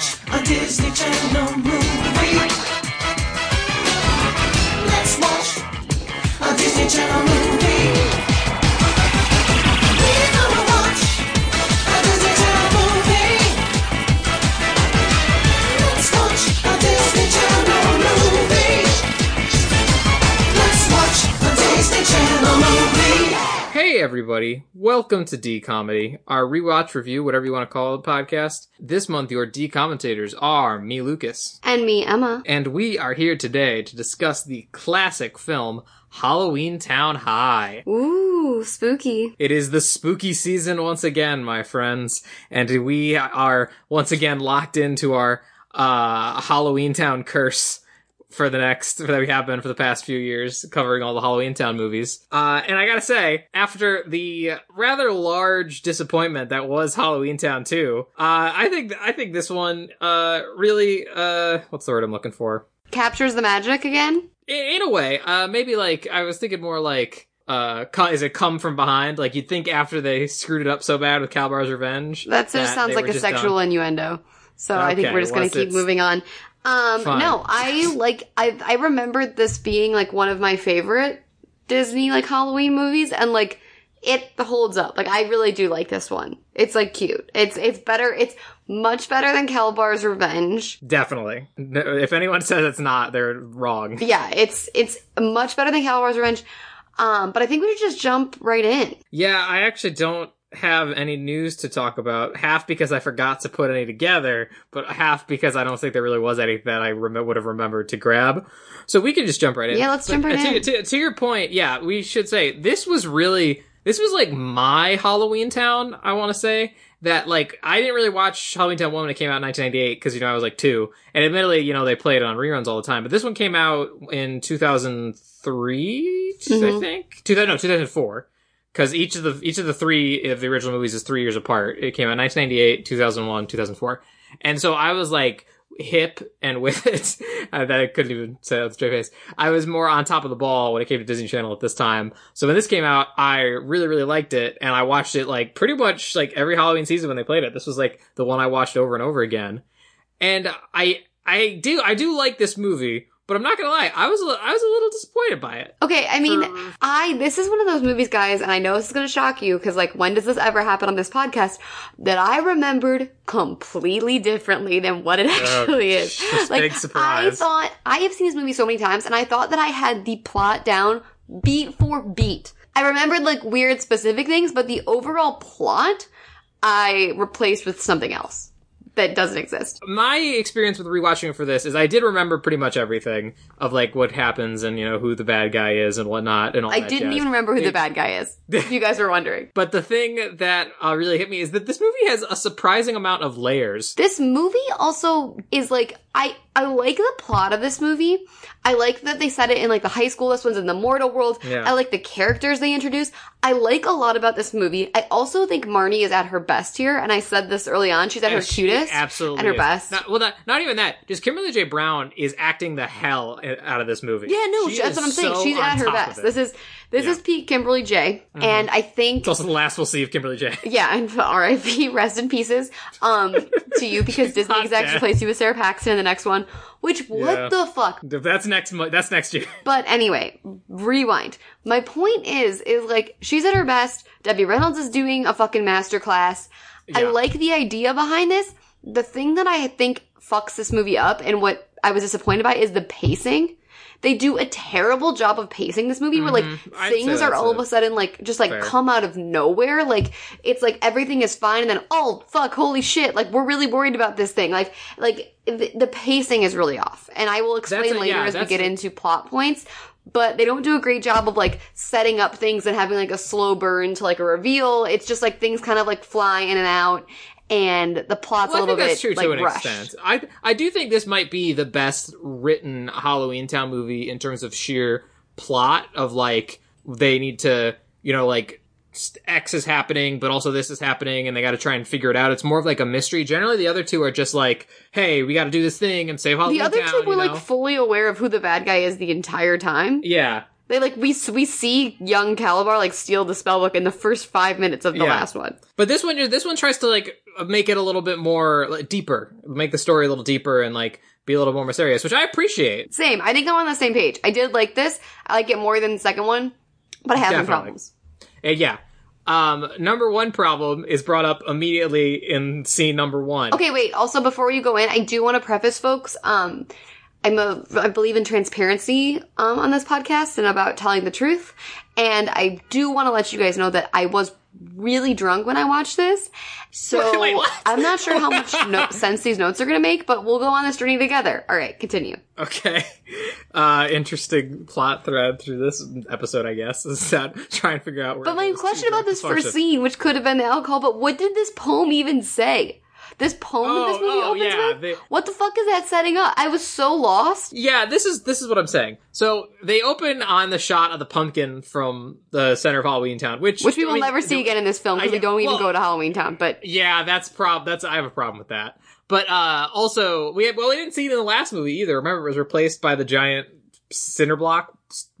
watch a Disney Channel movie. Let's watch a Disney Channel movie. Hey everybody, welcome to D Comedy, our rewatch review, whatever you want to call it, podcast. This month your D commentators are me, Lucas, And me, Emma. and we are here today to discuss the classic film Halloween Town High. Ooh, spooky. It is the spooky season once again, my friends, and we are once again locked into our uh Halloween Town curse for the next that we have been for the past few years covering all the Halloween Town movies. Uh and I got to say after the rather large disappointment that was Halloween Town 2, uh I think I think this one uh really uh what's the word I'm looking for? Captures the magic again? in, in a way, uh, maybe like I was thinking more like uh, is it come from behind? Like you'd think after they screwed it up so bad with Kalabar's Revenge. That just that sounds like a sexual done. innuendo. So I think we're just gonna keep moving on. Um, Fine. no, I like, I, I remembered this being like one of my favorite Disney like Halloween movies and like, it holds up. Like I really do like this one. It's like cute. It's, it's better, it's much better than Kalabar's Revenge. Definitely. If anyone says it's not, they're wrong. Yeah, it's, it's much better than Kalabar's Revenge. Um, but I think we should just jump right in. Yeah, I actually don't have any news to talk about. Half because I forgot to put any together, but half because I don't think there really was any that I rem- would have remembered to grab. So we can just jump right in. Yeah, let's But, jump right uh, to, in. To, to your point, yeah, we should say this was really this was like my Halloween Town. I want to say that like I didn't really watch Halloween Town one when it came out in 1998 because you know I was like two, and admittedly, you know they played it on reruns all the time. But this one came out in 2003, I Mhm. think. 2000, no, 2004 because each of the each of the three of the original movies is three years apart. It came out 1998, 2001, 2004, and so I was like hip and with it that I couldn't even say with a straight face. I was more on top of the ball when it came to Disney Channel at this time. So when this came out, I really really liked it, and I watched it like pretty much like every Halloween season when they played it. This was like the one I watched over and over again, and I I do I do like this movie. But I'm not gonna lie, I was a, li- I was a little disappointed by it. Okay, I mean, For- I this is one of those movies, guys, and I know this is going to shock you because, like, when does this ever happen on this podcast? That I remembered completely differently than what it oh, actually is. Like, big surprise. I thought I have seen this movie so many times, and I thought that I had the plot down beat for beat. I remembered like weird specific things, but the overall plot I replaced with something else that doesn't exist. my experience with rewatching it for this is I did remember pretty much everything of like what happens and you know who the bad guy is and whatnot and all that. I didn't jazz. even remember who the bad guy is. If you guys were wondering. But the thing that uh, really hit me is that this movie has a surprising amount of layers. This movie also is like I I like the plot of this movie. I like that they set it in like the high school. This one's in the mortal world. Yeah. I like the characters they introduce. I like a lot about this movie. I also think Marnie is at her best here, and I said this early on. She's at her she cutest, absolutely, and her is. best. Not, well, not, not even that. Just Kimberly J. Brown is acting the hell out of this movie. yeah, no, She that's what I'm saying. so She's at her best. This is this Yeah. is Pete Kimberly J, and I think It's also the last we'll see of Kimberly J. Yeah, and R.I.P. Rest in pieces um, to you because Disney execs dead. replaced you with Sara Paxton in the next one. Which Yeah. what the fuck? That's next. That's next year. But anyway, rewind. My point is, is like she's at her best. Debbie Reynolds is doing a fucking masterclass. I like the idea behind this. The thing that I think fucks this movie up and what I was disappointed by is the pacing. They do a terrible job of pacing this movie where like Mhm. I'd things are all of a- a sudden like just like fair. come out of nowhere. Like it's like everything is fine and then oh fuck holy shit like we're really worried about this thing. Like like the, the pacing is really off. And I will explain a- later yeah, as we get into plot points but they don't do a great job of like setting up things and having like a slow burn to like a reveal. It's just like things kind of like fly in and out, and the plot's Well, a little bit that's true like to an rushed. extent. I I do think this might be the best written Halloween Town movie in terms of sheer plot of like they need to you know like X is happening, but also this is happening, and they got to try and figure it out. It's more of like a mystery. Generally, the other two are just like, hey, we got to do this thing and save Halloween The other Town. two were you like fully aware of who the bad guy is the entire time. yeah. They like we we see young Kalabar like steal the spell book in the first five minutes of the Yeah. last one. But this one, this one tries to like make it a little bit more like, deeper, make the story a little deeper, and like be a little more mysterious, which I appreciate. Same. I think I'm on the same page. I did like this. I like it more than the second one, but I have some problems. And yeah, um, number one problem is brought up immediately in scene number one. Okay, wait. Also, before you go in, I do want to preface, folks. Um, I'm a, I believe in transparency um, on this podcast and about telling the truth. And I do want to let you guys know that I was really drunk when I watched this. So Wait? I'm not sure how much no- sense these notes are going to make, but we'll go on this journey together. All right, continue. Okay. Uh, interesting plot thread through this episode, I guess, is that try and figure out where. But my question about this first scene, which could have been the alcohol, but what did this poem even say? This poem that this Oh, movie oh, opens yeah, with? they- What the fuck is that setting up? I was so lost. Yeah, this is this is what I'm saying. So they open on the shot of the pumpkin from the center of Halloween Town, which Which we I will mean, never see again in this film because we don't even go to Halloween Town. But Yeah, that's prob. That's I have a problem with that. But uh also we well we didn't see it in the last movie either. Remember, it was replaced by the giant cinder block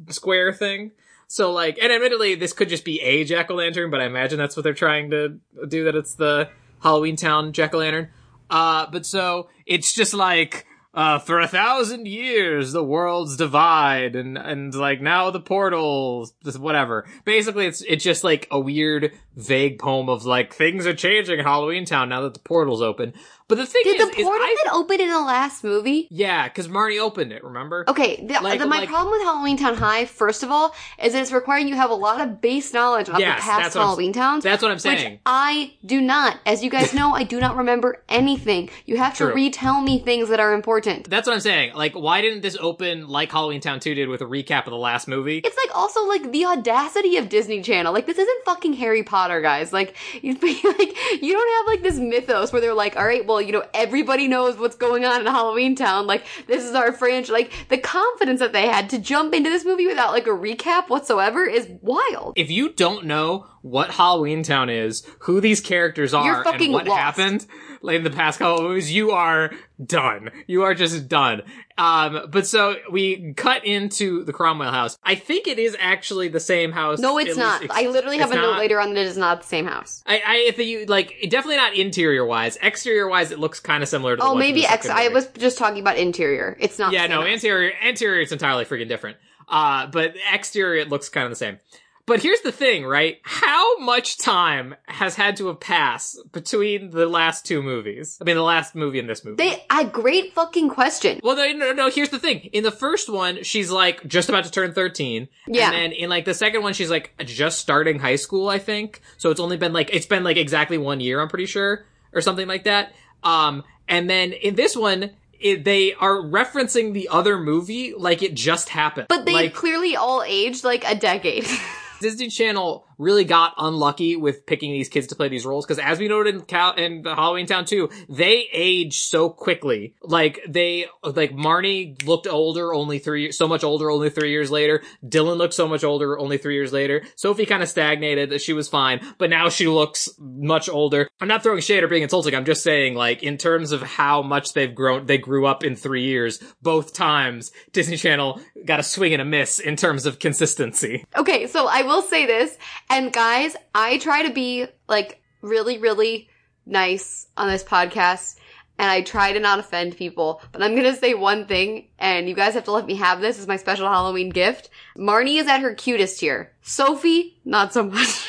square thing. So like, and admittedly, this could just be a jack o' lantern, but I imagine that's what they're trying to do. That it's the Halloween Town jack o' lantern. Uh, but so it's just like. Uh, for a thousand years, the worlds divide, and and like now the portals, whatever. Basically, it's it's just like a weird, vague poem of like things are changing in Halloween Town now that the portal's open. But the thing did is, the is portal I, get open in the last movie? yeah, because Marnie opened it. Remember? Okay, the, Like- the, my like- problem with Halloween Town High, first of all, is that it's requiring you have a lot of base knowledge of Yes, the past Halloween Towns. That's what I'm Which saying. I do not. As you guys know, I do not remember anything. You have to True. retell me things that are important. That's what I'm saying. Like, why didn't this open like Halloween Town 2 did with a recap of the last movie? It's like also like the audacity of Disney Channel. Like this isn't fucking Harry Potter, guys. Like you like you don't have like this mythos where they're like, all right, well, you know, everybody knows what's going on in Halloween Town. Like this is our franchise. Like the confidence that they had to jump into this movie without like a recap whatsoever is wild. if you don't know what Halloween Town is, who these characters are, and what lost. happened like in the past couple of movies, you are done. You are just done. Um, but so we cut into the Cromwell house. I think it is actually the same house. No, it's not. ex- I literally have a note later on that it is not the same house. I, I, if you like, definitely not interior wise. Exterior wise, it looks kind of similar to. the Oh, maybe the X. second I was just talking about interior. It's not. Yeah, the same no, house. interior, interior, it's entirely freaking different. Uh, but exterior, it looks kind of the same. But here's the thing, right? How much time has had to have passed between the last two movies? I mean, the last movie and this movie. They a great fucking question. well, no, no, no, here's the thing. In the first one, she's like just about to turn 13. Yeah. And then in like the second one, she's like just starting high school, I think. So it's only been like, it's been like exactly one year, I'm pretty sure, or something like that. Um, and then in this one, it, they are referencing the other movie like it just happened. But they like, clearly all aged like a decade. Disney Channel really got unlucky with picking these kids to play these roles because, as we noted in, Cal- in Halloween Town 2, they age so quickly. Like they, like Marnie looked older, only three, so much older, only three years later. Dylan looked so much older, only three years later. Sophie kind of stagnated; she was fine, but now she looks much older. I'm not throwing shade or being insulting. I'm just saying, like in terms of how much they've grown, they grew up in three years. Both times, Disney Channel got a swing and a miss in terms of consistency. Okay, so I will say this, and guys, I try to be like really, really nice on this podcast, and I try to not offend people, but I'm gonna say one thing, and you guys have to let me have this as my special Halloween gift. Marnie is at her cutest here. Sophie, not so much.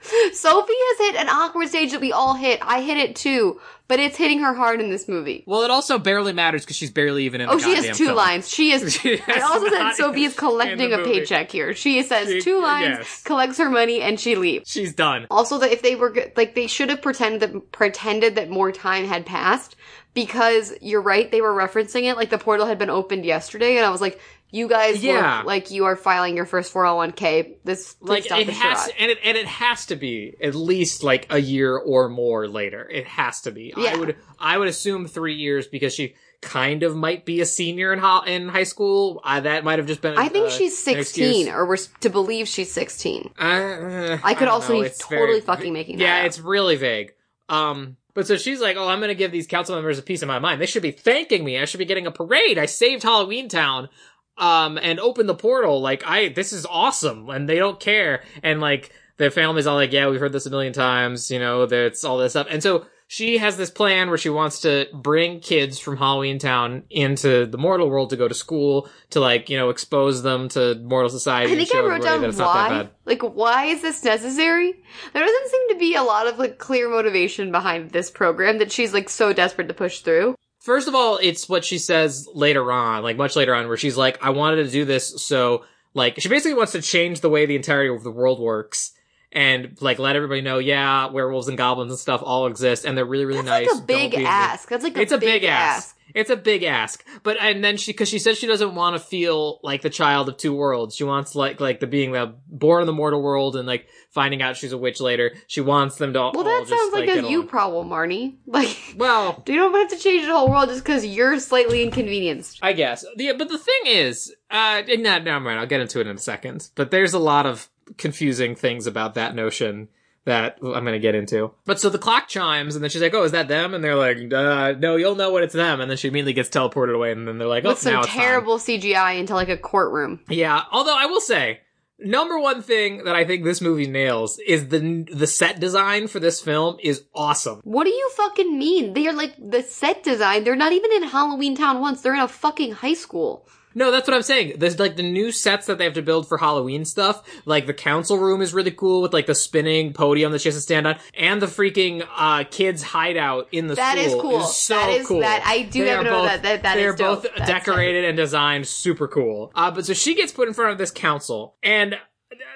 Sophie has hit an awkward stage that we all hit. I hit it too, but it's hitting her hard in this movie. Well, it also barely matters because she's barely even in. Oh, the she has two film. lines. She is. She It has also said Sophie is collecting a movie. paycheck here. She says She- two lines, yes. collects her money, and she leaves. She's done. Also, that if they were like they should have pretended that pretended that more time had passed because you're right. They were referencing it like the portal had been opened yesterday, and I was like, "You guys Yeah. look like you are filing your first 401k." This Like it has, charade. and it and it has to be at least like a year or more later. It has to be. Yeah. I would I would assume three years because she kind of might be a senior in ho- in high school. Uh, that might have just been. I think uh, she's 16, or we're to believe she's 16. Uh, I could don't also know. be It's totally fucking making that Yeah, it's really vague. Um, but so she's like, "Oh, I'm gonna give these council members a piece of my mind. They should be thanking me. I should be getting a parade. I saved Halloween Town." Um, and open the portal. Like, I, this is awesome. And they don't care. And like, their family's all like, yeah, we've heard this a million times, you know, that's all this stuff. And so she has this plan where she wants to bring kids from Halloween Town into the mortal world to go to school to like, you know, expose them to mortal society. I think I wrote down that it's not that why. Like, why is this necessary? There doesn't seem to be a lot of like clear motivation behind this program that she's like so desperate to push through. First of all, it's what she says later on, like much later on, where she's like, I wanted to do this so, like, she basically wants to change the way the entirety of the world works and, like, let everybody know, yeah, werewolves and goblins and stuff all exist and they're really, really That's nice. like a big ask. That's like a It's a big, ask. It's a big ask. But, and then she, cause she says she doesn't want to feel like the child of two worlds. She wants, like, like the being the born in the mortal world and, like, finding out she's a witch later. She wants them to all Well, that just, sounds like, get a you problem, Marnie. Like, Well, you don't have to change the whole world just because you're slightly inconvenienced. I guess. Yeah, but the thing is, uh, no, no, I'm right. I'll get into it in a second. But there's a lot of confusing things about that notion that I'm going to get into. But so the clock chimes, and then she's like, "Oh, is that them?" And they're like, uh, "No, you'll know when it's them." And then she immediately gets teleported away, and then they're like, "Oh, With some now it's fine." terrible CGI into like a courtroom. Yeah. Although I will say. Number one thing that I think this movie nails is the the set design for this film is awesome. What do you fucking mean? They are like the set design. They're not even in Halloween Town once. They're in a fucking high school. No, that's what I'm saying. There's like the new sets that they have to build for Halloween stuff. Like the council room is really cool with like the spinning podium that she has to stand on, and the freaking uh kids hideout in the That is school cool. so That is- cool. that- I do They have to know both- that- that- that they is are both. That's decorated and designed super cool. Uh, but so she gets put in front of this council, and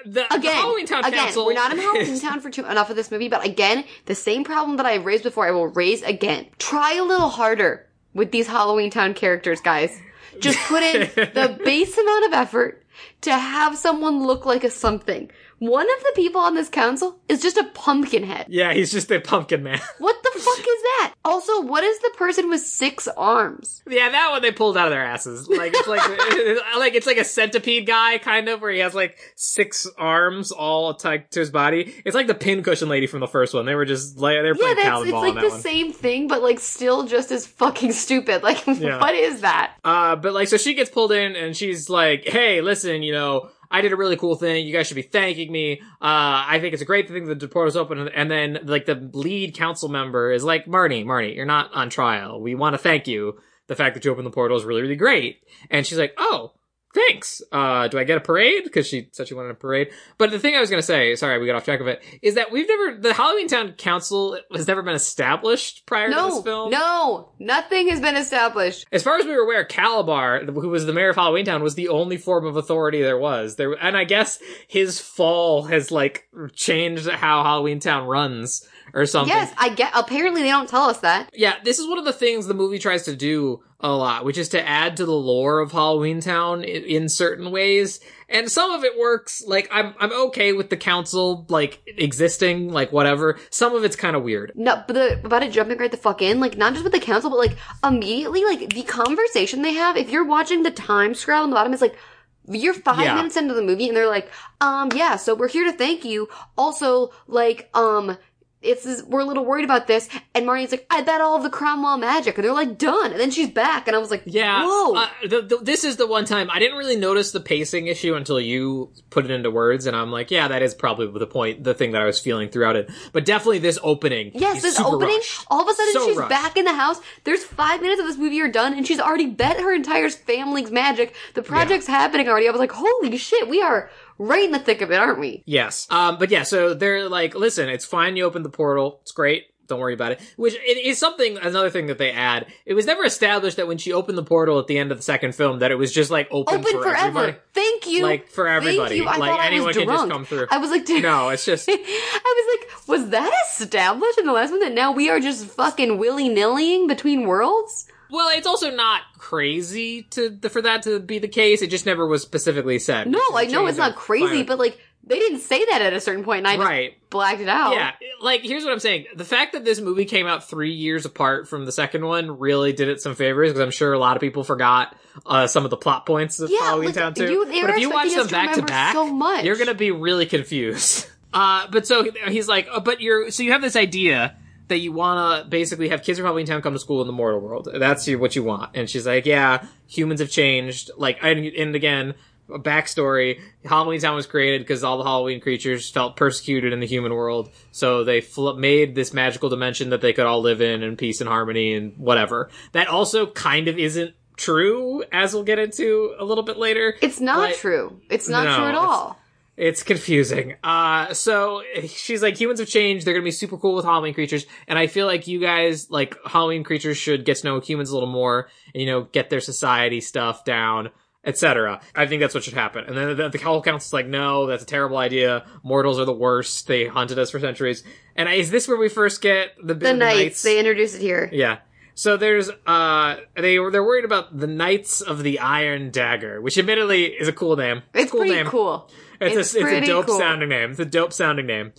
the, the Halloween Town again, council. we're not in Halloween Town for too enough of this movie, but again, the same problem that I raised before, I will raise again. Try a little harder with these Halloween Town characters, guys. Just put in the base amount of effort to have someone look like a something. One of the people on this council is just a pumpkin head. yeah, he's just a pumpkin man. What the fuck is that? Also, what is the person with six arms? Yeah, that one they pulled out of their asses. Like it's like like it's like a centipede guy kind of where he has like six arms all tied to his body. It's like the pincushion lady from the first one. They were just like they were Yeah, playing that's it's like on that the one. same thing, but like still just as fucking stupid. Like, Yeah. what is that? Uh, but like so she gets pulled in and she's like, "Hey, listen, you know." I did a really cool thing. You guys should be thanking me. Uh, I think it's a great thing that the portal's open. And then, like, the lead council member is like, Marnie, Marnie, you're not on trial. We want to thank you. The fact that you opened the portal is really, really great. And she's like, oh, thanks. Uh, do I get a parade? Because she said she wanted a parade. But the thing I was going to say, sorry, we got off track of it, is that we've never, the Halloween Town Council has never been established prior to No, this film. no, nothing has been established. As far as we were aware, Kalabar, who was the mayor of Halloween Town, was the only form of authority there was. There, and I guess his fall has like changed how Halloween Town runs or something. Yes, I get. Apparently, they don't tell us that. Yeah, this is one of the things the movie tries to do a lot, which is to add to the lore of Halloween Town in, in certain ways. And some of it works. Like I'm, I'm okay with the council like existing, like whatever. Some of it's kind of weird. No, but the, about it jumping right the fuck in, like not just with the council, but like immediately, like the conversation they have. If you're watching the time scroll on the bottom, it's like you're five Yeah. minutes into the movie, and they're like, um, yeah, so we're here to thank you. Also, like, um. It's we're a little worried about this, and Marnie's like, "I bet all of the Cromwell magic," and they're like, "Done." And then she's back, and I was like, Yeah. whoa." Uh, the, the, this is the one time I didn't really notice the pacing issue until you put it into words, and I'm like, yeah, that is probably the point, the thing that I was feeling throughout it. But definitely this opening. Yes, is this opening, rushed. all of a sudden So she's rushed. back in the house. There's five minutes of this movie are done, and she's already bet her entire family's magic. The project's happening already. I was like, holy shit, we are right in the thick of it, aren't we? Yes. Um, but yeah, so they're like, listen, it's fine you opened the portal. It's great. Don't worry about it. Which it is something, another thing that they add. It was never established that when she opened the portal at the end of the second film that it was just like open, Open for forever. everybody. Thank you. Like, for Thank everybody. you. I Like, anyone can just come through. I was like, dude. No, it's just, I was like, was that established in the last one that now we are just fucking willy nillying between worlds? Well, it's also not crazy to, for that to be the case. It just never was specifically said. No, I know it's not crazy, but like they didn't say that at a certain point, and I just Right. blacked it out. Yeah, like here's what I'm saying: the fact that this movie came out three years apart from the second one really did it some favors because I'm sure a lot of people forgot uh, some of the plot points of Yeah, Halloween like, Town too. you- but if you watch them back to back, so much. you're gonna be really confused. Uh, but so he's like, oh, but you're so you have this idea that you want to basically have kids from Halloween Town come to school in the mortal world. That's what you want. And she's like, yeah, humans have changed. Like, and, and again, a backstory, Halloween Town was created because all the Halloween creatures felt persecuted in the human world. So they fl- made this magical dimension that they could all live in in peace and harmony and whatever. That also kind of isn't true, as we'll get into a little bit later. It's not true. It's not No, true at all. It's confusing. Uh, so she's like, humans have changed. They're gonna be super cool with Halloween creatures. And I feel like you guys, like, Halloween creatures should get to know humans a little more and, you know, get their society stuff down, etc. I think that's what should happen. And then the, the whole council's like, no, that's a terrible idea. Mortals are the worst. They hunted us for centuries. And is this where we first get the, The knights, they introduce it here. yeah. So there's uh they they're worried about the Knights of the Iron Dagger, which admittedly is a cool name. It's a cool pretty name. cool. It's, It's a it's a dope cool. sounding name. It's a dope sounding name.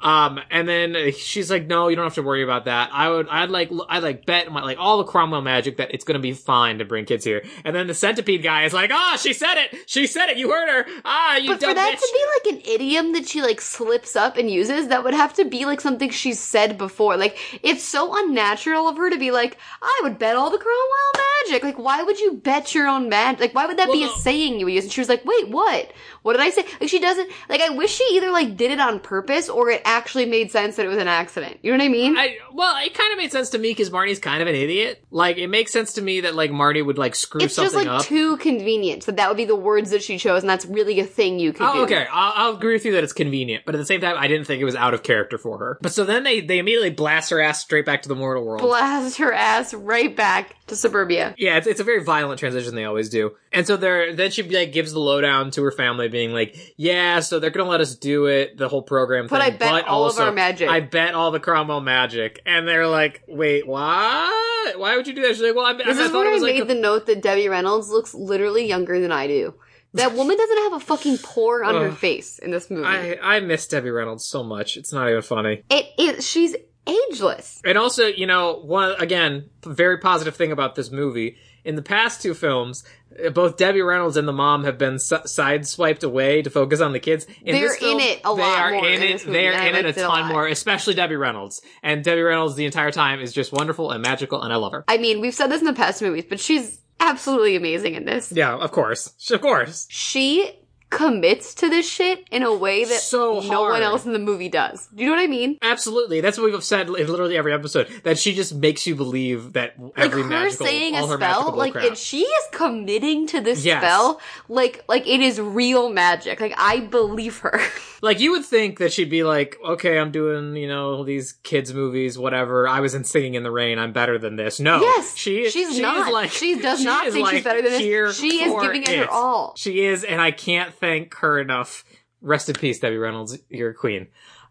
Um, and then she's like, "No, you don't have to worry about that. I would, I'd like, I'd like bet my like all the Cromwell magic that it's gonna be fine to bring kids here." And then the centipede guy is like, "Ah, she said it. She said it. You heard her. Ah, you But for that bitch." to be like an idiom that she like slips up and uses, that would have to be like something she's said before. Like it's so unnatural of her to be like, I would bet all the Cromwell magic. Like why would you bet your own magic? Like why would that Well, be a saying you would use? And she was like, wait, what? What did I say? Like she doesn't. Like I wish she either like did it on purpose or it actually made sense that it was an accident. You know what I mean? I well, it kind of made sense to me because Marty's kind of an idiot. Like, it makes sense to me that like Marty would like screw it's something just like up. too convenient that that would be the words that she chose, and that's really a thing you could oh, do. Oh, okay, I'll, I'll agree with you that it's convenient, but at the same time, I didn't think it was out of character for her. But so then they they immediately blast her ass straight back to the mortal world. Blast her ass right back to suburbia. yeah, it's, it's a very violent transition. They always do, and so they're then she like gives the lowdown to her family, being like, "Yeah, so they're gonna let us do it, the whole program." But thing, I bet all of our magic." I bet all the Cromwell magic, and they're like, "Wait, what? Why would you do that?" She's like, "Well, I, This I is thought where I made like." the note that Debbie Reynolds looks literally younger than I do. That woman doesn't have a fucking pore on her face in this movie. I I miss Debbie Reynolds so much. It's not even funny. it is she's ageless. And also, you know, one again, very positive thing about this movie. In the past two films, uh, both Debbie Reynolds and the mom have been s- sideswiped away to focus on the kids. In They're film, in it a they lot are more in in it. They are I in it a it a ton lot. more, especially Debbie Reynolds. And Debbie Reynolds the entire time is just wonderful and magical, and I love her. I mean, we've said this in the past movies, but she's absolutely amazing in this. Yeah, of course, of course. She commits to this shit in a way that So no one else in the movie does. Do you know what I mean? Absolutely, that's what we've said in literally every episode. That she just makes you believe that Like every her magical, saying all a her spell, like crap. if she is committing to this Yes. spell, like like it is real magic. Like I believe her. Like you would think that she'd be like, okay, I'm doing, you know, these kids movies, whatever. I was in Singing in the Rain. I'm better than this. No, Yes, she she's she is not. like She does she not think she's better than this. She is giving it her all. She is, and I can't thank her enough. Rest in peace, Debbie Reynolds. You're a queen.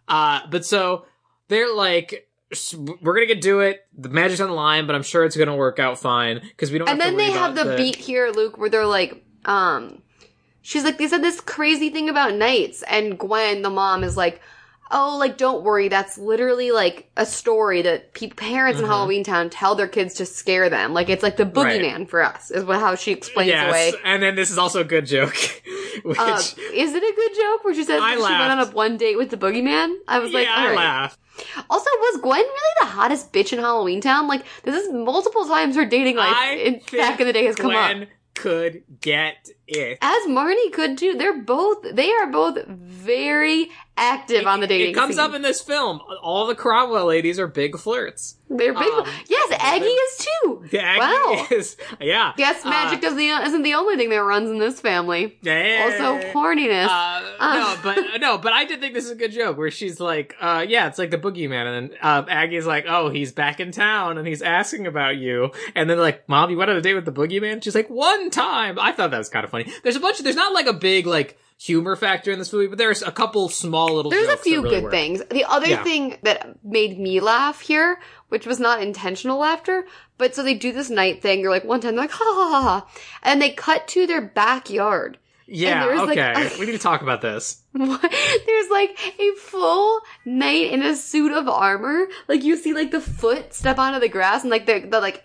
Uh, but so they're like. We're gonna get do it. The magic's on the line, but I'm sure it's gonna work out fine because we don't. And have then they have about the beat here, Luke, where they're like, um, she's like, they said this crazy thing about knights, and Gwen, the mom, is like, oh, like don't worry, that's literally like a story that pe- parents Mm-hmm. in Halloween Town tell their kids to scare them. Like it's like the Right. boogeyman for us, is what how she explains Yes, away. and then this is also a good joke, which Uh, is it a good joke where she says I she went on a one date with the boogeyman? I was like, yeah, all I right. laugh. Also, was Gwen really the hottest bitch in Halloween Town? Like, this is multiple times her dating life in, back in the day has come up. Could get it. As Marnie could too. They're both, they are both very active on the dating scene. It comes scene. up in this film. All the Cromwell ladies are big flirts. They're big. um, yes, Aggie is too. Aggie Wow. is, yeah. Guess Uh, magic does the, isn't the only thing that runs in this family. yeah. Also, horniness. Uh, no, but no, but I did think this is a good joke where she's like, uh, yeah, it's like the boogeyman, and then uh, Aggie's like, oh, he's back in town and he's asking about you, and then like, mom, you went on a date with the boogeyman? She's like, one time. I thought that was kind of funny. There's a bunch. Of, there's not like a big like humor factor in this movie, but there's a couple small little. There's a few really good work. things. The other Yeah. thing that made me laugh here, which was not intentional laughter, but so they do this knight thing. You're like one time they're like ha ha ha ha, and they cut to their backyard. Yeah. there's, like, Okay. a- we need to talk about this. There's like a full knight in a suit of armor. Like you see like the foot step onto the grass and like the, the like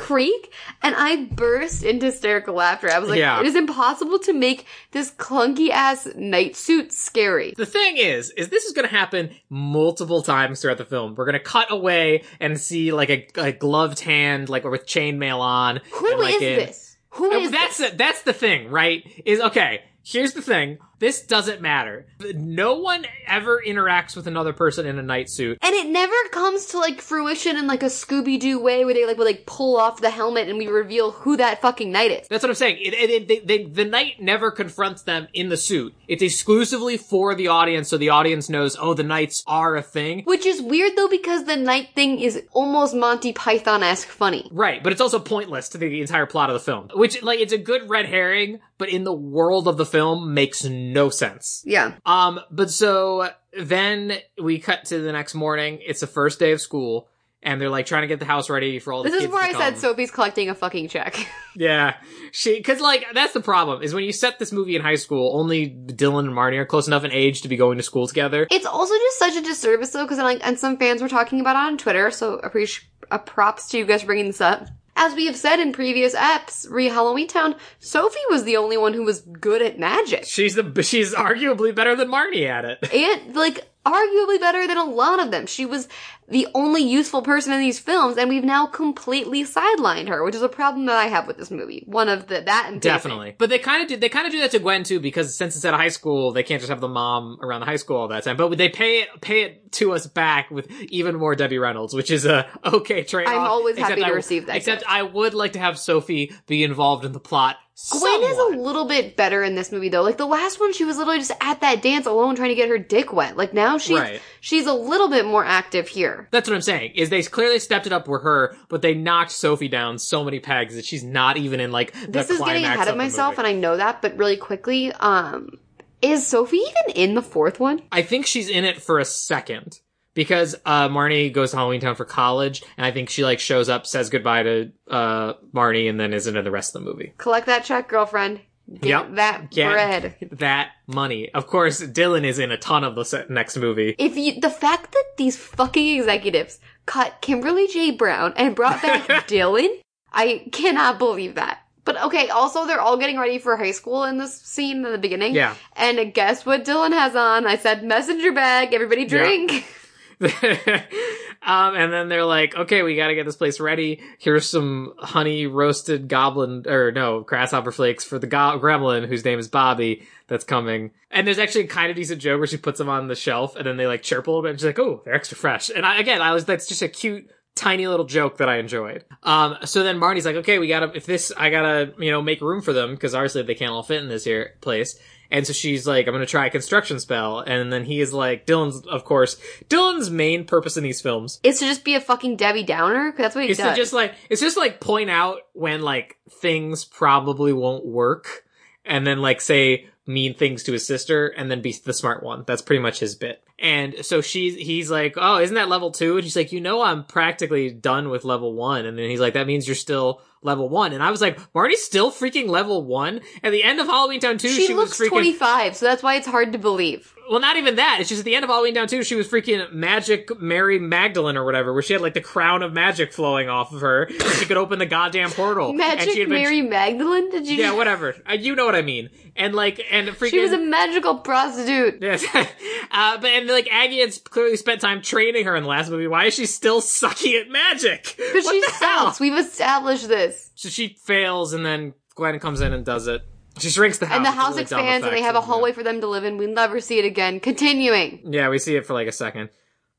creak and I burst into hysterical laughter. I was like, Yeah. it is impossible to make this clunky ass knight suit scary. The thing is, is this is going to happen multiple times throughout the film. We're going to cut away and see like a, a gloved hand, like with chainmail on. Who and, is in- this? Who Uh, is that's this? the, that's the thing, right? Is okay. Here's the thing. This doesn't matter. No one ever interacts with another person in a knight suit. And it never comes to like fruition in like a Scooby Doo way where they like will like pull off the helmet and we reveal who that fucking knight is. That's what I'm saying. It, it, it, they, they, the knight never confronts them in the suit. It's exclusively for the audience, so the audience knows, oh, the knights are a thing. Which is weird though because the knight thing is almost Monty Python esque funny. Right, but it's also pointless to the entire plot of the film. Which, like, it's a good red herring, but in the world of the film makes no sense. Yeah. Um, but so then we cut to the next morning. It's the first day of school, and they're like trying to get the house ready for all the This is where I said come. Sophie's collecting a fucking check. Yeah, she because like that's the problem is when you set this movie in high school, only Dylan and Marnie are close enough in age to be going to school together. It's also just such a disservice though, because like, and some fans were talking about it on Twitter, so appreciate uh, props to you guys for bringing this up. As we have said in previous eps, re Halloween Town, Sophie was the only one who was good at magic, She's the she's arguably better than Marnie at it. and like arguably better than a lot of them. She was the only useful person in these films, and we've now completely sidelined her, which is a problem that I have with this movie. One of the that and. Definitely, but they kind of do. They kind of do that to Gwen too, because since it's at a high school, they can't just have the mom around the high school all that time. But they pay it pay it to us back with even more Debbie Reynolds, which is a okay trade. I'm always happy to I- receive that Except gift. I would like to have Sophie be involved in the plot. Gwen is a little bit better in this movie though. Like the last one, she was literally just at that dance alone trying to get her dick wet. Like now she's Right. she's a little bit more active here. That's what I'm saying. Is they clearly stepped it up with her, but they knocked Sophie down so many pegs that she's not even in like the This is getting ahead of the myself, and I know that. But really quickly, um, is Sophie even in the fourth one? I think she's in it for a second because uh, Marnie goes to Halloween Town for college, and I think she like shows up, says goodbye to uh, Marnie, and then isn't in the rest of the movie. Collect that check, girlfriend. Get Yep. that Get bread. that money. Of course, Dylan is in a ton of the next movie. If you, the fact that these fucking executives cut Kimberly J. Brown and brought back Dylan, I cannot believe that. But okay, also they're all getting ready for high school in this scene in the beginning. Yeah. And guess what Dylan has on? I said messenger bag, everybody drink. um, and then they're like, okay, we gotta get this place ready. Here's some honey roasted goblin, or no, grasshopper flakes for the go- gremlin whose name is Bobby that's coming. And there's actually a kind of decent joke where she puts them on the shelf and then they like chirp a little bit and she's like, oh, they're extra fresh. And I, again, I was, that's just a cute, tiny little joke that I enjoyed. Um, so then Marty's like, okay, we gotta, if this, I gotta, you know, make room for them because obviously they can't all fit in this here place. And so she's like, I'm gonna try a construction spell. And then he is like, Dylan's, of course, Dylan's main purpose in these films is to just be a fucking Debbie Downer. 'Cause That's what he is does. to just like, it's just like point out when like things probably won't work. And then like say mean things to his sister and then be the smart one. That's pretty much his bit. And so she's, he's like, oh, isn't that level two? And she's like, you know, I'm practically done with level one. And then he's like, that means you're still level one. And I was like, Marty's still freaking level one? At the end of Halloween Town 2, she, she, looks was freaking, 25, so that's why it's hard to believe. Well, not even that. It's just at the end of Halloween Town 2, she was freaking Magic Mary Magdalene or whatever, where she had like the crown of magic flowing off of her. and she could open the goddamn portal. Magic she had been- Mary Magdalene? Did you? Yeah, whatever. Uh, you know what I mean. And like, and freaking. She was a magical prostitute. Yes. uh, but and like Aggie had clearly spent time training her in the last movie. Why is she still sucking at magic? What she the hell? We've established this. So she fails, and then Gwen comes in and does it. She shrinks the house. and the house really expands and they have a hallway for them to live in. We never see it again. Continuing. Yeah, we see it for like a second.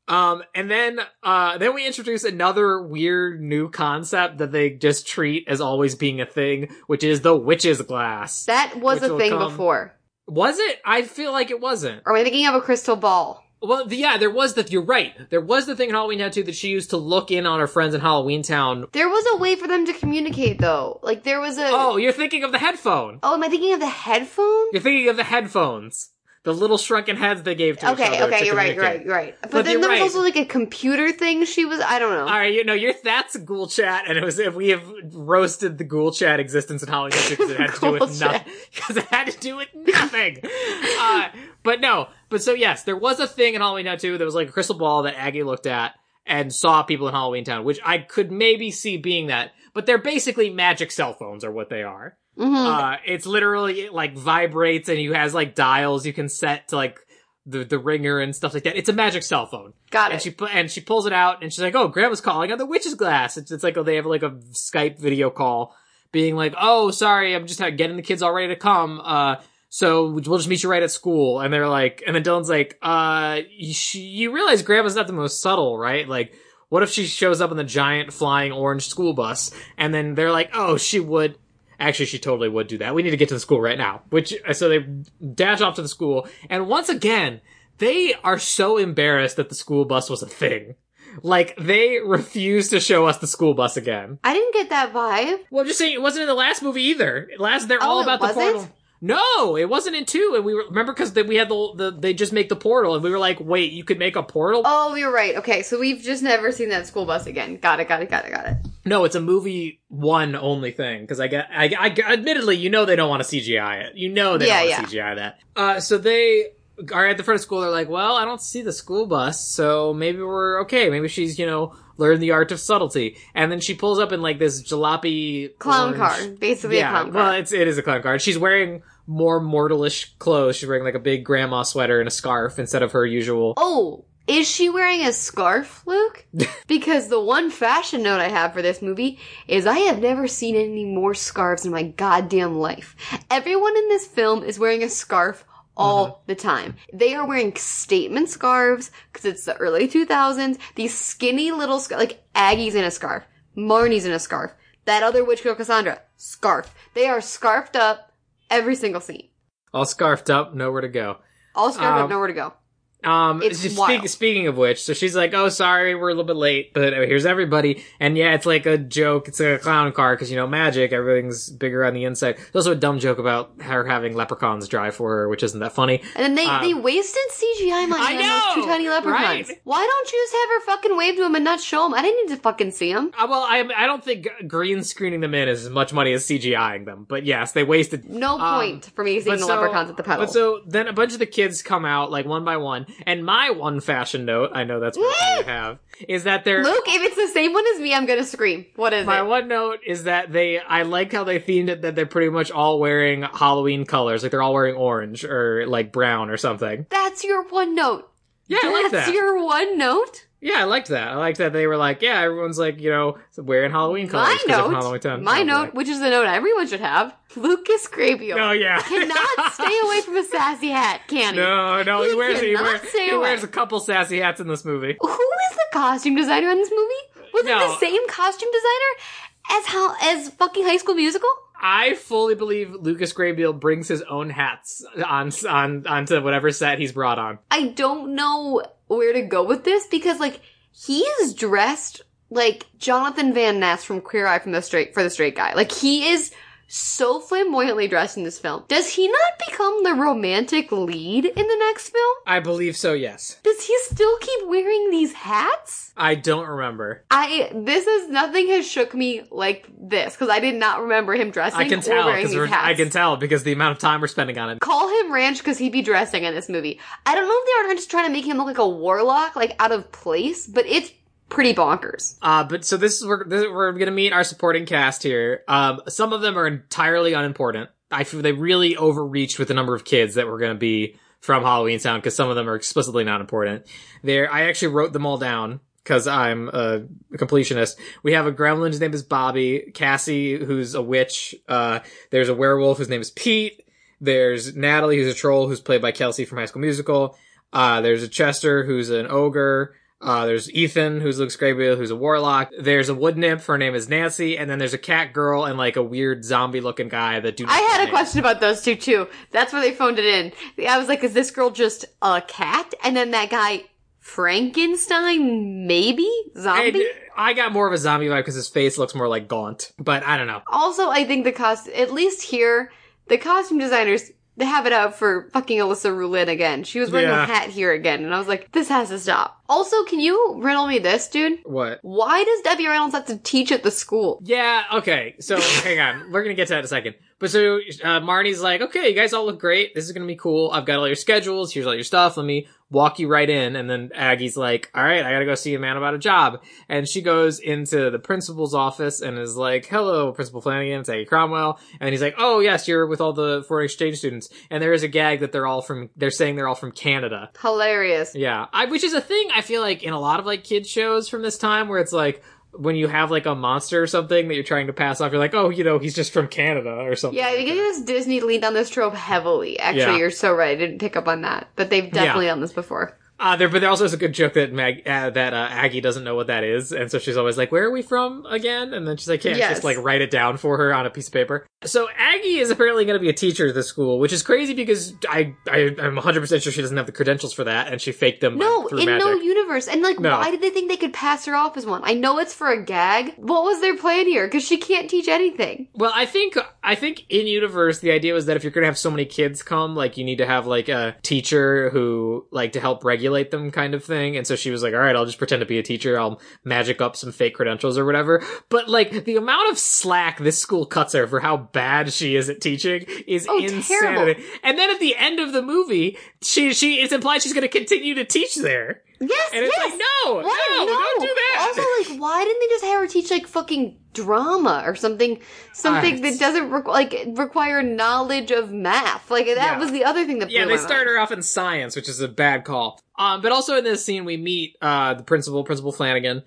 Um, and then, uh, then we introduce another weird new concept that they just treat as always being a thing, which is the witch's glass. That was a thing come- before. Was it? I feel like it wasn't. Are we thinking of a crystal ball? Well, the- yeah, there was the, you're right. There was the thing in Halloween Town too that she used to look in on her friends in Halloween Town. There was a way for them to communicate though. Like there was a. Oh, you're thinking of the headphone. Oh, am I thinking of the headphone? You're thinking of the headphones. The little shrunken heads they gave to each other okay, you're right, you're right, you're right. But, But then there was right. also like a computer thing she was. I don't know. All right, you know, you're that's ghoul chat, and it was if we have roasted the ghoul chat existence in Halloween because it had to do with chat. nothing. Because it had to do with nothing. uh, but no, but so yes, there was a thing in Halloween Town too. that was like a crystal ball that Aggie looked at, and saw people in Halloween Town, which I could maybe see being that, but they're basically magic cell phones are what they are. Mhm. Uh, it's literally it, like vibrates and you has like dials you can set to like the the ringer and stuff like that. It's a magic cell phone. Got it. And she and she pulls it out and she's like, "Oh, Grandma's calling on the witch's glass." It's, it's like oh, they have like a Skype video call, being like, "Oh, sorry, I'm just getting the kids all ready to come. Uh, so we'll just meet you right at school." And they're like, and then Dylan's like, "Uh, you, sh- you realize Grandma's not the most subtle, right? Like." What if she shows up in the giant flying orange school bus? And then they're like, oh, she would. Actually, she totally would do that. We need to get to the school right now. Which, so they dash off to the school. And once again, they are so embarrassed that the school bus was a thing. Like, they refuse to show us the school bus again. I didn't get that vibe. Well, I'm just saying, it wasn't in the last movie either. Last, they're Oh, all about the portal. No, it wasn't in two. And we were, remember because we had the, the, they just make the portal and we were like, wait, you could make a portal? Oh, you're right. Okay, so we've just never seen that school bus again. Got it, got it, got it, got it. No, it's a movie one only thing because I get, I, I, admittedly, you know, they don't want to CGI it. You know, they Yeah, don't want to CGI that. Uh, so they are at the front of school. They're like, well, I don't see the school bus, so maybe we're okay. Maybe she's, you know, learned the art of subtlety. And then she pulls up in like this jalopy Clown orange- car. Basically a clown car. well, it's it is a clown car. She's wearing more mortalish clothes. She's wearing like a big grandma sweater and a scarf instead of her usual. Oh, is she wearing a scarf, Luke? because the one fashion note I have for this movie is I have never seen any more scarves in my goddamn life. Everyone in this film is wearing a scarf all mm-hmm. the time. They are wearing statement scarves because it's the early 2000s. These skinny little scar- like Aggie's in a scarf, Marnie's in a scarf, that other witch girl Cassandra, scarf. They are scarfed up every single scene. All scarfed up, nowhere to go. All scarfed Um, up, nowhere to go. Um, It's speak, speaking of which, so she's like, "Oh, sorry, we're a little bit late, but here's everybody." And yeah, it's like a joke. It's like a clown car because you know magic. Everything's bigger on the inside. There's also a dumb joke about her having leprechauns drive for her, which isn't that funny. And then they, Um, they wasted CGI money I on those two tiny leprechauns. right? Why don't you just have her fucking wave to him and not show him? I didn't need to fucking see him. Uh, well, I I don't think green screening them in is as much money as CGIing them, but yes, they wasted. No Um, point for me seeing the so- leprechauns at the pedal. But so then a bunch of the kids come out like one by one, and my one fashion note, I know that's what you have, is that they're Luke, if it's the same one as me, I'm gonna scream. What is My it? My one note is that they, I like how they themed it that they're pretty much all wearing Halloween colors. Like they're all wearing orange or like brown or something. That's your one note. Yeah, I like That's that. your one note? Yeah, I liked that. I liked that they were like, yeah, everyone's like, you know, wearing Halloween colors. My note, Halloween Town. my note, which is the note everyone should have, Lucas Grabeel Oh yeah. cannot stay away from a sassy hat, can he? No, no, he, He wears he, stay he wears a couple sassy hats in this movie. Who is the costume designer in this movie? Was No. it the same costume designer as how as fucking High School Musical? I fully believe Lucas Grabeel brings his own hats on on onto whatever set he's brought on. I don't know where to go with this because like he is dressed like Jonathan Van Ness from Queer Eye from the Straight for the Straight Guy. Like he is so flamboyantly dressed in this film. Does he not become the romantic lead in the next film? I believe so. Yes. Does he still keep wearing these hats? I don't remember. I this is nothing has shook me like this because I did not remember him dressing I can tell because. I can tell because the amount of time we're spending on it. Call him Ranch because he'd be dressing in this movie. I don't know if they are just trying to make him look like a warlock, like out of place, but it's pretty bonkers. Uh, but so this is we're this, we're gonna meet our supporting cast here. Um, some of them are entirely unimportant. I feel they really overreached with the number of kids that were gonna be from Halloween Town because some of them are explicitly not important. There, I actually wrote them all down because I'm a completionist. We have a gremlin whose name is Bobby, Cassie who's a witch. Uh, there's a werewolf whose name is Pete. There's Natalie who's a troll who's played by Kelsey from High School Musical. Uh, there's a Chester who's an ogre. Uh, there's Ethan, who's Lucas Grabeel, who's a warlock. There's a wood nymph, her name is Nancy, and then there's a cat girl and like a weird zombie looking guy that do. I had a names. question about those two too. That's where they phoned it in. I was like, is this girl just a cat? And then that guy, Frankenstein, maybe? Zombie? And I got more of a zombie vibe because his face looks more like gaunt, but I don't know. Also, I think the cost, at least here, the costume designers, they have it out for fucking Alyssa Rulin again. She was wearing Yeah. a hat here again, and I was like, this has to stop. Also, can you riddle me this, dude? What? Why does Debbie Reynolds have to teach at the school? Yeah, okay. So hang on, we're gonna get to that in a second. But so uh, Marnie's like, okay, you guys all look great. This is gonna be cool. I've got all your schedules. Here's all your stuff. Let me walk you right in. And then Aggie's like, all right, I gotta go see a man about a job. And she goes into the principal's office and is like, hello, Principal Flanagan. It's Aggie Cromwell. And he's like, oh yes, you're with all the foreign exchange students. And there is a gag that they're all from. They're saying they're all from Canada. Hilarious. Yeah, I, which is a thing I feel like in a lot of like kids shows from this time where it's like when you have like a monster or something that you're trying to pass off, you're like, oh, you know, he's just from Canada or something. Yeah, I think this Disney leaned on this trope heavily. Actually, Yeah. you're so right. I didn't pick up on that, but they've definitely done this before. Uh, there, but there also is a good joke that Mag, uh, that uh, Aggie doesn't know what that is, and so she's always like, "Where are we from again?" And then she's like, "Yeah, Yes. just like write it down for her on a piece of paper." So Aggie is apparently going to be a teacher at the school, which is crazy because I, I I'm 100 percent sure she doesn't have the credentials for that, and she faked them. No, through in magic. no universe. And like, No. why did they think they could pass her off as one? I know it's for a gag. What was their plan here? Because she can't teach anything. Well, I think I think in universe the idea was that if you're gonna have so many kids come, like you need to have like a teacher who like to help regulate them, kind of thing. And so she was like, "All right, I'll just pretend to be a teacher. I'll magic up some fake credentials or whatever." But like the amount of slack this school cuts her for how bad she is at teaching is Oh, insanity. terrible. And then at the end of the movie, she she it's implied she's gonna continue to teach there, Yes, and it's yes. like, no, What? no, don't do that. Also, like, why didn't they just have her teach like fucking drama or something? Something that doesn't requ- like require knowledge of math. Like that Yeah. was the other thing that blew Yeah, they start her off in science, which is a bad call. Um, but also in this scene, we meet uh the principal, Principal Flanagan,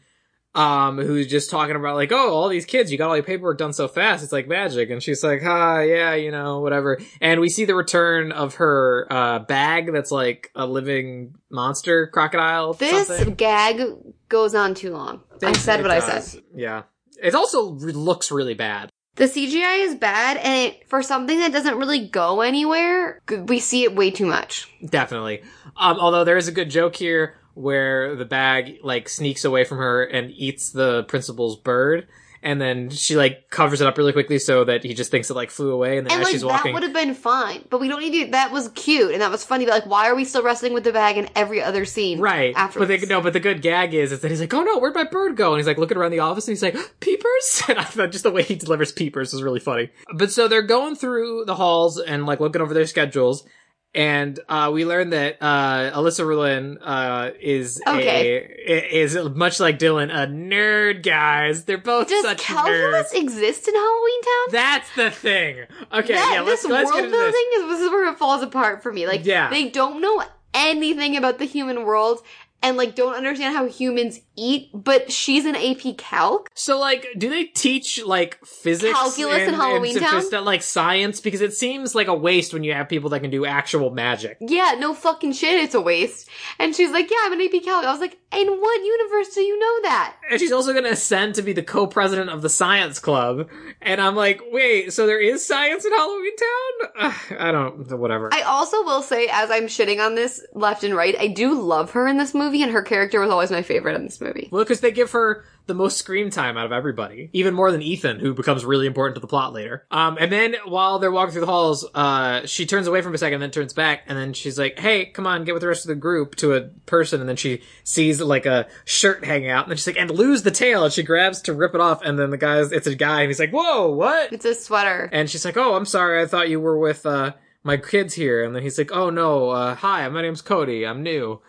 um, who's just talking about like, oh, all these kids, you got all your paperwork done so fast, it's like magic. And she's like, ah, yeah, you know, whatever. And we see the return of her uh bag that's like a living monster crocodile. This something. gag goes on too long. I said what I said. Yeah. It also re- looks really bad. The CGI is bad, and it, for something that doesn't really go anywhere, we see it way too much. Definitely. Um, although there is a good joke here where the bag like sneaks away from her and eats the principal's bird, and then she like covers it up really quickly so that he just thinks it like flew away, and then And as like she's that would have been fine, but we don't need to. That was cute and that was funny. But like, why are we still wrestling with the bag in every other scene? right? After But they, no, but the good gag is is that he's like, oh no, where'd my bird go? And he's like looking around the office, and he's like, peepers. And I thought just the way he delivers peepers was really funny. But so they're going through the halls and like looking over their schedules. And uh, we learned that uh, Olesya Rulin uh, is Okay. a is much like Dylan a nerd, guys. They're both Does such calculus nerds. exist in Halloween Town? That's the thing. Okay, that, yeah, let's this let's world get into this. building is this is where it falls apart for me. Like, Yeah. they don't know anything about the human world and like don't understand how humans eat. But she's an AP Calc. So, like, do they teach like physics, Calculus in and, Halloween and Town? sophist- like science? Because it seems like a waste when you have people that can do actual magic. Yeah, no fucking shit. It's a waste. And she's like, "Yeah, I'm an AP Calc." I was like, "In what universe do you know that?" And she's also going to ascend to be the co-president of the science club. And I'm like, wait, so there is science in Halloween Town? I don't, whatever. I also will say, as I'm shitting on this left and right, I do love her in this movie, and her character was always my favorite in this movie. well, because they give her the most screen time out of everybody, even more than Ethan, who becomes really important to the plot later. Um, and then while they're walking through the halls, uh, she turns away from a second, then turns back, and then she's like, "Hey, come on, get with the rest of the group." To a person, and then she sees like a shirt hanging out, and then she's like, "And lose the tail," and she grabs to rip it off, and then the guy's, it's a guy, and he's like, "Whoa, what?" It's a sweater. And she's like, "Oh, I'm sorry. I thought you were with uh my kids here." And then he's like, "Oh no. Uh hi, my name's Cody. I'm new."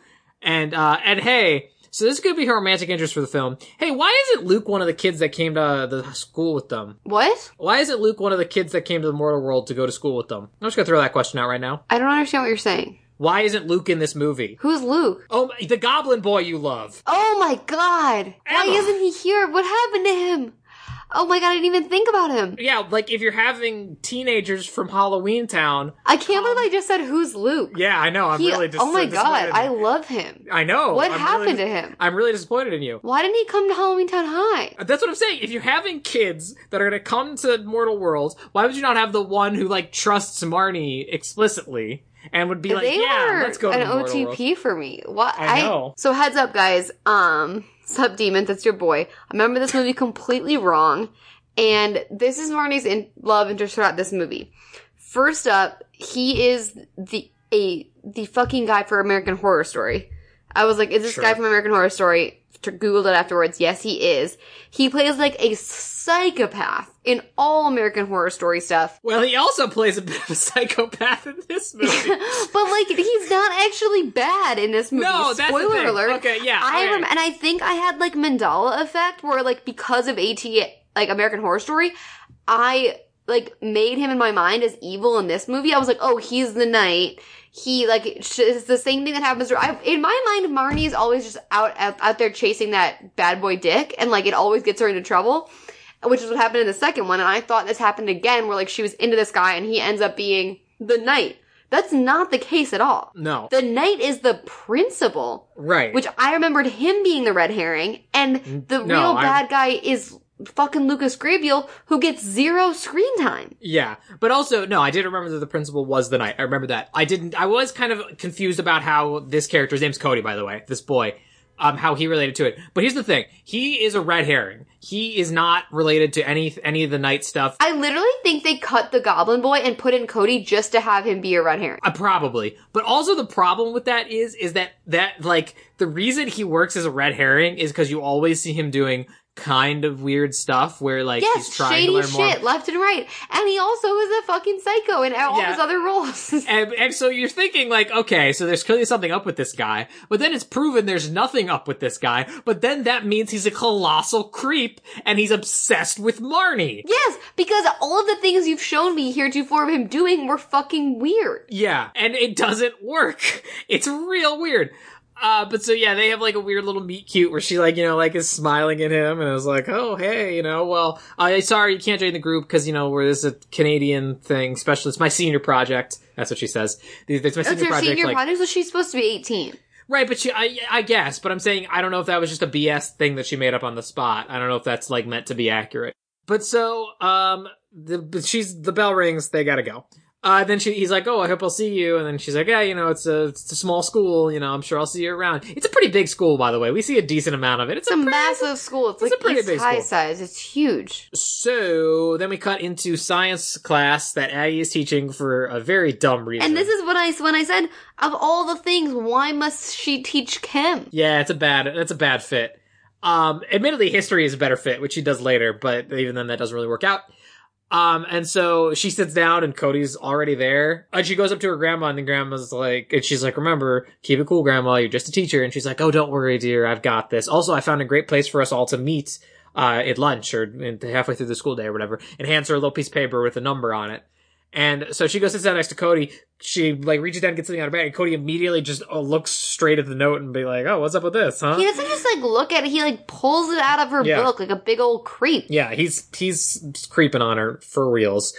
And uh and hey, so this could be her romantic interest for the film. Hey, why isn't Luke one of the kids that came to the school with them? What? Why isn't Luke one of the kids that came to the mortal world to go to school with them? I'm just gonna throw that question out right now. I don't understand what you're saying. Why isn't Luke in this movie? Who's Luke? Oh, the goblin boy you love. Oh my god! Why isn't he here? What happened to him? Oh my god, I didn't even think about him. Yeah, like if you're having teenagers from Halloween Town. I can't believe I just said who's Luke. Yeah, I know. I'm He- really dis- oh my god. I love him. I know. What I'm happened really- to him? I'm really disappointed in you. Why didn't he come to Halloween Town High? That's what I'm saying. If you're having kids that are gonna come to Mortal Worlds, why would you not have the one who like trusts Marnie explicitly and would be like, they "Yeah, let's go an Mortal Worlds." OTP for me. What? I know. so heads up, guys. Um, Sub Demons, that's your boy. I remember this movie completely wrong, and this is Marnie's in- love interest throughout this movie. First up, he is the a the fucking guy for American Horror Story. I was like, is this Sure. guy from American Horror Story? Googled it afterwards. Yes, he is. He plays like a psychopath in all American Horror Story stuff. Well, he also plays a bit of a psychopath in this movie. but like he's not actually bad in this movie. No, that's Spoiler alert. Okay, yeah, I rem- and I think I had like Mandela effect where like because of AT like American Horror Story, I like made him in my mind as evil in this movie. I was like, oh, he's the knight. He like it's the same thing that happens. To, I, in my mind, Marnie is always just out, out out there chasing that bad boy Dick, and like it always gets her into trouble which is what happened in the second one. And I thought this happened again, where like she was into this guy and he ends up being the knight. That's not the case at all. no. The knight is the principal, right. which I remembered him being the red herring, and the no, real bad guy is fucking Lucas Grabeel, who gets zero screen time. Yeah, but also no, I did remember that the principal was the knight. I remember that. I didn't. I was kind of confused about how this character's name's Cody, by the way. This boy, um, how he related to it. But here's the thing: he is a red herring. He is not related to any any of the knight stuff. I literally think they cut the Goblin Boy and put in Cody just to have him be a red herring. Uh, probably, but also the problem with that is is that that like the reason he works as a red herring is because you always see him doing kind of weird stuff where like Yes, he's trying to learn more. shit, left and right. And he also is a fucking psycho in all Yeah. his other roles. And, and so you're thinking like, okay, so there's clearly something up with this guy, but then it's proven there's nothing up with this guy, but then that means he's a colossal creep and he's obsessed with Marnie. Yes, because all of the things you've shown me heretofore of him doing were fucking weird. Yeah, and it doesn't work. It's real weird. Uh, but so yeah, they have like a weird little meet cute where she like, you know, like is smiling at him and I was like, oh, hey, you know, well, I sorry you can't join the group because, you know, we're this is a Canadian thing, special. It's my senior project. That's what she says. It's my That's senior her project. senior like, project, so she's supposed to be 18. Right, but she, I, I guess, but I'm saying I don't know if that was just a BS thing that she made up on the spot. I don't know if that's like meant to be accurate. But so, um, the but she's the bell rings. They gotta go. Uh, then she, he's like, "Oh, I hope I'll see you." And then she's like, "Yeah, you know, it's a it's a small school. You know, I'm sure I'll see you around." It's a pretty big school, by the way. We see a decent amount of it. It's, It's a pretty- massive school. It's, it's like a pretty East big High school. size. It's huge. So then we cut into science class that Aggie is teaching for a very dumb reason. And this is what I when I said of all the things, why must she teach chem? Yeah, it's a bad that's a bad fit. Um admittedly history is a better fit, which she does later, but even then that doesn't really work out. Um and so she sits down and Cody's already there. And she goes up to her grandma and the grandma's like and she's like, Remember, keep it cool, grandma, you're just a teacher and she's like, Oh, don't worry, dear, I've got this. Also I found a great place for us all to meet uh at lunch or halfway through the school day or whatever, and hands her a little piece of paper with a number on it. And so she goes sits down next to Cody. She like reaches down, and gets something out of her bag, and Cody immediately just uh, looks straight at the note and be like, "Oh, what's up with this, huh?" He doesn't just like look at it, he like pulls it out of her Yeah. book like a big old creep. Yeah, he's he's creeping on her for reals.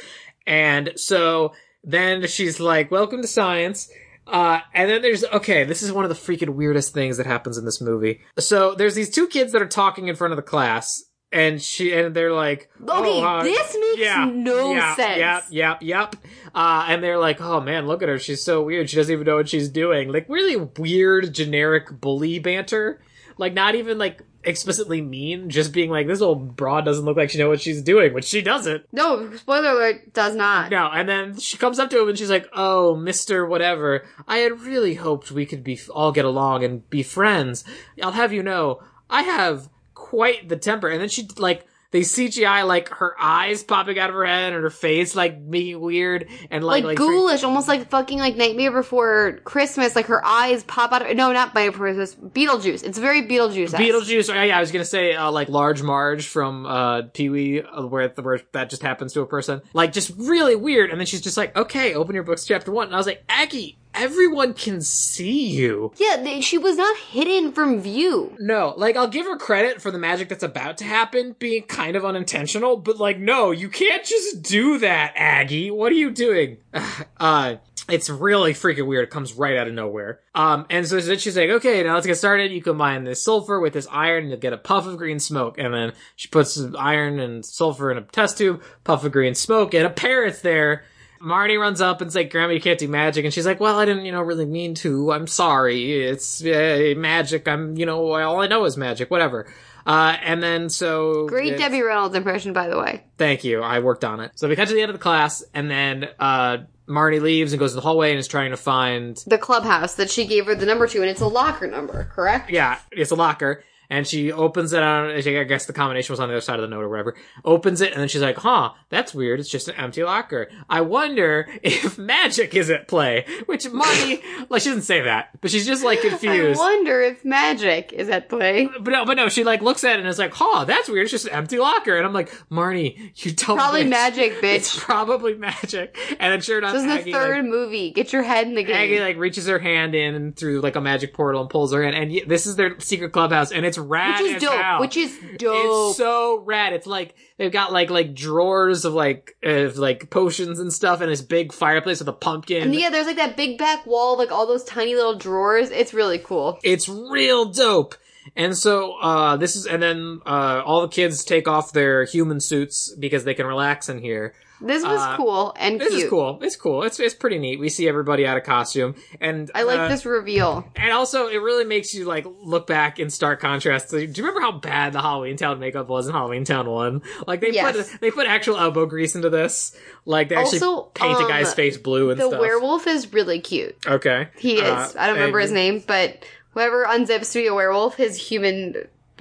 And so then she's like, "Welcome to science." Uh, and then there's okay, this is one of the freaking weirdest things that happens in this movie. So there's these two kids that are talking in front of the class, and she and they're like, Okay, "Oh, uh, this makes no yeah, sense. Yep, yep, yep. Uh, and they're like, "Oh man, look at her. She's so weird. She doesn't even know what she's doing." Like really weird, generic bully banter. Like not even like explicitly mean, just being like, "This old broad doesn't look like she knows what she's doing," which she doesn't. No, spoiler alert, does not. No, and then she comes up to him and she's like, "Oh, Mister Whatever, I had really hoped we could be all get along and be friends. I'll have you know, I have quite the temper." And then she like they CGI like her eyes popping out of her head and her face like being weird and like Like, like, ghoulish, almost like fucking like Nightmare Before Christmas. Like her eyes pop out. Of, no, not Nightmare Before Christmas. Beetlejuice. It's very Beetlejuice. Beetlejuice. Oh, yeah, I was gonna say uh, like Large Marge from uh, Pee Wee, uh, where where that just happens to a person. Like just really weird. And then she's just like, "Okay, open your books, chapter one." And I was like, "Aggie, everyone can see you." Yeah, she was not hidden from view. No, like I'll give her credit for the magic that's about to happen being kind of unintentional, but like no, you can't just do that, Aggie. What are you doing? uh it's really freaking weird. It comes right out of nowhere. Um, and so then she's like, okay, now let's get started. You combine this sulfur with this iron and you'll get a puff of green smoke. And then she puts iron and sulfur in a test tube, puff of green smoke, and a parrot's there. Marty runs up and's like, Grandma, you can't do magic. And she's like, well, I didn't, you know, really mean to. I'm sorry. It's uh, magic. I'm, you know, all I know is magic. Whatever. Uh, and then so. Great Debbie Reynolds impression, by the way. Thank you. I worked on it. So we cut to the end of the class and then, uh, Marty leaves and goes to the hallway and is trying to find The clubhouse that she gave her the number to, and it's a locker number, correct? yeah, it's a locker. And she opens it on. I guess the combination was on the other side of the note or whatever. Opens it, and then she's like, "Huh, that's weird. It's just an empty locker. I wonder if magic is at play." Which Marty, like, she doesn't say that, but she's just like confused. I wonder if magic is at play. But no, but no, she like looks at it and is like, "Huh, that's weird. It's just an empty locker." And I'm like, "Marnie, you dumb Probably bitch. magic, It's probably magic." And then sure enough, This is the third like, movie. Get your head in the game. Aggie like reaches her hand in through like a magic portal and pulls her in, and y- this is their secret clubhouse, and it's rad which is dope. hell. Which is dope. It's so rad. It's like they've got like like drawers of like of like potions and stuff, and this big fireplace with a pumpkin. and yeah, there's like that big back wall, like all those tiny little drawers. It's really cool. It's real dope. And so, uh, this is, and then, uh, all the kids take off their human suits because they can relax in here. This was Uh, cool and This cute. is cool. It's cool. It's, it's pretty neat. We see everybody out of costume. And, I like uh, this reveal. And also, it really makes you, like, look back in stark contrast. to- Do you remember how bad the Halloween Town makeup was in Halloween Town 1? Like, they Yes. put, they put actual elbow grease into this. Like, they actually Also, paint a um, guy's face blue and The stuff. werewolf is really cute. Okay. He is. Uh, I don't remember and- his name, but whoever unzips to be a werewolf, his human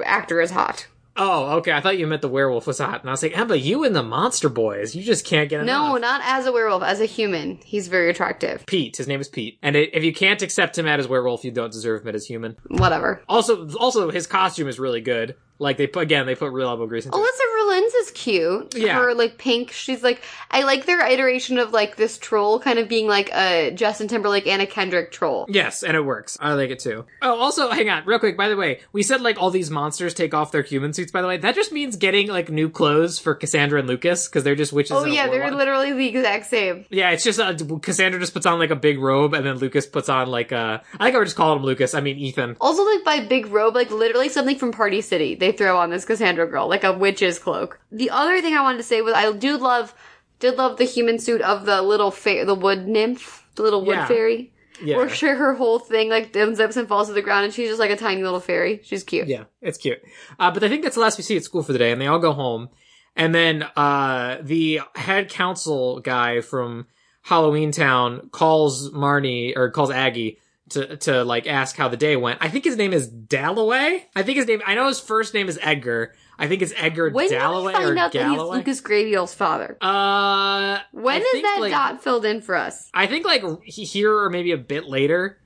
actor is hot. Oh, okay. I thought you meant the werewolf was hot. And I was like, Emma, you and the monster boys, you just can't get enough. No, not as a werewolf, as a human. He's very attractive. Pete. His name is Pete. And i if you can't accept him as werewolf, you don't deserve him as human. Whatever. Also, also his costume is really good. Like they put again, they put real elbow grease into. Olesya Rulin's is cute. Yeah. Her like pink. She's like I like their iteration of like this troll kind of being like a Justin Timberlake Anna Kendrick troll. Yes, and it works. I like it too. Oh, also, hang on, real quick. By the way, we said like all these monsters take off their human suits. By the way, that just means getting like new clothes for Cassandra and Lucas because they're just witches. Oh a yeah, they're warlock. literally the exact same. Yeah, it's just uh, Cassandra just puts on like a big robe, and then Lucas puts on like uh I think I would just call him Lucas. I mean Ethan. Also, like by big robe, like literally something from Party City. They throw on this Cassandra girl, like a witch's cloak. The other thing I wanted to say was I do love, did love the human suit of the little fa- the wood nymph, the little wood Yeah. fairy. Yeah. Where sure her whole thing like unzips and falls to the ground, and she's just like a tiny little fairy. She's cute. Yeah, it's cute. Uh, but I think that's the last we see at school for the day, and they all go home. And then uh, the head council guy from Halloween Town calls Marnie or calls Aggie to to like ask how the day went. I think his name is Dalloway. I think his name. I know his first name is Edgar. I think it's Edgar When Dalloway we or find out that he's Galloway. Lucas Grabeel's father? uh, When is think, that like, dot filled in for us? I think like here or maybe a bit later,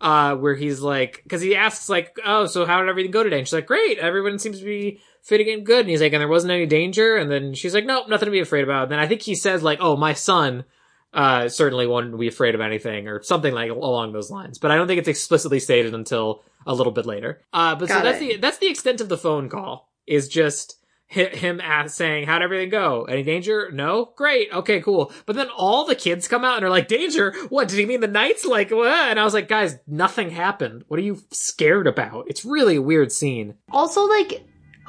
uh, where he's like, because he asks like, "Oh, so how did everything go today?" And she's like, "Great, everyone seems to be fitting in good." And he's like, "And there wasn't any danger." And then she's like, "Nope, nothing to be afraid about." And then I think he says like, "Oh, my son." Uh, certainly won't be afraid of anything or something like along those lines, but I don't think it's explicitly stated until a little bit later. Uh, but so Got that's it. the that's the extent of the phone call is just hi- him ask, saying, "How'd everything go? Any danger? No, great, okay, cool." But then all the kids come out and are like, "Danger? What? Did he mean the knights? Like what?" And I was like, "Guys, nothing happened. What are you scared about?" It's really a weird scene. Also, like,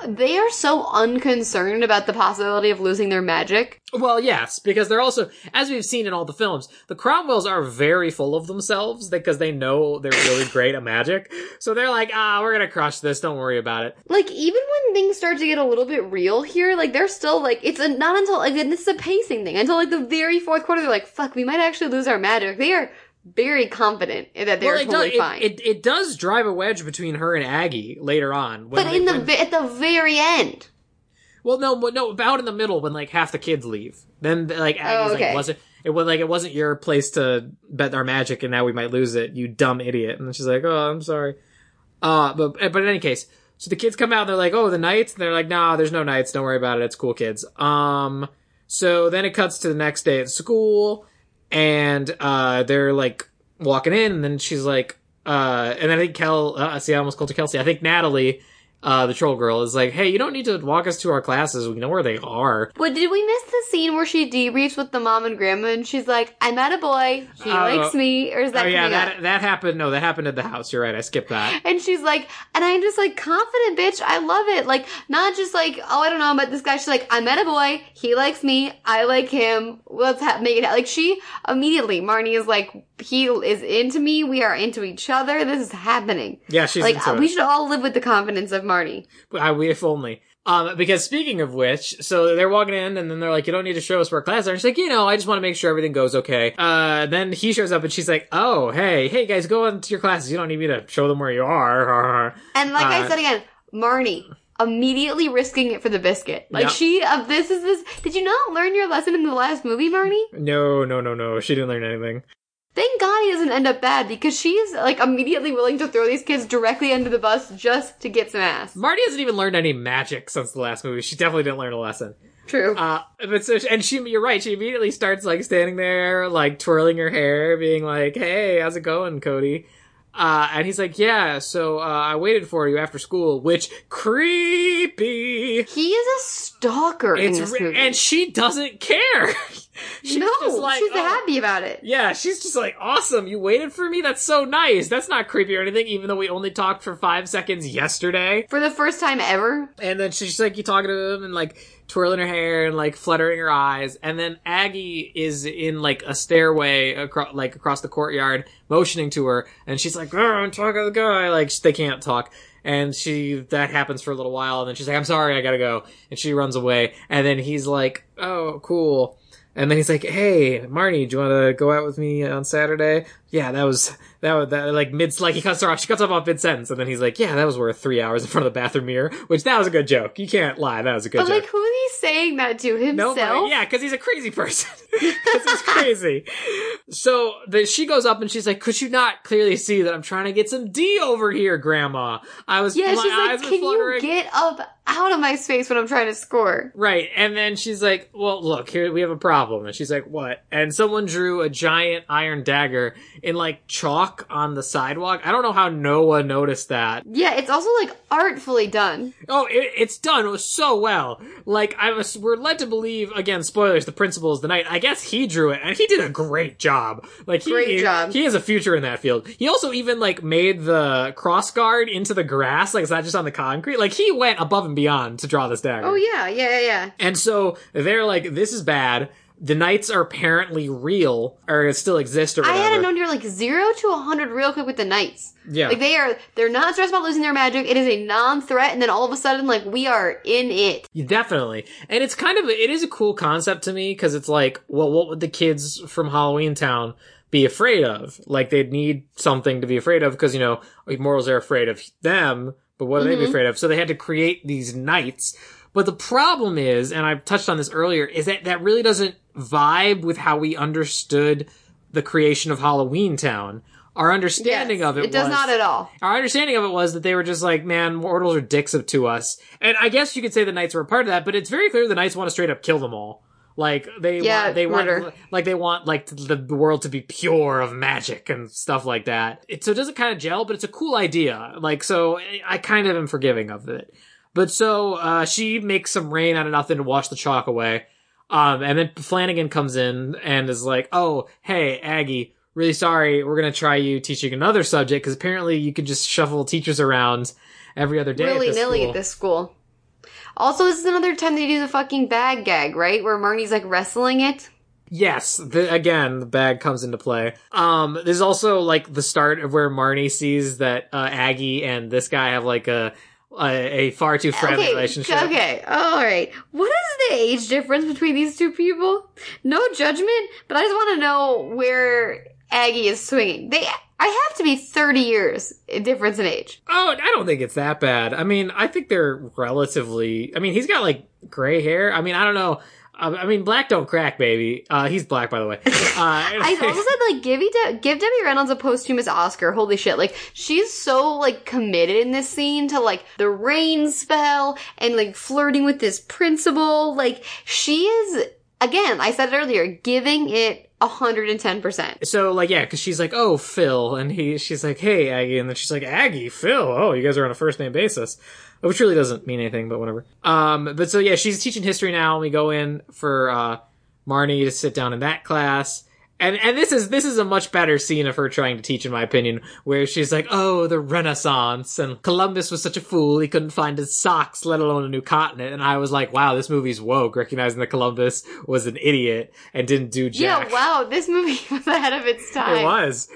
they are so unconcerned about the possibility of losing their magic. Well, yes, because they're also, as we've seen in all the films, the Cromwells are very full of themselves because they know they're really great at magic. So they're like, "Ah, we're gonna crush this. Don't worry about it." Like, even when things start to get a little bit real here, like, they're still, like, it's a, not until, like, this is a pacing thing, until, like, the very fourth quarter, they're like, fuck, we might actually lose our magic. They are very confident that they're it, totally does, fine. It, it, it does drive a wedge between her and Aggie later on. when but in the, at the very end. Well, no, no, about in the middle when like half the kids leave. Then like Aggie's Oh, okay. like, wasn't it was like it wasn't your place to bet our magic, and now we might lose it, you dumb idiot. And she's like, oh, I'm sorry. Uh, but but in any case, so the kids come out, and they're like, oh, the knights. And they're like, nah, there's no knights. Don't worry about it. It's cool, kids. Um, so then it cuts to the next day at school, and uh, they're like walking in, and then she's like, uh, and I think Kel, uh, see, I almost called her Kelsey. I think Natalie uh, the troll girl is like, hey, you don't need to walk us to our classes. We know where they are. But did we miss the scene where she debriefs with the mom and grandma and she's like, I met a boy, he Oh. likes me, or is that oh yeah, up? that that happened. No, that happened at the house. You're right. I skipped that. And she's like, and I'm just like confident, bitch. I love it. Like, not just like, oh, I don't know about this guy. She's like, I met a boy. He likes me. I like him. Let's ha- make it. ha-" Like, she immediately, Marnie is like, he is into me. We are into each other. This is happening. Yeah, she's like, into uh, we should all live with the confidence of Marnie. I, we- if only. Um, because speaking of which, so they're walking in and then they're like, you don't need to show us where class are. And she's like, you know, I just want to make sure everything goes okay. Uh, then he shows up and she's like, oh, hey, hey guys, go on to your classes. You don't need me to show them where you are. And like I Uh, said again, Marnie immediately risking it for the biscuit. Like Yep. she, uh, this is this. Did you not learn your lesson in the last movie, Marnie? No, no, no, no. She didn't learn anything. Thank God he doesn't end up bad because she's like immediately willing to throw these kids directly under the bus just to get some ass. Marty hasn't even learned any magic since the last movie. She definitely didn't learn a lesson. True. Uh, but so, and she, you're right. She immediately starts like standing there, like twirling her hair, being like, "Hey, how's it going, Cody?" Uh, and he's like, "Yeah, so uh, I waited for you after school." Which creepy. he is a stalker in It's this re- movie. and she doesn't care. she's no, just like, she's "Oh." happy about it. Yeah, she's just like, awesome, you waited for me? That's so nice. That's not creepy or anything, even though we only talked for five seconds yesterday. For the first time ever. And then she's like, you talking to him and like twirling her hair and like fluttering her eyes. And then Aggie is in like a stairway across, like across the courtyard, motioning to her. And she's like, oh, I'm talking to the guy. Like they can't talk. And she, that happens for a little while. And then she's like, I'm sorry, I gotta go. And she runs away. And then he's like, oh, cool. And then he's like, "Hey, Marnie, do you want to go out with me on Saturday?" Yeah, that was that was that like mid like he cuts her off. She cuts her off mid sentence, and then he's like, "Yeah, that was worth three hours in front of the bathroom mirror." Which that was a good joke. You can't lie. That was a good But joke. like, who is he saying that to himself? Nobody, yeah, because he's a crazy person. Because he's crazy. So the, she goes up and she's like, "Could you not clearly see that I'm trying to get some D over here, Grandma? I was Yeah, my she's eyes like, can you get up out of my space when I'm trying to score? Right. And then she's like, well, look, here we have a problem. And she's like, what? And someone drew a giant iron dagger in like chalk on the sidewalk. I don't know how Noah noticed that. Yeah, it's also like artfully done. Oh, it, it's done. So well. Like, I was, we're led to believe, again, spoilers, the principal is the knight. I guess he drew it and he did a great job. Like, he, Great job. he has a future in that field. He also even like made the cross guard into the grass. Like, it's not just on the concrete. Like, he went above and beyond to draw this dagger. Oh yeah, yeah, yeah, yeah. And so they're like, this is bad. The knights are apparently real, or still exist, or I had to know you're like zero to a hundred real quick with the knights. Yeah. Like they are, they're not stressed about losing their magic. It is a non-threat, and then all of a sudden, like we are in it. Yeah, Definitely. And it's kind of, it is a cool concept to me, because it's like, well, what would the kids from Halloween Town be afraid of? Like, they'd need something to be afraid of, because, you know, mortals are afraid of them, but what are they be Mhm. afraid of? So they had to create these knights. But the problem is, and I touched on this earlier, is that that really doesn't vibe with how we understood the creation of Halloween Town. Our understanding Yes, of it, it does was- not at all. our understanding of it was that they were just like, man, mortals are dicks up to us. And I guess you could say the knights were a part of that, but it's very clear the knights want to straight up kill them all. Like they Yeah, want, they murder. want, like they want like the, the world to be pure of magic and stuff like that. It, so it doesn't kind of gel, but it's a cool idea. Like so, I- I kind of am forgiving of it. But so uh, she makes some rain out of nothing to wash the chalk away. Um, and then Flanagan comes in and is like, "Oh, hey, Aggie, really sorry. We're gonna try you teaching another subject because apparently you could just shuffle teachers around every other day. Willy at this nilly at this school. Also, this is another time they do the fucking bag gag, right? Where Marnie's like wrestling it. Yes, the, again, the bag comes into play. Um, there's also like the start of where Marnie sees that uh, Aggie and this guy have like a a, a far too friendly okay, relationship. okay, all right. What is the age difference between these two people? No judgment, but I just want to know where Aggie is swinging. They, I have to be thirty years difference in age. Oh, I don't think it's that bad. I mean, I think they're relatively. I mean, he's got like gray hair. I mean, I don't know. Uh, I mean, black don't crack, baby. Uh, he's black, by the way. Uh, I also said like give De- give Debbie Reynolds a posthumous Oscar. Holy shit! Like she's so like committed in this scene to like the rain spell and like flirting with this principal. Like she is again. I said it earlier, giving it hundred and ten percent. so like yeah, because she's like, oh Phil, and he she's like, hey Aggie, and then she's like, Aggie, Phil, oh you guys are on a first name basis, which really doesn't mean anything, but whatever. Um, but so yeah, she's teaching history now, and we go in for uh Marnie to sit down in that class. And and this is this is a much better scene of her trying to teach, in my opinion, where she's like, "Oh, the Renaissance, and Columbus was such a fool he couldn't find his socks, let alone a new continent." And I was like, "Wow, this movie's woke, recognizing that Columbus was an idiot and didn't do jack." Yeah, wow, this movie was ahead of its time. It was.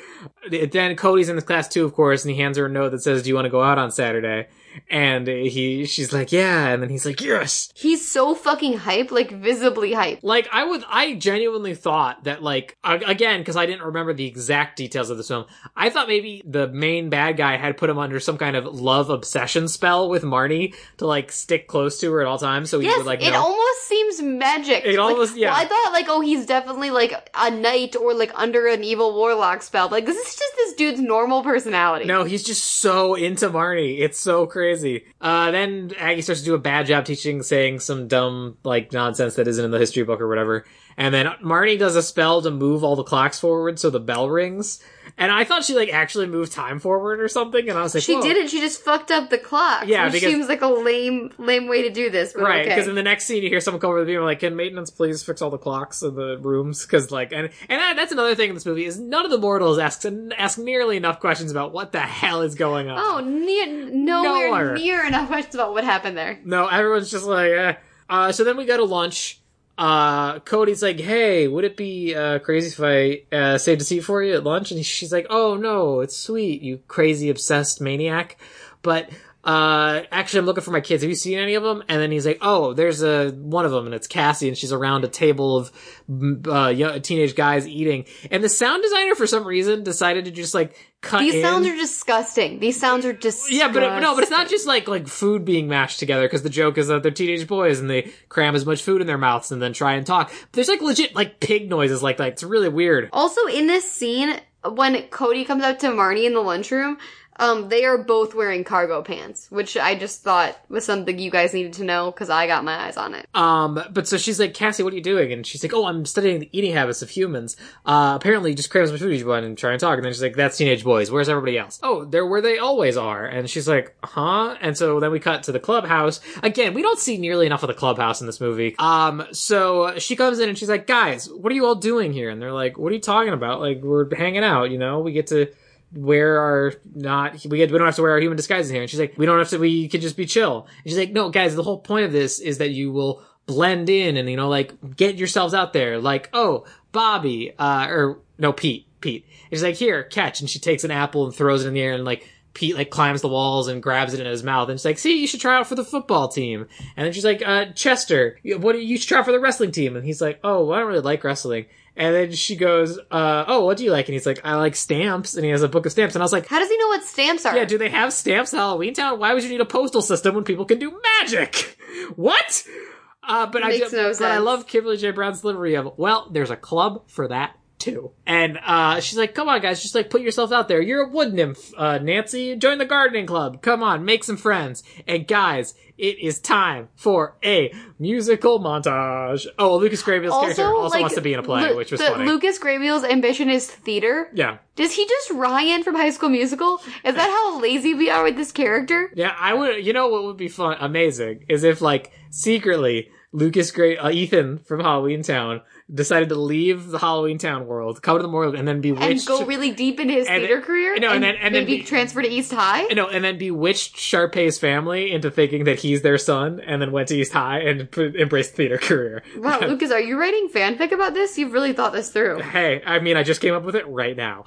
Then Cody's in this class too, of course, and he hands her a note that says, "Do you want to go out on Saturday?" And he, she's like, yeah. And then he's like, yes. He's so fucking hype, like visibly hype. Like, I would, I genuinely thought that, like, a- again, because I didn't remember the exact details of this film, I thought maybe the main bad guy had put him under some kind of love obsession spell with Marnie to, like, stick close to her at all times. So he Yes, would, like, it know. almost seems magic. It Like, almost- yeah. well, I thought like, oh, he's definitely like a knight or like under an evil warlock spell. Like this is just this dude's normal personality. No, he's just so into Marnie. It's so crazy. Uh, then Aggie starts to do a bad job teaching, saying some dumb, like, nonsense that isn't in the history book or whatever. And then Marnie does a spell to move all the clocks forward so the bell rings. And I thought she, like, actually moved time forward or something. And I was like, She Whoa. didn't. She just fucked up the clock. Yeah, which because- seems like a lame, lame way to do this. Right, okay. because in the next scene you hear someone come over the beam like, "Can maintenance please fix all the clocks in the rooms?" Because like, and and that's another thing in this movie is none of the mortals ask ask nearly enough questions about what the hell is going on. oh, near, nowhere Nowhere. near enough questions about what happened there. No, everyone's just like, eh. Uh, so then we go to lunch. Uh, Cody's like, hey, would it be, uh, crazy if I, uh, saved a seat for you at lunch? And she's like, oh no, it's sweet, you crazy obsessed maniac. But, uh, actually I'm looking for my kids. Have you seen any of them? And then he's like, oh, there's a, one of them and it's Cassie and she's around a table of, mm, uh, young, teenage guys eating. And the sound designer for some reason decided to just like cut These in. sounds are disgusting. These sounds are disgusting. Yeah, but it, no, but it's not just like like food being mashed together because the joke is that they're teenage boys and they cram as much food in their mouths and then try and talk. But there's like legit like pig noises like that. It's really weird. Also, in this scene, when Cody comes out to Marnie in the lunchroom, um, they are both wearing cargo pants, which I just thought was something you guys needed to know because I got my eyes on it. Um, but so she's like, Cassie, what are you doing? And she's like, Oh, I'm studying the eating habits of humans. Uh, apparently just as much food you want and try and talk. And then she's like, That's teenage boys. Where's everybody else? Oh, they're where they always are. And she's like, Huh? And so then we cut to the clubhouse. Again, we don't see nearly enough of the clubhouse in this movie. Um, so she comes in and she's like, Guys, what are you all doing here? And they're like, What are you talking about? Like, we're hanging out, you know? We get to wear our not we we don't have to wear our human disguises here and she's like we don't have to we can just be chill and she's like no guys the whole point of this is that you will blend in and you know like get yourselves out there like oh bobby uh or no pete pete and she's like here catch and she takes an apple and throws it in the air and like Pete like climbs the walls and grabs it in his mouth and she's like, "See, you should try out for the football team." And then she's like, uh, "Chester, what you should try out for the wrestling team?" And he's like, "Oh, I don't really like wrestling." And then she goes, uh, "Oh, what do you like?" And he's like, "I like stamps." And he has a book of stamps. And I was like, How does he know what stamps are? yeah, do they have stamps in Halloween Town? Why would you need a postal system when people can do magic? What? Uh, but I no but I love Kimberly J. Brown's delivery of, well, there's a club for that too. And, uh, she's like, come on guys, just like put yourself out there. You're a wood nymph, uh, Nancy. Join the gardening club. Come on, make some friends. And guys, it is time for a musical montage. Oh, Lucas Grabeel's character also like, wants to be in a play, Lu- which was the, funny. Lucas Grabeel's ambition is theater. yeah. Does he just Ryan from High School Musical? Is that how lazy we are with this character? Yeah, I would. You know what would be fun, amazing, is if like secretly Lucas Gray, uh, Ethan from Halloween Town decided to leave the Halloween Town world, come to the world, and then bewitched. And go really deep into his and- theater career? no, and then- and then be- transfer to East High? no, and then bewitched Sharpay's family into thinking that he's their son, and then went to East High and p- embraced the theater career. Wow, Lucas, are you writing fanfic about this? You've really thought this through. Hey, I mean, I just came up with it right now.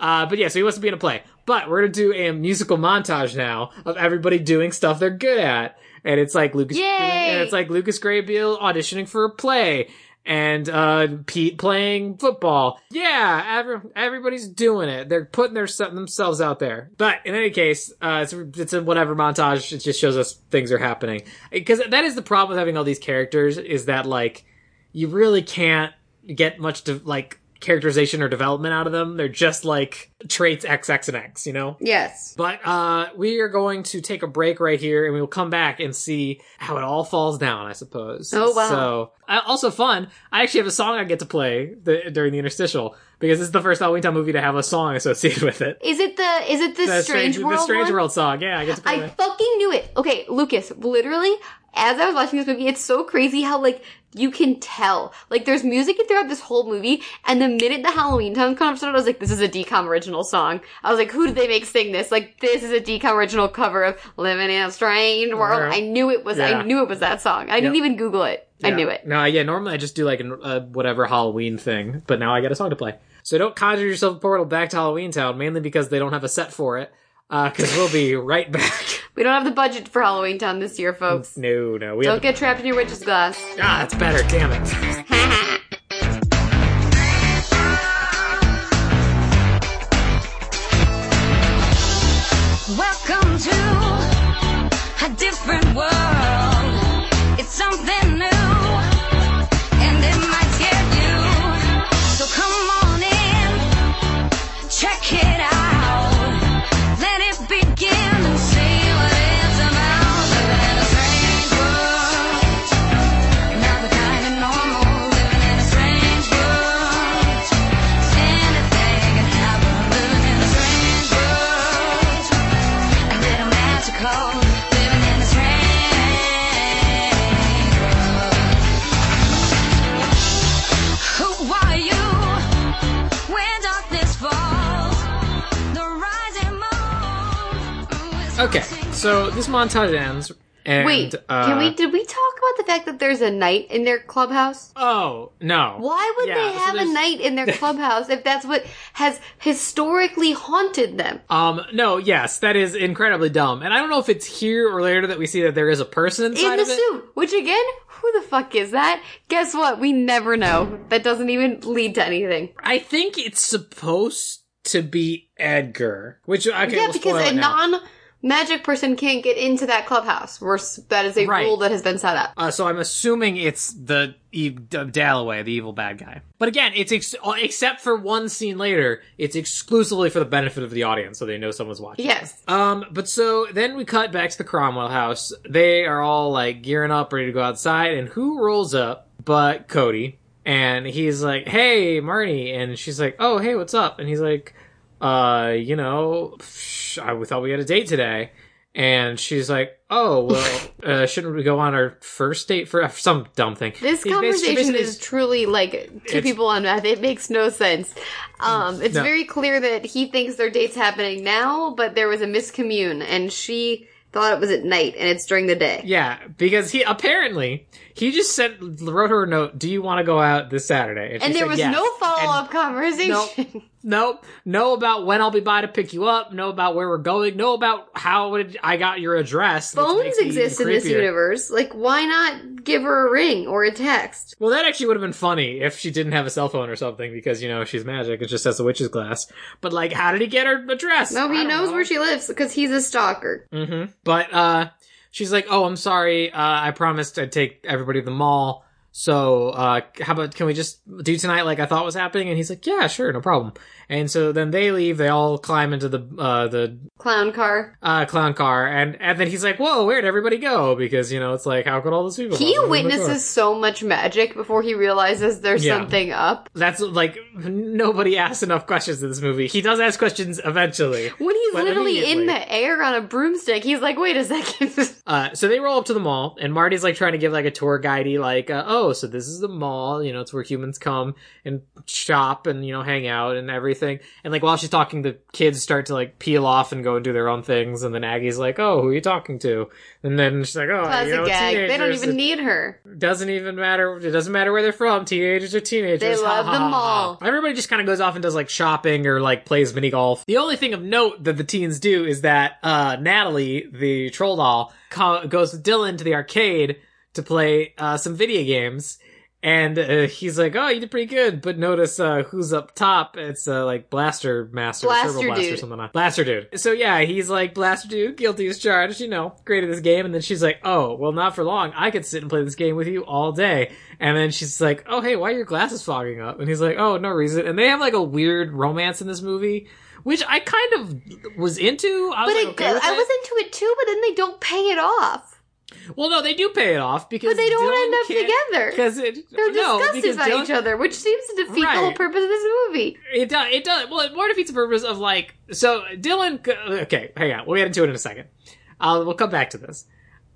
Uh, but yeah, so he wants to be in a play. But we're gonna do a musical montage now of everybody doing stuff they're good at. And it's like Lucas, Yay! and it's like Lucas Grabeel auditioning for a play. And, uh, Pete playing football. Yeah, every, everybody's doing it. They're putting their, themselves out there. But in any case, uh, it's, it's a whatever montage. It just shows us things are happening. Because that is the problem with having all these characters is that, like, you really can't get much to like characterization or development out of them. They're just like traits X, X, and X, you know? Yes. But uh we are going to take a break right here and we will come back and see how it all falls down, I suppose. Oh, wow. So uh, also fun. I actually have a song I get to play the, during the interstitial because this is the first Halloween Town movie to have a song associated with it. Is it the is it the, The Strange, World the Strange one? World song. Yeah, I get to play it. I fucking knew it. Okay, Lucas, literally, as I was watching this movie, it's so crazy how like you can tell. Like there's music throughout this whole movie, and the minute the Halloween Town comes started, I was like, this is a DCOM original song. I was like, who did they make sing this? Like this is a DCOM original cover of Living in a Strange World. Yeah. I knew it was Yeah. I knew it was that song. I didn't even Google it. I knew it. No, yeah, normally I just do like a uh, whatever Halloween thing, but now I got a song to play. So don't conjure yourself a portal back to Halloween Town, mainly because they don't have a set for it. Uh, cause we'll be right back. We don't have the budget for Halloween Town this year, folks. No, no, we Don't get trapped in your witch's glass. ah, that's better. Damn it. Okay, so this montage ends. And, Wait, uh, can we? Did we talk about the fact that there's a knight in their clubhouse? Oh no! Why would Yeah, they so have a there's- knight in their clubhouse if that's what has historically haunted them? Um, no, yes, that is incredibly dumb, and I don't know if it's here or later that we see that there is a person inside in the suit. Which again, who the fuck is that? Guess what? We never know. That doesn't even lead to anything. I think it's supposed to be Edgar, which okay, yeah, we'll because a non magic person can't get into that clubhouse. We're, that is a Right. rule that has been set up. Uh, so I'm assuming it's the e- D- Dalloway, the evil bad guy. But again, it's ex- uh, except for one scene later, it's exclusively for the benefit of the audience, so they know someone's watching. Yes. Um, but so then we cut back to the Cromwell house. They are all like gearing up, ready to go outside, and who rolls up but Cody? And he's like, "Hey, Marnie," and she's like, "Oh, hey, what's up?" And he's like, "Uh, you know, I thought we had a date today." And she's like, "Oh, well, uh, shouldn't we go on our first date for some dumb thing?" This He's basi- conversation is truly like two people on meth. It makes no sense. Um, it's No. very clear that he thinks their date's happening now, but there was a miscommune, and she thought it was at night, and it's during the day. Yeah, because he apparently he just sent wrote her a note. Do you want to go out this Saturday? she And there said was yes. no follow up conversation. Nope. Know about when I'll be by to pick you up. Know about where we're going. Know about how it, I got your address. Phones makes it even exist in this universe. Like, why not give her a ring or a text? Well, that actually would have been funny if she didn't have a cell phone or something because, you know, she's magic. It just has a witch's glass. But, like, how did he get her address? No, he knows where she lives because he's a stalker. hmm But, uh, she's like, oh, I'm sorry. Uh, I promised I'd take everybody to the mall. So, uh, how about, can we just do tonight like I thought was happening? And he's like, yeah, sure, no problem. And so then they leave. They all climb into the, uh, the Clown car. uh, clown car, and and then he's like, "Whoa, where'd everybody go?" Because you know, it's like, how could all those people? He witnesses so much magic before he realizes there's Yeah. something up. That's like nobody asks enough questions in this movie. He does ask questions eventually. When he's literally in the air on a broomstick, he's like, wait a second. Uh, so they roll up to the mall, and Marty's like trying to give like a tour guidey, like, uh, "Oh, so this is the mall. You know, it's where humans come and shop and you know hang out and everything." And like while she's talking, the kids start to like peel off and go and do their own things, and then Aggie's like, "Oh, who are you talking to?" And then she's like, "Oh, Classic you know, gag. They don't teenagers." even need her. doesn't even matter. It doesn't matter where they're from. Teenagers are teenagers. They love ha, the ha, ha. Everybody just kind of goes off and does like shopping or like plays mini golf. The only thing of note that the teens do is that uh, Natalie, the troll doll, co- goes with Dylan to the arcade to play uh, some video games. And uh, he's like, "Oh, you did pretty good." But notice uh, who's up top? It's uh, like Blaster Master, Blaster Turbo Blaster, Dude. something like Blaster Dude. So yeah, he's like Blaster Dude, guilty as charged. You know, great at this game. And then she's like, "Oh, well, not for long. I could sit and play this game with you all day." And then she's like, "Oh, hey, why are your glasses fogging up?" And he's like, "Oh, no reason." And they have like a weird romance in this movie, which I kind of was into. I was But like, it, okay with I it. was into it too, but then they don't pay it off. Well, no, they do pay it off because But they don't Dylan end up together. because They're no, disgusted because by Dylan- each other, which seems to defeat the whole purpose of this movie. It does. It does. Well, it more defeats the purpose of like. So Dylan. Okay, hang on. We'll get into it in a second. Uh, we'll come back to this.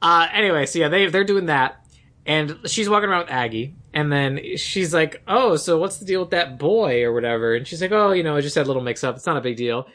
Uh, anyway, so yeah, they they're doing that, and she's walking around with Aggie, and then she's like, "Oh, so what's the deal with that boy or whatever?" And she's like, "Oh, you know, I just had a little mix up. It's not a big deal.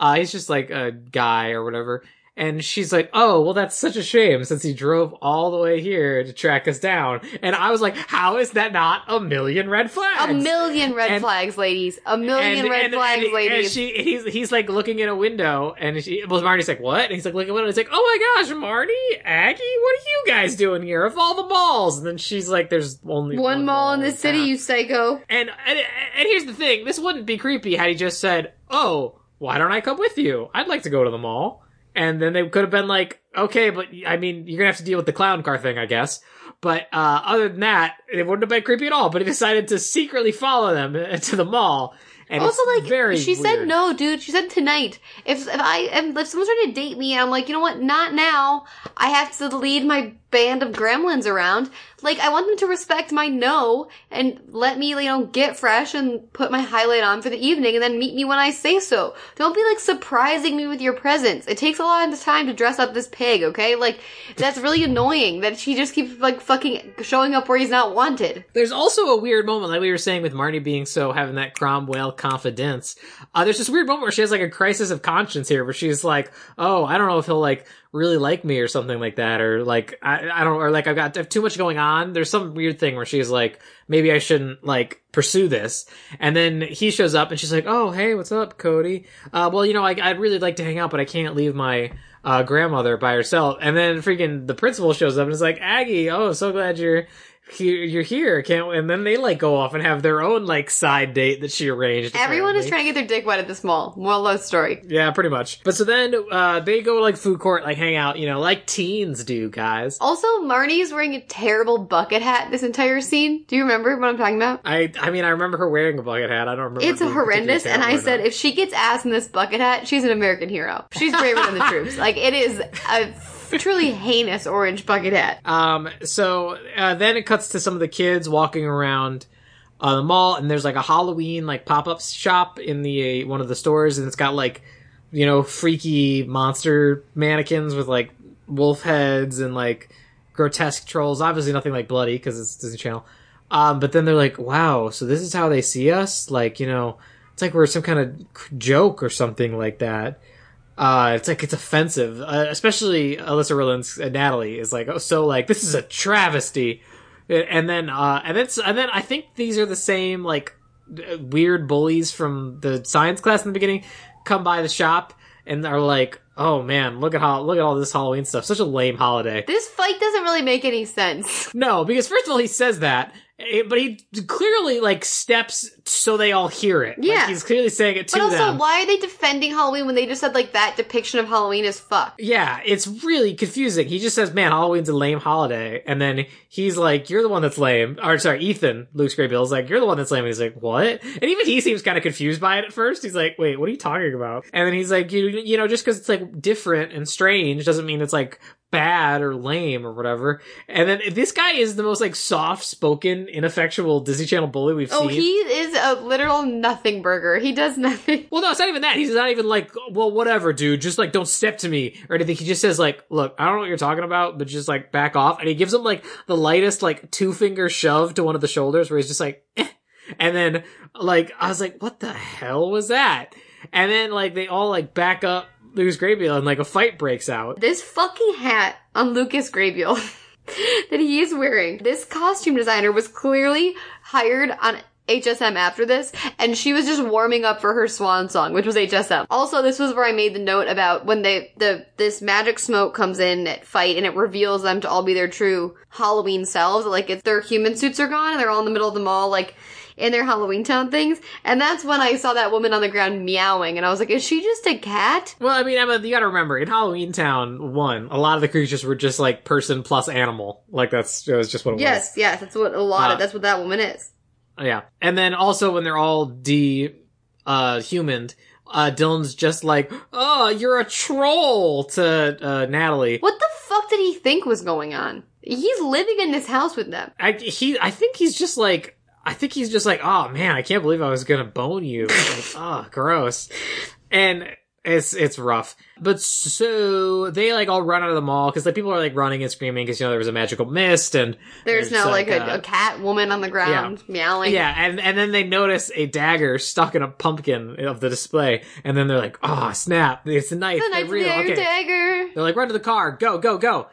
Uh, he's just like a guy or whatever." And she's like, "Oh, well, that's such a shame since he drove all the way here to track us down." And I was like, "How is that not a million red flags?" A million red And- flags, ladies. A million red flags, and ladies. she, he's he's like looking in a window, and she, well, Marty's like, "What?" And he's like looking at a window. He's like, "Oh my gosh, Marty, Aggie, what are you guys doing here? Of all the malls?" And then she's like, "There's only One mall in the city, town." you psycho. And, and and here's the thing: this wouldn't be creepy had he just said, "Oh, why don't I come with you? I'd like to go to the mall." And then they could have been like, "Okay, but I mean, you're gonna have to deal with the clown car thing, I guess." But uh, other than that, it wouldn't have been creepy at all. But he decided to secretly follow them to the mall. And also, like, very she said no, dude. She said tonight. If if I if, if someone's trying to date me, and I'm like, you know what? Not now. I have to lead my band of gremlins around. Like, I want them to respect my no and let me, you know, get fresh and put my highlight on for the evening, and then meet me when I say so. Don't be like surprising me with your presence. It takes a lot of time to dress up this pig. Okay, like that's really annoying that she just keeps like fucking showing up where he's not wanted. There's also a weird moment, like we were saying with Marty being so having that Cromwell confidence. Uh, there's this weird moment where she has like a crisis of conscience here, where she's like, "Oh, I don't know if he'll like really like me or something like that, or like I, I don't, or like I've got too much going on." There's some weird thing where she's like, "Maybe I shouldn't like pursue this," and then he shows up and she's like, "Oh, hey, what's up, Cody? Uh, well, you know, I, I'd really like to hang out, but I can't leave my." Uh, grandmother by herself, and then freaking the principal shows up and is like, "Aggie, oh, so glad you're here, you're here, can't?" And then they like go off and have their own like side date that she arranged. Everyone is trying to get their dick wet at this mall. Of the story. Yeah, pretty much. But so then uh, they go like food court, like hang out, you know, like teens do, guys. Also, marnie is wearing a terrible bucket hat this entire scene. Do you remember what I'm talking about? I I mean, I remember her wearing a bucket hat. I don't remember. It's it horrendous, and I said or if she gets ass in this bucket hat, she's an American hero. She's braver than the troops. Like it is a truly heinous orange bucket hat. Um. So uh, then it cuts to some of the kids walking around. Uh, the mall and there's like a Halloween like pop up shop in the uh, one of the stores and it's got like you know freaky monster mannequins with like wolf heads and like grotesque trolls. Obviously nothing like bloody because it's Disney Channel. Um, but then they're like, wow, so this is how they see us? Like, you know, it's like we're some kind of joke or something like that. Uh, it's like it's offensive, uh, especially Olesya Rulin's uh, Natalie is like, oh, so like this is a travesty, and then uh, and then and then I think these are the same like weird bullies from the science class in the beginning come by the shop and are like, oh man, look at how look at all this Halloween stuff, such a lame holiday. This fight doesn't really make any sense. No, because first of all, he says that, Eh, but he clearly like steps so they all hear it. Like, Yeah. he's clearly saying it to But also, them. why are they defending Halloween when they just said like that depiction of Halloween is fuck? Yeah, it's really confusing. He just says, "Man, Halloween's a lame holiday," and then he's like, "You're the one that's lame." Or sorry, Ethan, Lucas Grabeel's like, "You're the one that's lame." And he's like, "What?" And even he seems kind of confused by it at first. He's like, "Wait, what are you talking about?" And then he's like, "You, you know, just because it's like different and strange doesn't mean it's like." Bad or lame or whatever and then this guy is the most like soft spoken ineffectual disney channel bully we've Oh, seen Oh, he is a literal nothing burger. He does nothing. Well, no, it's not even that. He's not even like, well, whatever, dude. Just like, don't step to me or anything. He just says like, look, I don't know what you're talking about, but just like back off. And he gives him like the lightest like two finger shove to one of the shoulders where he's just like, eh. and then like I was like, what the hell was that? And then like they all like back up Lucas Grabeel and like a fight breaks out. This fucking hat on Lucas Grabeel that he is wearing. This costume designer was clearly hired on HSM after this, and she was just warming up for her swan song, which was HSM. Also, this was where I made the note about when they the this magic smoke comes in at fight and it reveals them to all be their true Halloween selves. Like it's their human suits are gone and they're all in the middle of the mall, like in their Halloween town things. And that's when I saw that woman on the ground meowing, and I was like, is she just a cat? Well, I mean, Emma, you gotta remember, in Halloween Town 1, a lot of the creatures were just like person plus animal. Like that's, it was just what it was. Yes, yes, that's what a lot Uh, of that's what that woman is. Yeah. And then also when they're all de uh humaned, uh Dylan's just like, "Oh, you're a troll" to uh Natalie. What the fuck did he think was going on? He's living in this house with them. I he I think he's just like I think he's just like, "Oh man, I can't believe I was going to bone you." like, oh, gross. And It's it's rough. But so they like all run out of the mall because like people are like running and screaming because you know there was a magical mist and There's now like, a, uh, a cat woman on the ground meowing. yeah, and and then they notice a dagger stuck in a pumpkin of the display, and then they're like, "Oh snap! It's a knife. The They're knife real. okay." Dagger. They're like, "Run to the car! Go, go, go!"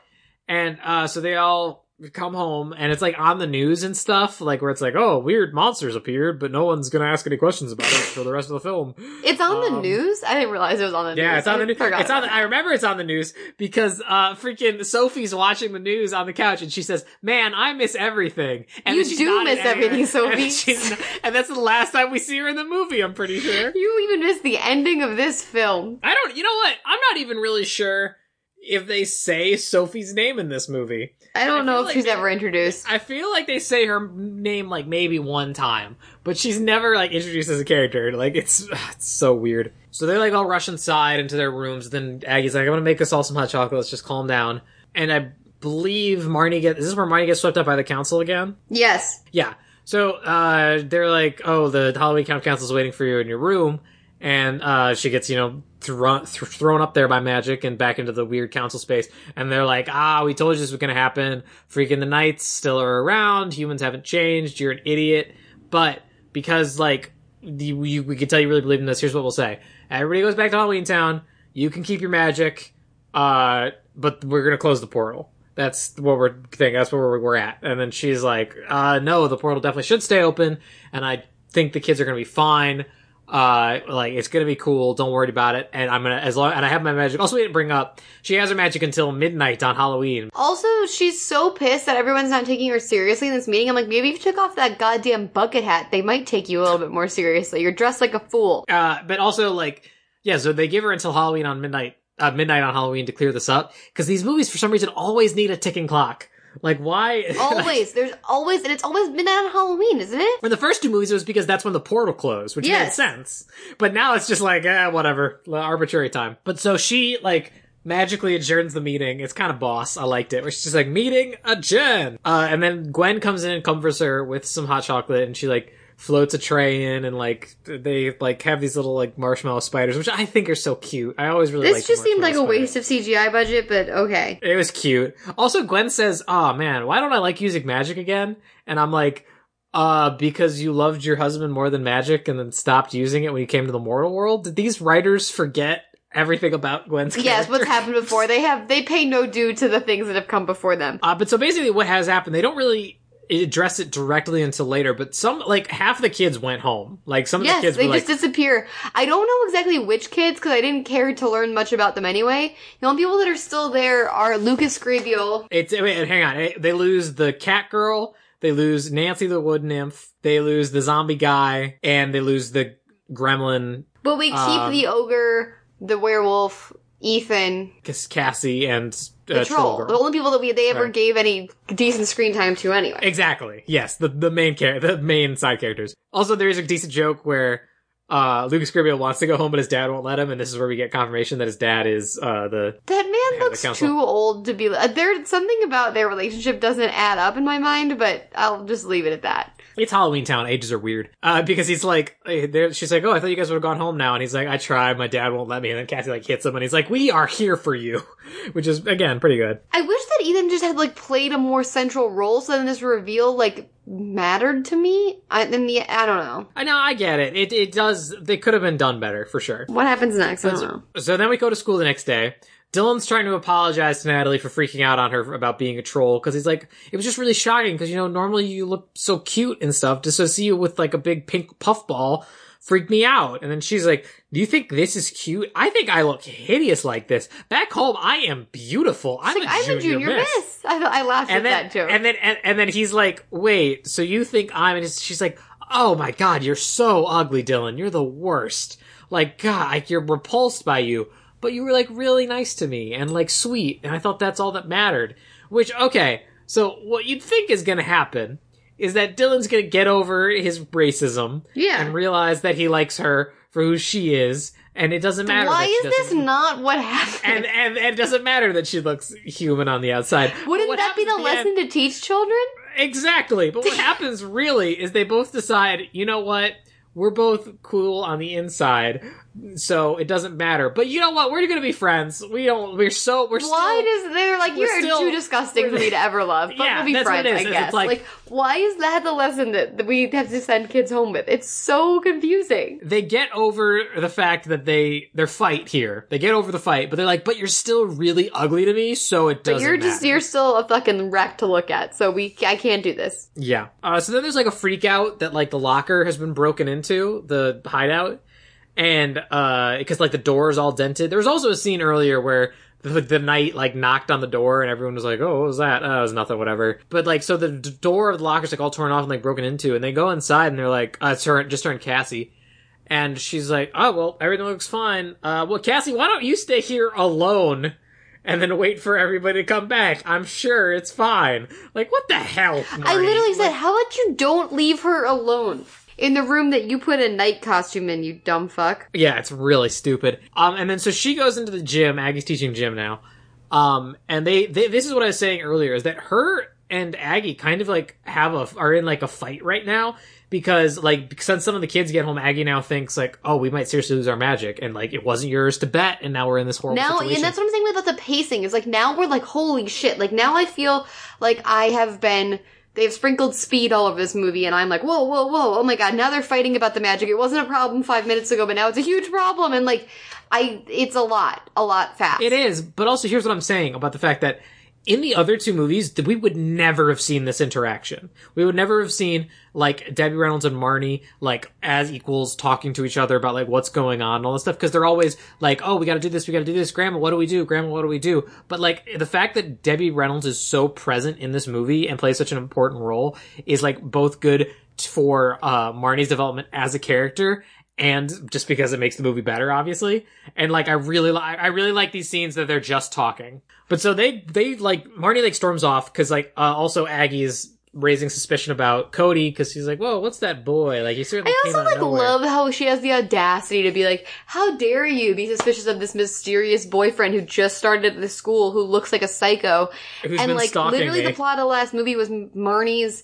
And uh, so they all come home, and it's like on the news and stuff, like where it's like, "Oh, weird monsters appeared, but no one's gonna ask any questions about it for the rest of the film." It's on the Um, news. I didn't realize it was on the news. Yeah, it's on I the news. It's on. The, I remember it's on the news because uh, freaking Sophie's watching the news on the couch and she says, "Man, I miss everything." And You do miss everything, Sophie. And, not- and that's the last time we see her in the movie. I'm pretty sure. You even missed the ending of this film. I don't. You know what? I'm not even really sure if they say Sophie's name in this movie. I don't I know if like she's they- ever introduced. I feel like they say her name like maybe one time, but she's never like introduced as a character. Like it's it's so weird. So they like all rush inside into their rooms. Then Aggie's like, "I'm gonna make us all some hot chocolate. Let's just calm down." And I believe Marnie gets. This is this where Marnie gets swept up by the council again? Yes. Yeah. So uh, they're like, "Oh, the Halloween Camp Council's waiting for you in your room," and uh, she gets, you know, thrown th- thrown up there by magic and back into the weird council space. And they're like, "Ah, we told you this was gonna happen. Freaking the knights still are around. Humans haven't changed. You're an idiot." But because like you, you, we can tell you really believe in this, here's what we'll say: Everybody goes back to Halloween Town. You can keep your magic, uh, but we're gonna close the portal. That's what we're thinking. That's where we're, we're at. And then she's like, uh, no, the portal definitely should stay open. And I think the kids are going to be fine. Uh, like, it's to be cool. Don't worry about it. And I'm to, as long, and I have my magic. Also, we didn't bring up, she has her magic until midnight on Halloween. Also, she's so pissed that everyone's not taking her seriously in this meeting. I'm like, maybe if you took off that goddamn bucket hat, they might take you a little bit more seriously. You're dressed like a fool. Uh, but also, like, yeah, so they give her until Halloween on midnight, uh, midnight on Halloween to clear this up. Cause these movies, for some reason, always need a ticking clock. Like, why? Always. There's always, and it's always midnight on Halloween, isn't it? For the first two movies, it was because that's when the portal closed, which made sense. But now it's just like, eh, whatever, arbitrary time. But so she, like, magically adjourns the meeting. It's kind of boss. I liked it. Where she's just like, meeting adjourn. Uh, and then Gwen comes in and comforts her with some hot chocolate and she, like, floats a tray in and, like, they, like, have these little, like, marshmallow spiders, which I think are so cute. I always really This just seemed like a waste of CGI budget, but okay. it was cute. Also, Gwen says, "Oh man, why don't I like using magic again?" And I'm like, "Uh, because you loved your husband more than magic, and then stopped using it when you came to the mortal world." Did these writers forget everything about Gwen's character? Yes, what's happened before. They have, they pay no due to the things that have come before them. Uh, but so basically, what has happened? They don't really address it directly until later. But some, like half the kids went home. Like some of Yes, the kids they were just like, disappear. I don't know exactly which kids because I didn't care to learn much about them anyway. The only people that are still there are Lucas Grabeel. It's wait, hang on. They lose the cat girl. They lose Nancy the wood nymph. They lose the zombie guy, and they lose the gremlin. But we keep Um, the ogre, the werewolf, Ethan, Cassie and the troll. Girl. The only people that we they ever Right. gave any decent screen time to anyway. Exactly. Yes, the the main char- the main side characters. Also, there is a decent joke where uh Lucas Grabeel wants to go home, but his dad won't let him, and this is where we get confirmation that his dad is uh the That man looks too old to be. Uh, there's something about their relationship doesn't add up in my mind, but I'll just leave it at that. It's Halloween Town. Ages are weird. Uh, because he's like, eh, there. She's like, oh, I thought you guys would have gone home now, and he's like, I tried, my dad won't let me, and then Cassie like hits him, and he's like, we are here for you, which is again pretty good. I wish that Ethan just had like played a more central role, so then this reveal like mattered to me. I, in the I don't know I know, I get it. It it does. They could have been done better for sure. what happens next. I don't know. So then we go to school the next day. Dylan's trying to apologize to Natalie for freaking out on her about being a troll because he's like, it was just really shocking because you know normally you look so cute and stuff. Just to see you with like a big pink puffball freaked me out. And then she's like, "Do you think this is cute? I think I look hideous like this. Back home, I am beautiful. I'm, Like, a, I'm junior a junior miss." miss. I, I laughed And at then, that joke. and then, and, and then he's like, "Wait, so you think I'm?" And she's like, "Oh my god, you're so ugly, Dylan. You're the worst. Like, God, like, you're repulsed by you." But you were like really nice to me and like sweet, and I thought that's all that mattered. Which, okay, so what you'd think is gonna happen is that Dylan's gonna get over his racism Yeah. and realize that he likes her for who she is, and it doesn't matter. Why is this doesn't- what happened? And, and and it doesn't matter that she looks human on the outside. Wouldn't that be the lesson to teach children? Exactly. But what happens really is they both decide, you know what? We're both cool on the inside. So it doesn't matter. But you know what? We're gonna be friends. We don't. We're so. We're Why still. does they're like you're still- too disgusting for me to ever love? But Yeah, we'll be that's what friends, it is. I It's guess. like- Like, why is that the lesson that, that we have to send kids home with? It's so confusing. they get over the fact that they their fight here. They get over the fight, but they're like, "But you're still really ugly to me, so it But doesn't." you're just you're still a fucking wreck to look at. So we I can't do this. Yeah. Uh, so then there's like a freak out that like the locker has been broken into, the hideout. And, uh, because like the door is all dented. There was also a scene earlier where the, the knight like knocked on the door and everyone was like, oh, what was that? Oh, it was nothing, whatever. But like, so the d- door of the locker's like all torn off and like broken into and they go inside and they're like, uh, it's her, just her and Cassie. And she's like, oh, well, everything looks fine. Uh, well, Cassie, why don't you stay here alone? And then wait for everybody to come back. I'm sure it's fine. Like, what the hell? I Marty? literally said, "How about you don't leave her alone in the room that you put a knight costume in, you dumb fuck." Yeah, it's really stupid. Um, and then so she goes into the gym. Aggie's teaching gym now. Um, and they, they this is what I was saying earlier is that her and Aggie kind of like have a are in like a fight right now because like since some of the kids get home, Aggie now thinks like, oh, we might seriously lose our magic, and like it wasn't yours to bet, and now we're in this horrible Now, situation. and that's what I'm saying about the pacing. Is like now we're like, holy shit! Like now I feel like I have been. They've sprinkled speed all over this movie, and I'm like, whoa, whoa, whoa! Oh my god! Now they're fighting about the magic. It wasn't a problem five minutes ago, but now it's a huge problem. And like, I, it's a lot, a lot fast. It is, but also here's what I'm saying about the fact that in the other two movies, we would never have seen this interaction. We would never have seen like Debbie Reynolds and Marnie like as equals talking to each other about like what's going on and all this stuff because they're always like, oh, we got to do this, we got to do this. Grandma, what do we do? Grandma, what do we do? But like the fact that Debbie Reynolds is so present in this movie and plays such an important role is like both good for uh, Marnie's development as a character and just because it makes the movie better, obviously. And like, I really, li- I really like these scenes that they're just talking. But so they, they like Marnie like storms off because like uh, also Aggie is raising suspicion about Cody because he's like, whoa, what's that boy? Like he certainly I also like love how she has the audacity to be like, "How dare you be suspicious of this mysterious boyfriend who just started at the school who looks like a psycho?" Who's and like literally, me. the plot of the last movie was Marnie's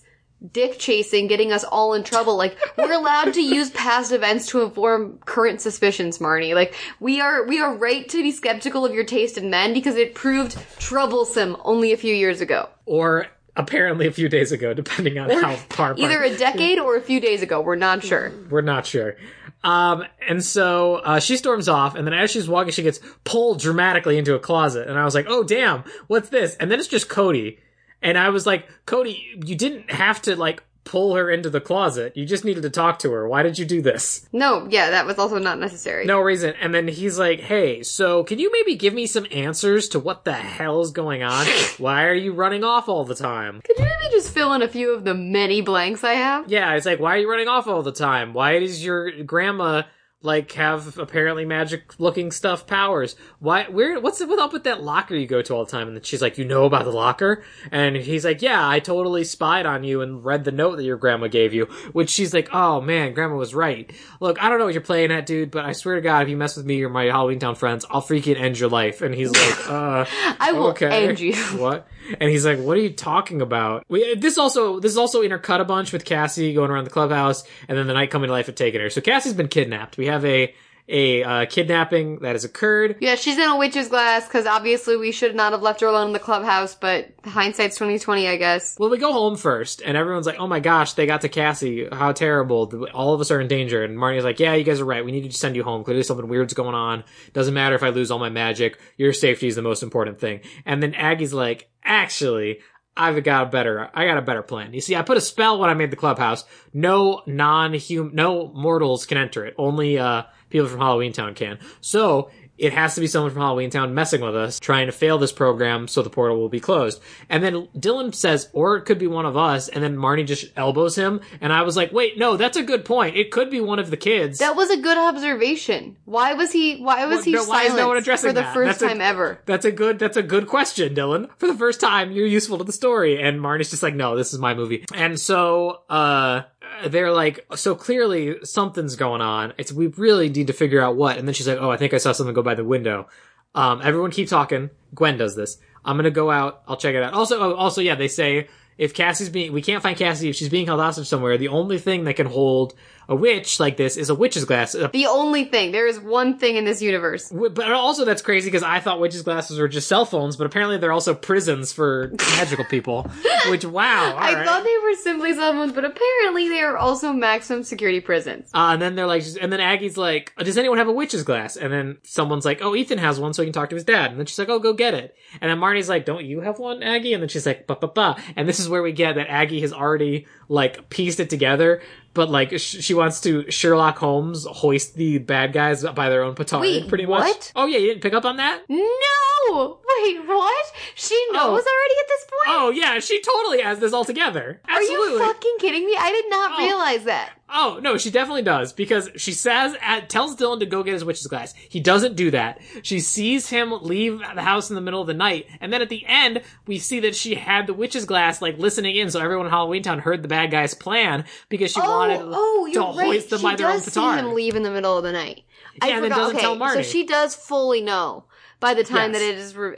dick chasing, getting us all in trouble. Like we're allowed to use past events to inform current suspicions, Marnie. Like we are, we are right to be skeptical of your taste in men because it proved troublesome only a few years ago. or apparently a few days ago, depending on how far. Either a decade or a few days ago. We're not sure. We're not sure. Um, and so uh, she storms off, and then as she's walking, she gets pulled dramatically into a closet. And I was like, "Oh damn, what's this?" And then it's just Cody, and I was like, "Cody, you didn't have to like pull her into the closet. You just needed to talk to her. Why did you do this?" No, yeah, that was also not necessary. No reason. And then he's like, "Hey, so can you maybe give me some answers to what the hell's going on? Why are you running off all the time?" Could you maybe just fill in a few of the many blanks I have? Yeah, it's like, why are you running off all the time? Why is your grandma like have apparently magic looking stuff powers? Why? Where? What's up with that locker you go to all the time? And then she's like, you know about the locker? And he's like, yeah, I totally spied on you and read the note that your grandma gave you. Which she's like, oh man, grandma was right. Look, I don't know what you're playing at, dude, but I swear to God, if you mess with me or my Halloween Town friends, I'll freaking end your life. And he's like, uh. I will okay. end you. what? And he's like, "What are you talking about?" We this also this is also intercut a bunch with Cassie going around the clubhouse, and then the knight coming to life had taken her. So Cassie's been kidnapped. We have a a uh, kidnapping that has occurred. Yeah, she's in a witch's glass because obviously we should not have left her alone in the clubhouse. But hindsight's twenty twenty, I guess. Well, we go home first, and everyone's like, "Oh my gosh, they got to Cassie! How terrible! All of us are in danger." And Marnie's like, "Yeah, you guys are right. We need to send you home. Clearly, something weird's going on. Doesn't matter if I lose all my magic. Your safety is the most important thing." And then Aggie's like, "Actually." I've got a better, I got a better plan. You see, I put a spell when I made the clubhouse. No non-human, no mortals can enter it. Only, uh, people from Halloween Town can. So, it has to be someone from Halloween Town messing with us, trying to fail this program so the portal will be closed. And then Dylan says, or it could be one of us, and then Marnie just elbows him, and I was like, wait, no, that's a good point. It could be one of the kids. That was a good observation. Why was he? Why was Well, he no, why is silent no one addressing for the that? first That's a- time ever? That's a good. That's a good question, Dylan. For the first time, you're useful to the story. And Marnie's just like, no, this is my movie. And so, uh, they're like, so clearly something's going on. It's we really need to figure out what. And then she's like, oh, I think I saw something go by the window. Um, everyone keep talking. Gwen does this. I'm gonna go out. I'll check it out. Also, oh, also, yeah, they say if Cassie's being, we can't find Cassie if she's being held hostage somewhere. The only thing that can hold a witch like this is a witch's glass. The only thing. There is one thing in this universe. But also that's crazy because I thought witches' glasses were just cell phones, but apparently they're also prisons for magical people. Which wow, all I right. thought they were simply cell phones, but apparently they are also maximum security prisons. Uh, and then they're like, and then Aggie's like, does anyone have a witch's glass? And then someone's like, oh, Ethan has one so he can talk to his dad. And then she's like, oh, go get it. And then Marnie's like, don't you have one, Aggie? And then she's like, ba ba ba. And this is where we get that Aggie has already like pieced it together. But like, sh- she wants to Sherlock Holmes hoist the bad guys by their own petard, Wait, pretty much. what? Oh yeah, you didn't pick up on that? No! Wait, what? She oh. knows Oh. already at this point? Oh yeah, she totally has this all together. Are you fucking kidding me? I did not Oh. realize that. Oh no, she definitely does because she says at, tells Dylan to go get his witch's glass. He doesn't do that. She sees him leave the house in the middle of the night, and then at the end we see that she had the witch's glass like listening in, so everyone in Halloween Town heard the bad guy's plan because she oh, wanted oh, oh, to right. hoist them she by their own does see petard. him leave in the middle of the night. I Yeah, and then doesn't okay, tell Marnie. so she does fully know by the time Yes. that it is. Re-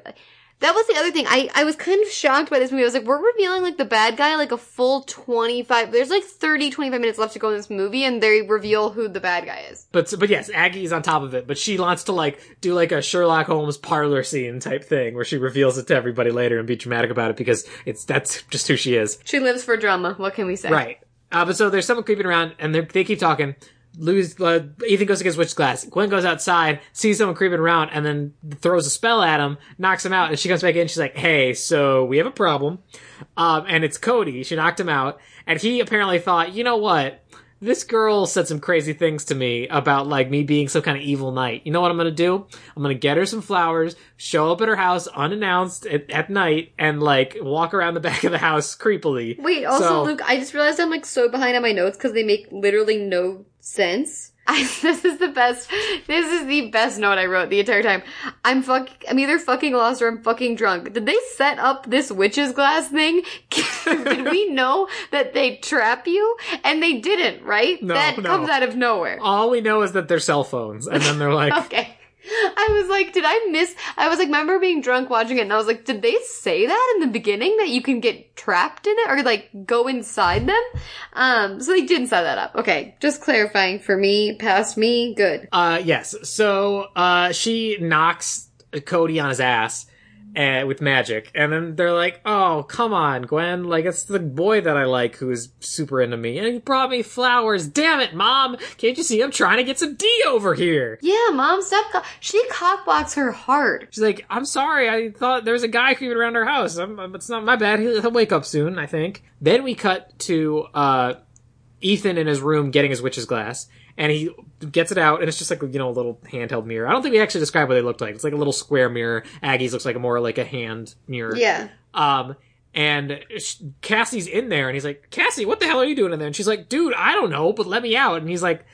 that was the other thing. I, I was kind of shocked by this movie. I was like, we're revealing like the bad guy like a full 25, there's like 30, 25 minutes left to go in this movie and they reveal who the bad guy is. But but yes, Aggie's on top of it, but she wants to like do like a Sherlock Holmes parlor scene type thing where she reveals it to everybody later and be dramatic about it because it's that's just who she is. She lives for drama. What can we say? Right. Uh, but so there's someone creeping around, and they keep talking. Louis, uh, Ethan goes against witch glass. Gwen goes outside, sees someone creeping around, and then throws a spell at him, knocks him out, and she comes back in. She's like, "Hey, so we have a problem." Um, and it's Cody. She knocked him out, and he apparently thought, you know what? This girl said some crazy things to me about like me being some kind of evil knight. You know what I'm gonna do? I'm gonna get her some flowers, show up at her house unannounced at, at night, and like walk around the back of the house creepily. Wait, also, So- Luke, I just realized I'm like so behind on my notes because they make literally no sense. I, this is the best. This is the best note I wrote the entire time. I'm fuck. I'm either fucking lost or I'm fucking drunk. Did they set up this witch's glass thing? Did we know that they trap you? And they didn't, right? No, that no. comes out of nowhere. All we know is that they're cell phones, and then they're like, Okay. I was like, did I miss? I was like, remember being drunk watching it, and I was like, did they say that in the beginning that you can get trapped in it or like go inside them? Um, so they didn't set that up. Okay, just clarifying for me, past me, good. uh, yes. So, uh, she knocks Cody on his ass. Uh, with magic, and then they're like, "Oh, come on, Gwen! Like it's the boy that I like who's super into me, and he brought me flowers. Damn it, mom! Can't you see I'm trying to get some D over here?" Yeah, mom, stop. Co- she cockblocks her heart. She's like, "I'm sorry. I thought there was a guy creeping around our house. I'm, it's not my bad. He'll, he'll wake up soon, I think." Then we cut to uh, Ethan in his room getting his witch's glass, and he gets it out, and it's just like you know a little handheld mirror. I don't think we actually described what they looked like. It's like a little square mirror. Aggie's looks like a more like a hand mirror. Yeah. Um, and Cassie's in there, and he's like, Cassie, what the hell are you doing in there? And she's like, dude, I don't know, but let me out. And he's like,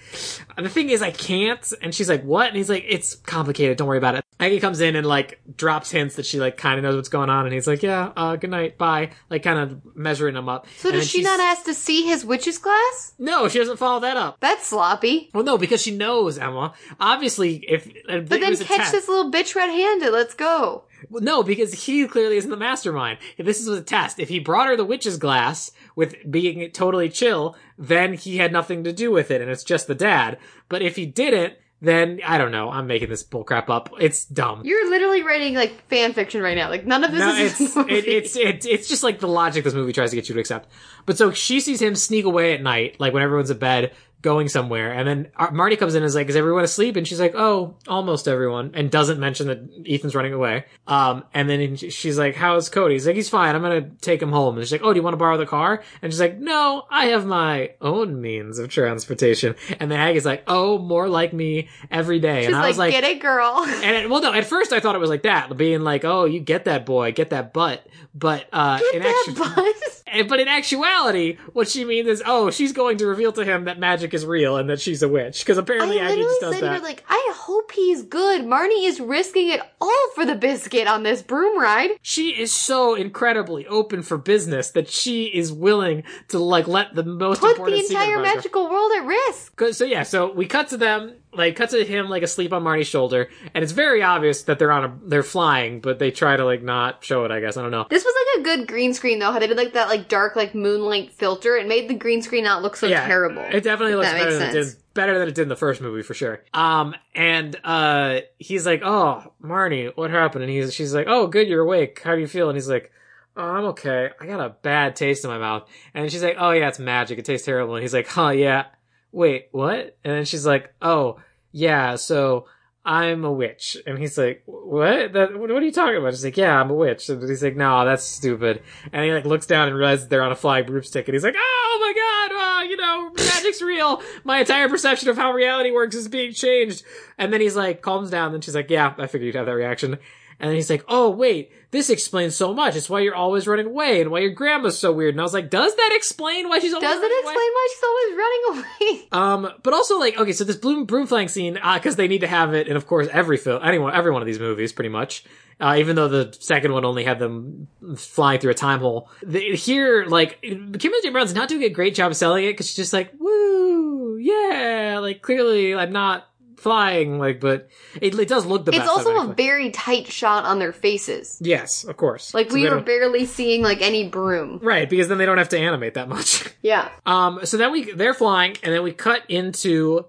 the thing is, I can't. And she's like, what? And he's like, it's complicated. Don't worry about it. Aggie comes in and like drops hints that she like kind of knows what's going on, and he's like, yeah, uh, good night, bye. Like kind of measuring him up. So And does she she's- not ask to see his witch's glass? No, she doesn't follow that up. That's sloppy. Well, no, because she knows Emma. Obviously, if But then catch this little bitch red-handed. Let's go. Well, no, because he clearly isn't the mastermind. If this was a test, if he brought her the witch's glass with being totally chill, then he had nothing to do with it, and it's just the dad. But if he didn't, then I don't know. I'm making this bullcrap up. It's dumb. You're literally writing like fan fiction right now. Like none of this No, is. it's it, it's it, it's just like the logic this movie tries to get you to accept. But so she sees him sneak away at night, like when everyone's in bed, going somewhere, and then Marty comes in and is like, "Is everyone asleep?" And she's like, "Oh, almost everyone," and doesn't mention that Ethan's running away. Um, and then she's like, "How's Cody?" He's like, "He's fine. I'm gonna take him home." And she's like, "Oh, do you want to borrow the car?" And she's like, "No, I have my own means of transportation." And the hag is like, "Oh, more like me every day." She's and I like, was like, get it, girl. and it, well, no, at first I thought it was like that, being like, "Oh, you get that boy, get that butt." But uh, Get actu- that buzz. eh, but in actuality, what she means is, oh, she's going to reveal to him that magic is real and that she's a witch because I apparently Aggie just does said to her, that. like, I hope he's good. Marnie is risking it all for the biscuit on this broom ride. she is so incredibly open for business that she is willing to like let the most Put important the secret entire about her- magical world at risk. 'Cause- So yeah, so we cut to them like cuts to him like asleep on Marty's shoulder, and it's very obvious that they're on a they're flying, but they try to like not show it. I guess I don't know. This was like a good green screen though. How they did like that like dark like moonlight filter. It made the green screen not look so terrible. It definitely looks better than it did. Better than it did in the first movie for sure. Um, and uh, he's like, "Oh, Marnie, what happened?" And he's she's like, "Oh, good, you're awake. How do you feel?" And he's like, "Oh, I'm okay. I got a bad taste in my mouth." And she's like, "Oh yeah, it's magic. It tastes terrible." And he's like, "Huh, yeah. Wait, what?" And then she's like, "Oh, yeah. So." I'm a witch. And he's like, what? That, what are you talking about? She's like, yeah, I'm a witch. And he's like, no, that's stupid. And he like looks down and realizes they're on a flying broomstick. And he's like, oh my god, uh, you know, magic's real. My entire perception of how reality works is being changed. And then he's like, calms down. And she's like, yeah, I figured you'd have that reaction. And then he's like, oh wait, this explains so much. It's why you're always running away and why your grandma's so weird. And I was like, does that explain why she's always Does it running explain away? why she's always running away? Um, but also like, okay, so this bloom broom flying scene, uh, cause they need to have it in, of course, every film, anyone, every one of these movies, pretty much. Uh, even though the second one only had them flying through a time hole. The, here, like, Kimberly J. Brown's not doing a great job selling it, cause she's just like, woo, yeah, like, clearly I'm not flying, like, but it, it does look the it's best. of also a very tight shot on their faces. Yes, of course. Like So we were barely seeing like any broom. Right, because then they don't have to animate that much. Yeah. Um, so then we they're flying, and then we cut into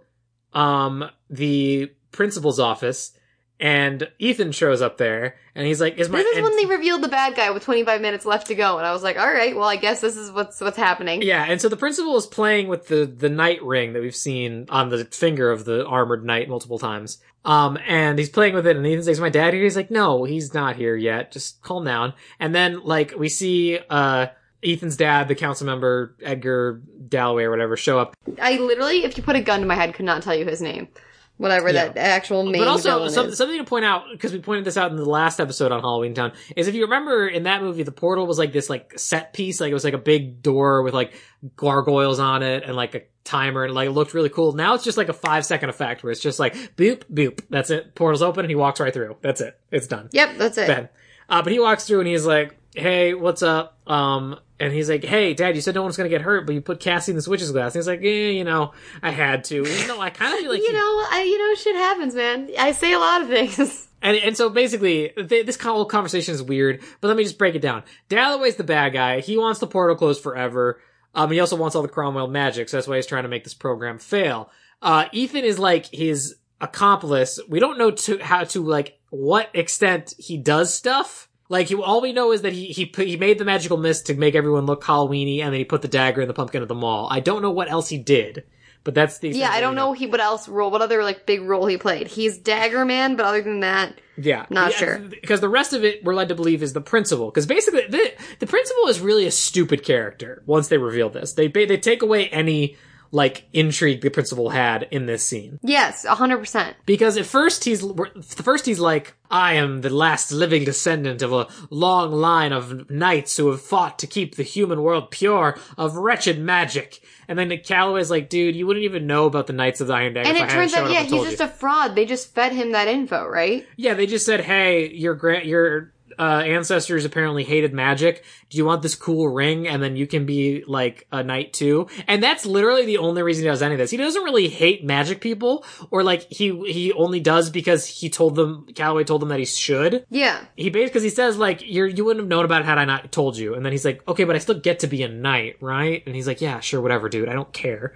um the principal's office, and Ethan shows up there, and he's like, "Is my?" This is when they revealed the bad guy with 25 minutes left to go, and I was like, all right, well, I guess this is what's what's happening. yeah, and so the principal is playing with the the knight ring that we've seen on the finger of the armored knight multiple times. Um, and he's playing with it, and Ethan's like, "Is my dad here?" He's like, "No, he's not here yet. Just calm down." And then like we see uh Ethan's dad, the council member Edgar Dalloway or whatever, show up I literally, if you put a gun to my head, could not tell you his name. Whatever Yeah. that actual main but also some, something to point out because we pointed this out in the last episode on Halloween Town is if you remember in that movie the portal was like this like set piece like it was like a big door with like gargoyles on it and like a timer and like it looked really cool. Now it's just like a five second effect where it's just like boop boop that's it portal's open and he walks right through that's it it's done Yep, that's it. Ben. Uh, but he walks through and he's like, "Hey, what's up?" Um, and he's like, "Hey, Dad, you said no one's gonna get hurt, but you put Cassie in the switch's glass." And he's like, "Yeah, you know, I had to." You know, I kind of feel like you he- know, I, you know, shit happens, man. I say a lot of things. And and so basically, th- this whole conversation is weird. But let me just break it down. Dalloway's the bad guy. He wants the portal closed forever. Um, he also wants all the Cromwell magic, so that's why he's trying to make this program fail. Uh, Ethan is like his accomplice. We don't know to how to like what extent he does stuff. Like he, all we know is that he he put, he made the magical mist to make everyone look Halloweeny, and then he put the dagger in the pumpkin at the mall. I don't know what else he did, but that's the Yeah, I don't know he what else role, what other like big role he played. He's Dagger Man, but other than that, Yeah, Not Yeah, sure. because the rest of it we're led to believe is the principal. Because basically, the the principal is really a stupid character. Once they reveal this, they they take away any like intrigue the principal had in this scene. yes, hundred percent. Because at first he's first he's like, I am the last living descendant of a long line of knights who have fought to keep the human world pure of wretched magic. And then Calloway's like, dude, you wouldn't even know about the Knights of the Iron Dagger And it turns out, yeah, he's just you. a fraud. They just fed him that info, right? Yeah, they just said, "Hey, your grand your uh, ancestors apparently hated magic. Do you want this cool ring? And then you can be like a knight too." And that's literally the only reason he does any of this. He doesn't really hate magic people, or like he he only does because he told them Calloway told them that he should. Yeah. He basically because he says like you're you wouldn't have known about it had I not told you. And then he's like, "Okay, but I still get to be a knight, right?" And he's like, "Yeah, sure, whatever, dude. I don't care."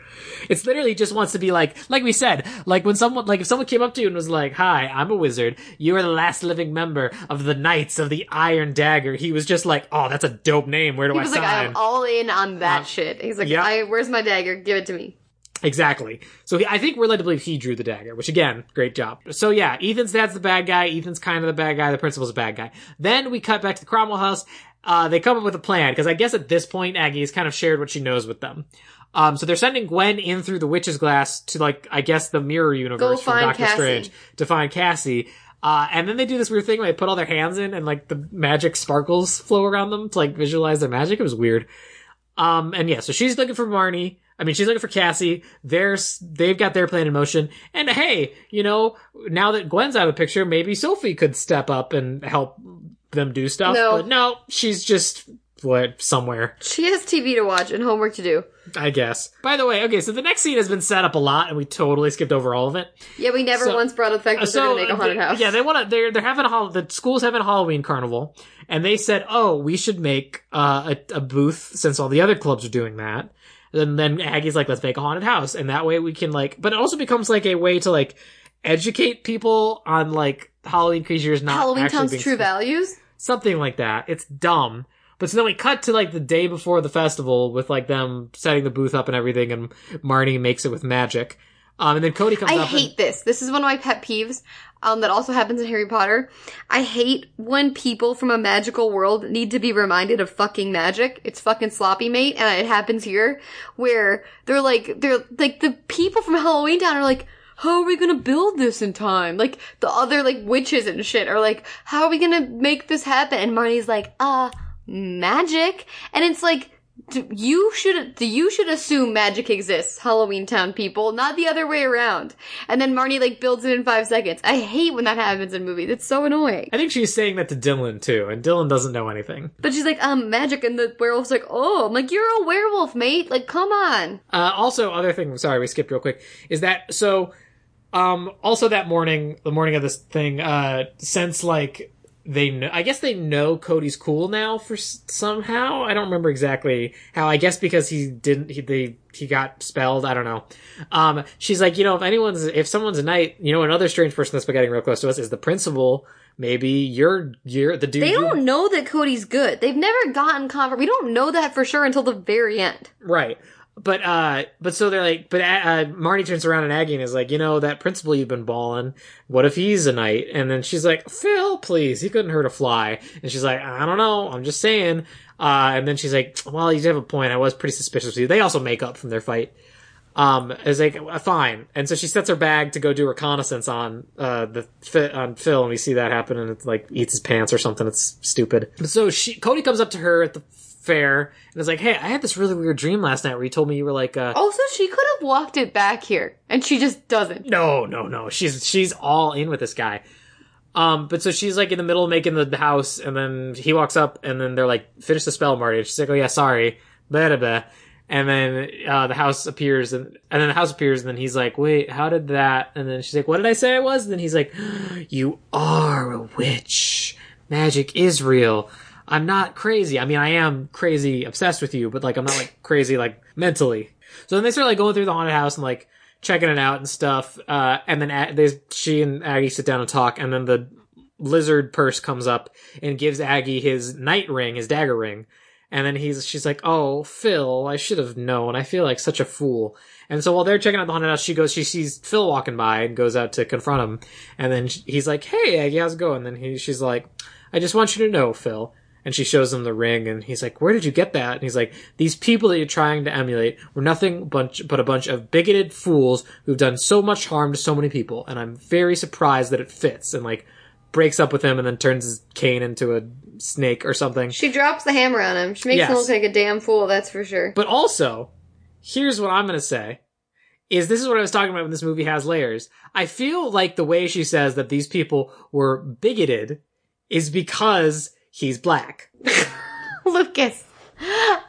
It's literally just wants to be like, like we said, like when someone, like if someone came up to you and was like, "Hi, I'm a wizard. You are the last living member of the Knights of the Iron Dagger." He was just like, "Oh, that's a dope name. Where do He I was sign?" like, I'm all in on that Uh, shit. He's like, yeah. I, where's my dagger? Give it to me. Exactly. So he, I think we're led to believe he drew the dagger, which again, great job. So yeah, Ethan's dad's the bad guy. Ethan's kind of the bad guy. The principal's the bad guy. Then we cut back to the Cromwell house. Uh, they come up with a plan because I guess at this point Aggie has kind of shared what she knows with them. Um, so they're sending Gwen in through the witch's glass to like I guess the mirror universe from Doctor Cassie. Strange to find Cassie. Uh, and then they do this weird thing where they put all their hands in and like the magic sparkles flow around them to like visualize their magic. It was weird. Um, and yeah, so she's looking for Marnie. I mean, she's looking for Cassie. There's, they've got their plan in motion. And hey, you know, now that Gwen's out of the picture, maybe Sophie could step up and help them do stuff. No. But no, she's just what somewhere. She has TV to watch and homework to do. I guess. By the way, okay, so the next scene has been set up a lot, and we totally skipped over all of it. Yeah, we never So- once brought up the fact that they're so gonna make a haunted they- house. yeah, they want to. They're they're having a hol- the school's having a Halloween carnival, and they said, "Oh, we should make uh, a, a booth since all the other clubs are doing that." And then Aggie's like, "Let's make a haunted house," and that way we can like. But it also becomes like a way to like educate people on like Halloween creatures not Halloween Town's true values. something like that. It's dumb. But so then we cut to like the day before the festival with like them setting the booth up and everything, and Marnie makes it with magic. Um, and then Cody comes I hate this. This is one of my pet peeves. Um, that also happens in Harry Potter. I hate when people from a magical world need to be reminded of fucking magic. It's fucking sloppy, mate, and it happens here where they're like, they're like the people from Halloween Town are like, how are we gonna build this in time? Like the other like witches and shit are like, how are we gonna make this happen? And Marnie's like, uh, magic, and it's like. You should you should assume magic exists, Halloween Town people, not the other way around. And then Marnie like builds it in five seconds. I hate when that happens in movies. It's so annoying. I think she's saying that to Dylan too, and Dylan doesn't know anything. But she's like, um, magic, and the werewolf's like, oh, I'm like, you're a werewolf, mate. Like, come on. Uh, also, other thing, sorry, we skipped real quick, is that so. Um, also that morning, the morning of this thing, uh, since like they know, I guess they know Cody's cool now for s- somehow. I don't remember exactly how. I guess because he didn't, he they he got spelled. I don't know. Um, she's like, you know, if anyone's, if someone's a knight, you know, another strange person that's been getting real close to us is the principal. Maybe you're you're the dude. They you- don't know that Cody's good. They've never gotten comfort. We don't know that for sure until the very end. Right. But uh but so they're like but uh, Marty turns around and Aggie and is like, "You know that principal you've been balling, what if he's a knight?" And then she's like, "Phil, please, he couldn't hurt a fly." And she's like, "I don't know, I'm just saying." Uh and then she's like, "Well, you have a point. I was pretty suspicious of you." They also make up from their fight. Um, is like "Uh, fine, and so she sets her bag to go do reconnaissance on uh the on Phil, and we see that happen, and it's like eats his pants or something. It's stupid. So she Cody comes up to her at the fair and it's like, "Hey, I had this really weird dream last night where you told me you were like, uh, Also, she could have walked it back here, and she just doesn't. no, no, no. She's she's all in with this guy. Um, but so she's like in the middle of making the house, and then he walks up, and then they're like, "Finish the spell, Marty." And she's like, "Oh yeah, sorry." Blah, blah, blah. And then uh, the house appears, and and then the house appears, and then he's like, "Wait, how did that?" And then she's like, "What did I say I was?" And then he's like, "You are a witch. Magic is real. I'm not crazy. I mean, I am crazy obsessed with you, but like, I'm not like crazy like mentally." So then they start like going through the haunted house and like checking it out and stuff. Uh, and then they, she and Aggie sit down and talk, and then the lizard purse comes up and gives Aggie his knight ring, his dagger ring. And then he's, she's like, "Oh, Phil, I should have known. I feel like such a fool." And so while they're checking out the haunted house, she goes, she sees Phil walking by and goes out to confront him. And then he's like, "Hey, Aggie, how's it going?" And then he, she's like, "I just want you to know, Phil." And she shows him the ring, and he's like, "Where did you get that?" And he's like, "These people that you're trying to emulate were nothing bunch but a bunch of bigoted fools who've done so much harm to so many people, and I'm very surprised that it fits." And like, breaks up with him, and then turns his cane into a snake or something. She drops the hammer on him. She makes him look like a damn fool, that's for sure. But also, here's what I'm gonna say. Is this is what I was talking about when this movie has layers. I feel like the way she says that these people were bigoted is because he's black. Lucas,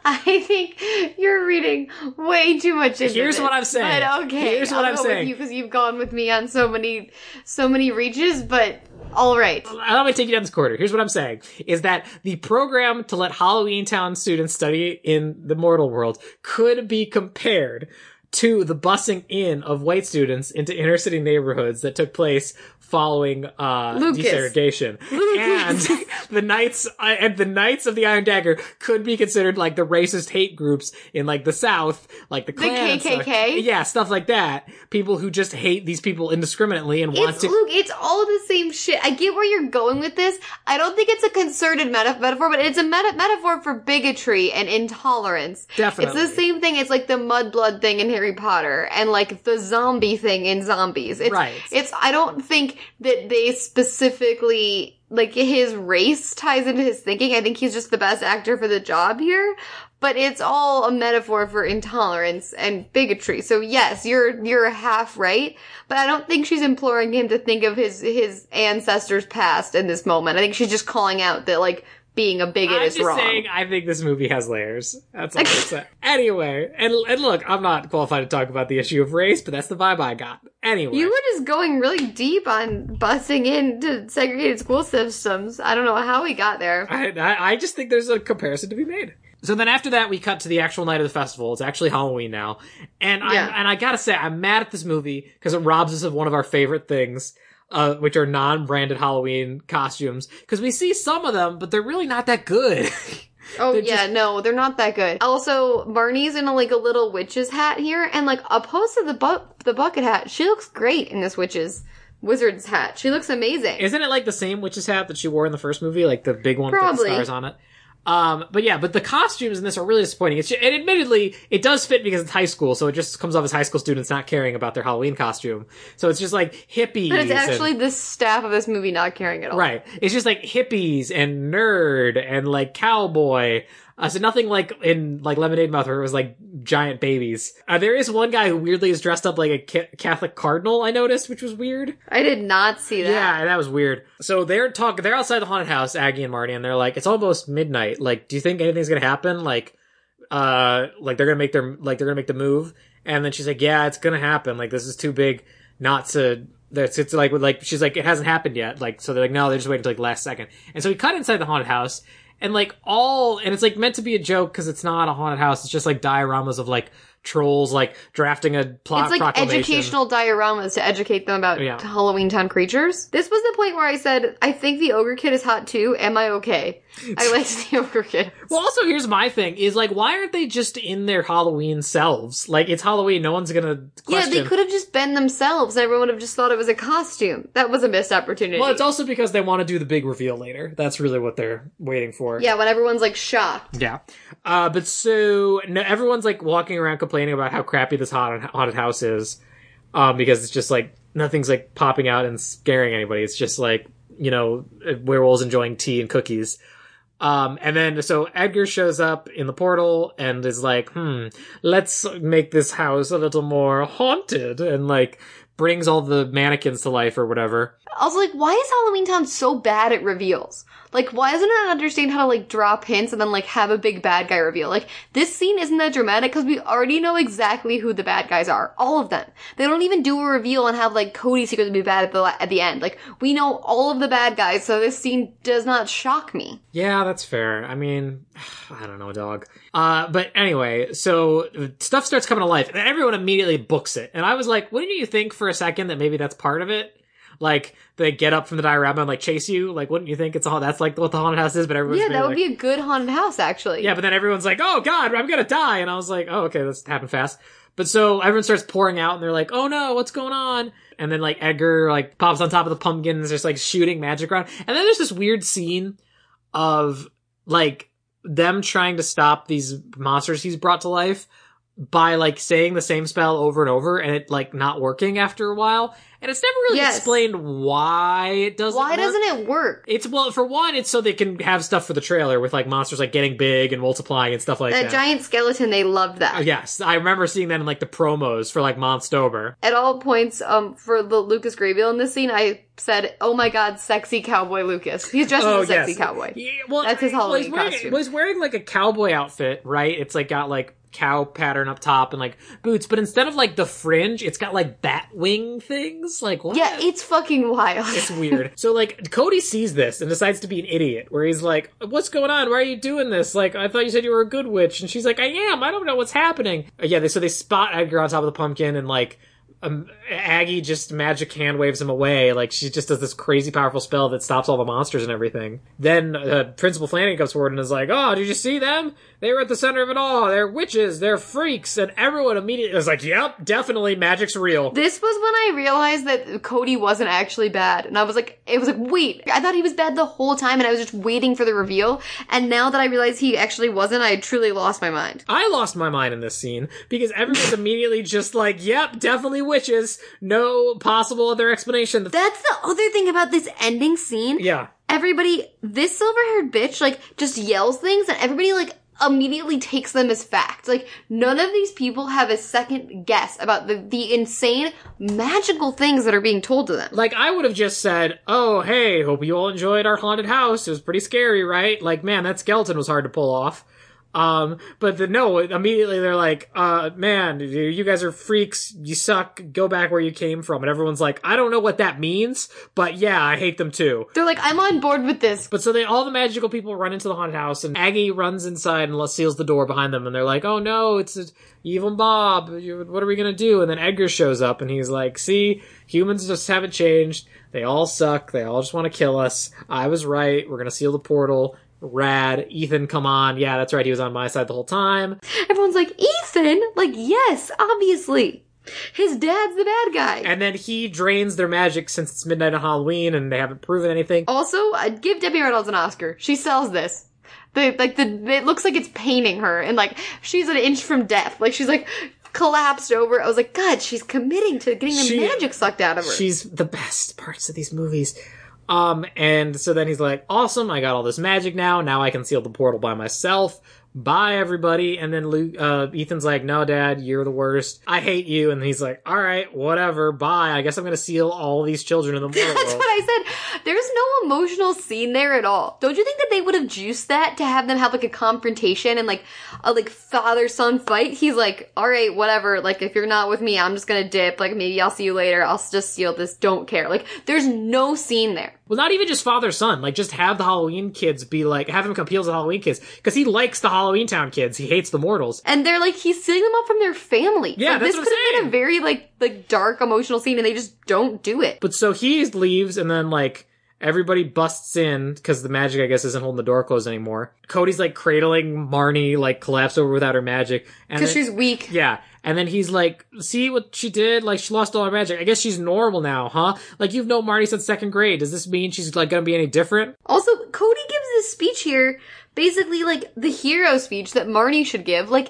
I think you're reading way too much into Here's this, what I'm saying. But okay, Here's what I'm go saying. with you because you've gone with me on so many, so many reaches. But all right, Allow me take you down this corridor. Here's what I'm saying: is that the program to let Halloween Town students study in the mortal world could be compared to the busing in of white students into inner city neighborhoods that took place following uh Lucas. desegregation. And the knights uh, and the knights of the Iron Dagger could be considered like the racist hate groups in like the South, like the stuff. KKK? Yeah, stuff like that. People who just hate these people indiscriminately and want it's to Luke. It's all the same shit. I get where you're going with this. I don't think it's a concerted meta- metaphor, but it's a meta- metaphor for bigotry and intolerance. Definitely. it's the same thing. It's like the mudblood thing in Harry Potter and like the zombie thing in Zombies. It's, Right. It's. I don't think that they specifically like his race ties into his thinking. I think he's just the best actor for the job here. But it's all a metaphor for intolerance and bigotry. So yes, you're you're half right, but I don't think she's imploring him to think of his his ancestors past in this moment. I think she's just calling out that like being a bigot is wrong. I'm is just wrong. saying, I think this movie has layers. That's all I'm saying. Anyway, and and look, I'm not qualified to talk about the issue of race, but that's the vibe I got. Anyway, You were just going really deep on busting into segregated school systems. I don't know how we got there. I, I I just think there's a comparison to be made. So then after that, we cut to the actual night of the festival. It's actually Halloween now, and I and I gotta say, I'm mad at this movie because it robs us of one of our favorite things. Uh, which are non-branded Halloween costumes, because we see some of them, but they're really not that good. Oh They're yeah, just- no, they're not that good. Also, Barney's in a, like a little witch's hat here, and like opposed to the bu- the bucket hat, she looks great in this witch's wizard's hat. She looks amazing. Isn't it like the same witch's hat that she wore in the first movie, like the big one with the stars on it? Um, but yeah, but the costumes in this are really disappointing. It's and admittedly, it does fit because it's high school, so it just comes off as high school students not caring about their Halloween costume. So it's just like hippies. but it's and- actually the staff of this movie not caring at all. right. It's just like hippies and nerd and like cowboy. Uh, so nothing like in like Lemonade Mouth where it was like giant babies. Uh, there is one guy who weirdly is dressed up like a ca- Catholic cardinal. I noticed, which was weird. I did not see that. Yeah, that was weird. So they're talking. They're outside the haunted house, Aggie and Marty, and they're like, "It's almost midnight. Like, do you think anything's gonna happen? Like, uh, like they're gonna make their like they're gonna make the move?" And then she's like, "Yeah, it's gonna happen. Like, this is too big not to." That's it's like like she's like it hasn't happened yet. Like so they're like no they're just waiting until like last second. And so we cut inside the haunted house and like all and it's like meant to be a joke because it's not a haunted house. It's just like dioramas of like trolls like drafting a plot It's like educational dioramas to educate them about oh, Yeah. Halloween Town creatures. This was the point where I said, I think the ogre kid is hot too. Am I okay? I the ogre kid. Well, also here's my thing: is like, why aren't they just in their Halloween selves? Like, it's Halloween; no one's gonna question. Yeah, they could have just been themselves. Everyone would have just thought it was a costume. That was a missed opportunity. Well, it's also because they want to do the big reveal later. That's really what they're waiting for. yeah, when everyone's like shocked. Yeah. Uh, but so no, everyone's like walking around complaining about how crappy this haunted, haunted house is, um, because it's just like nothing's like popping out and scaring anybody. It's just like you know werewolves enjoying tea and cookies. Um, and then so Edgar shows up in the portal and is like, "Hmm, let's make this house a little more haunted," and like brings all the mannequins to life or whatever. I was like, why is Halloween Town so bad at reveals? Like, why doesn't it understand how to like drop hints and then like have a big bad guy reveal? Like, this scene isn't that dramatic because we already know exactly who the bad guys are, all of them. They don't even do a reveal and have like Cody secretly be bad at the at the end. Like, we know all of the bad guys, so this scene does not shock me. Yeah, that's fair. I mean, I don't know, dog. Uh, but anyway, so stuff starts coming to life, and everyone immediately books it. And I was like, wouldn't you think for a second that maybe that's part of it? Like they get up from the diorama and like chase you. Like, wouldn't you think it's all that's like what the haunted house is? But everyone's Yeah, that would like, be a good haunted house, actually. yeah. But then everyone's like, oh god, I'm gonna die. And I was like, oh okay, this happened fast. But so everyone starts pouring out, and they're like, oh no, what's going on? And then like Edgar like pops on top of the pumpkin and is just like shooting magic around. And then there's this weird scene of like them trying to stop these monsters he's brought to life by like saying the same spell over and over and it like not working after a while. And it's never really Yes. explained why it doesn't Why work. doesn't it work? It's well, for one, it's so they can have stuff for the trailer with like monsters like getting big and multiplying and stuff like That that. giant skeleton, they loved that. Uh, yes, I remember seeing that in like the promos for like Monstober. At all points, um, for the Lucas Grabeel in this scene, I said, "Oh my God, sexy cowboy Lucas." He's dressed as a sexy cowboy. Oh, Yeah, well, That's his Halloween wearing, costume. well, he's wearing like a cowboy outfit, right? It's like got like cow pattern up top and like boots, but instead of like the fringe, it's got like bat wing things. Like what? Yeah, it's fucking wild. It's weird. so like Cody sees this and decides to be an idiot where he's like, "What's going on? Why are you doing this? Like I thought you said you were a good witch." And she's like, "I am. I don't know what's happening." Uh, yeah, they, so they spot Edgar on top of the pumpkin and like um, Aggie just magic hand waves him away. Like she just does this crazy powerful spell that stops all the monsters and everything. Then uh, Principal Flanagan comes forward and is like, "Oh, did you see them? They were at the center of it all. They're witches. They're freaks." And everyone immediately was like, "Yep, definitely, magic's real." This was when I realized that Cody wasn't actually bad, and I was like, it was like, wait, I thought he was bad the whole time, and I was just waiting for the reveal. And now that I realize he actually wasn't, I truly lost my mind. I lost my mind in this scene because everyone's immediately just like, yep, definitely witches. No possible other explanation. That's the other thing about this ending scene. yeah. Everybody, this silver haired bitch, like, just yells things, and everybody, like, immediately takes them as fact. Like none of these people have a second guess about the, the insane magical things that are being told to them. Like I would have just said, "Oh, hey, hope you all enjoyed our haunted house. It was pretty scary, right? Like, man, that skeleton was hard to pull off." Um, but the no, immediately they're like, "Uh, man, you guys are freaks. You suck. Go back where you came from." And everyone's like, "I don't know what that means, but yeah, I hate them too." They're like, I'm on board with this. But so they all the magical people run into the haunted house, and Aggie runs inside and seals the door behind them, and they're like, "Oh no, it's an evil mob. What are we gonna do?" And then Edgar shows up, and he's like, "See, humans just haven't changed. They all suck. They all just want to kill us. I was right. We're gonna seal the portal." Rad, Ethan, come on. Yeah, that's right. He was on my side the whole time. Everyone's like, Ethan? Like, yes, obviously. His dad's the bad guy. And then he drains their magic since it's midnight on Halloween and they haven't proven anything. Also, I'd give Debbie Reynolds an Oscar. She sells this. The like the it looks like it's painting her, and like she's an inch from death. Like she's like collapsed over. I was like, God, she's committing to getting the She- magic sucked out of her. She's the best parts of these movies. Um, and so then he's like, awesome, I got all this magic now. Now I can seal the portal by myself. Bye, everybody. And then Luke, uh, Ethan's like, no, dad, you're the worst. I hate you. And he's like, all right, whatever. Bye. I guess I'm going to seal all these children in the world. That's what I said. There's no emotional scene there at all. Don't you think that they would have juiced that to have them have like a confrontation and like a like father son fight? He's like, all right, whatever. Like if you're not with me, I'm just gonna dip. Like maybe I'll see you later. I'll just seal this. Don't care. Like there's no scene there. Well, not even just father son. Like, just have the Halloween kids be like, have him appeal to the Halloween kids because he likes the Halloween Town kids. He hates the mortals. And they're like, he's sealing them up from their family. Yeah, like, that's this what I'm could have been a very like like dark emotional scene, and they just don't do it. But so he leaves, and then like everybody busts in because the magic, I guess, isn't holding the door closed anymore. Cody's like cradling Marnie, like collapsed over without her magic, Because she's weak. yeah. And then he's like, "See what she did? Like she lost all her magic. I guess she's normal now, huh? Like you've known Marnie since second grade. Does this mean she's like gonna be any different? Also, Cody gives this speech here, basically like the hero speech that Marnie should give. Like,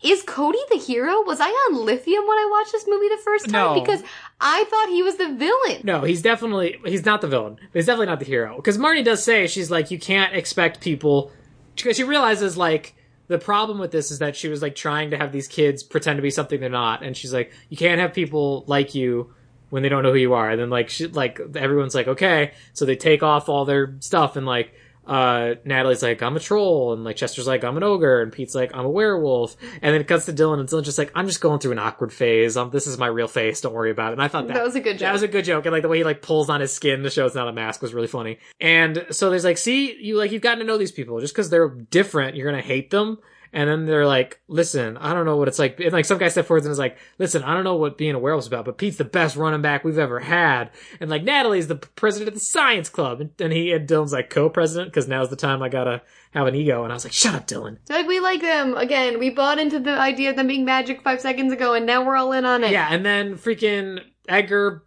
is Cody the hero? Was I on lithium when I watched this movie the first time? No. Because I thought he was the villain. No, he's definitely he's not the villain. He's definitely not the hero. Because Marnie does say she's like, you can't expect people because she realizes like the problem with this is that she was like trying to have these kids pretend to be something they're not, and she's like, you can't have people like you when they don't know who you are. And then like she like everyone's like, okay, so they take off all their stuff and like. Uh, Natalie's like, I'm a troll, and like Chester's like, I'm an ogre, and Pete's like, I'm a werewolf, and then it cuts to Dylan, and Dylan's just like, I'm just going through an awkward phase. Um, this is my real face. Don't worry about it. And I thought that, That was a good joke. That was a good joke, and like the way he like pulls on his skin to show it's not a mask was really funny. And so there's like, see, you like you've gotten to know these people just because they're different, you're gonna hate them. And then they're like, listen, I don't know what it's like. And like some guy stepped forward and was like, listen, I don't know what being a werewolf's about, but Pete's the best running back we've ever had. And like Natalie's the president of the science club. And, and he and Dylan's like co-president because now's the time I gotta have an ego. And I was like, shut up, Dylan. So, like, we like them. Again, we bought into the idea of them being magic five seconds ago, and now we're all in on it. Yeah, and then freaking Edgar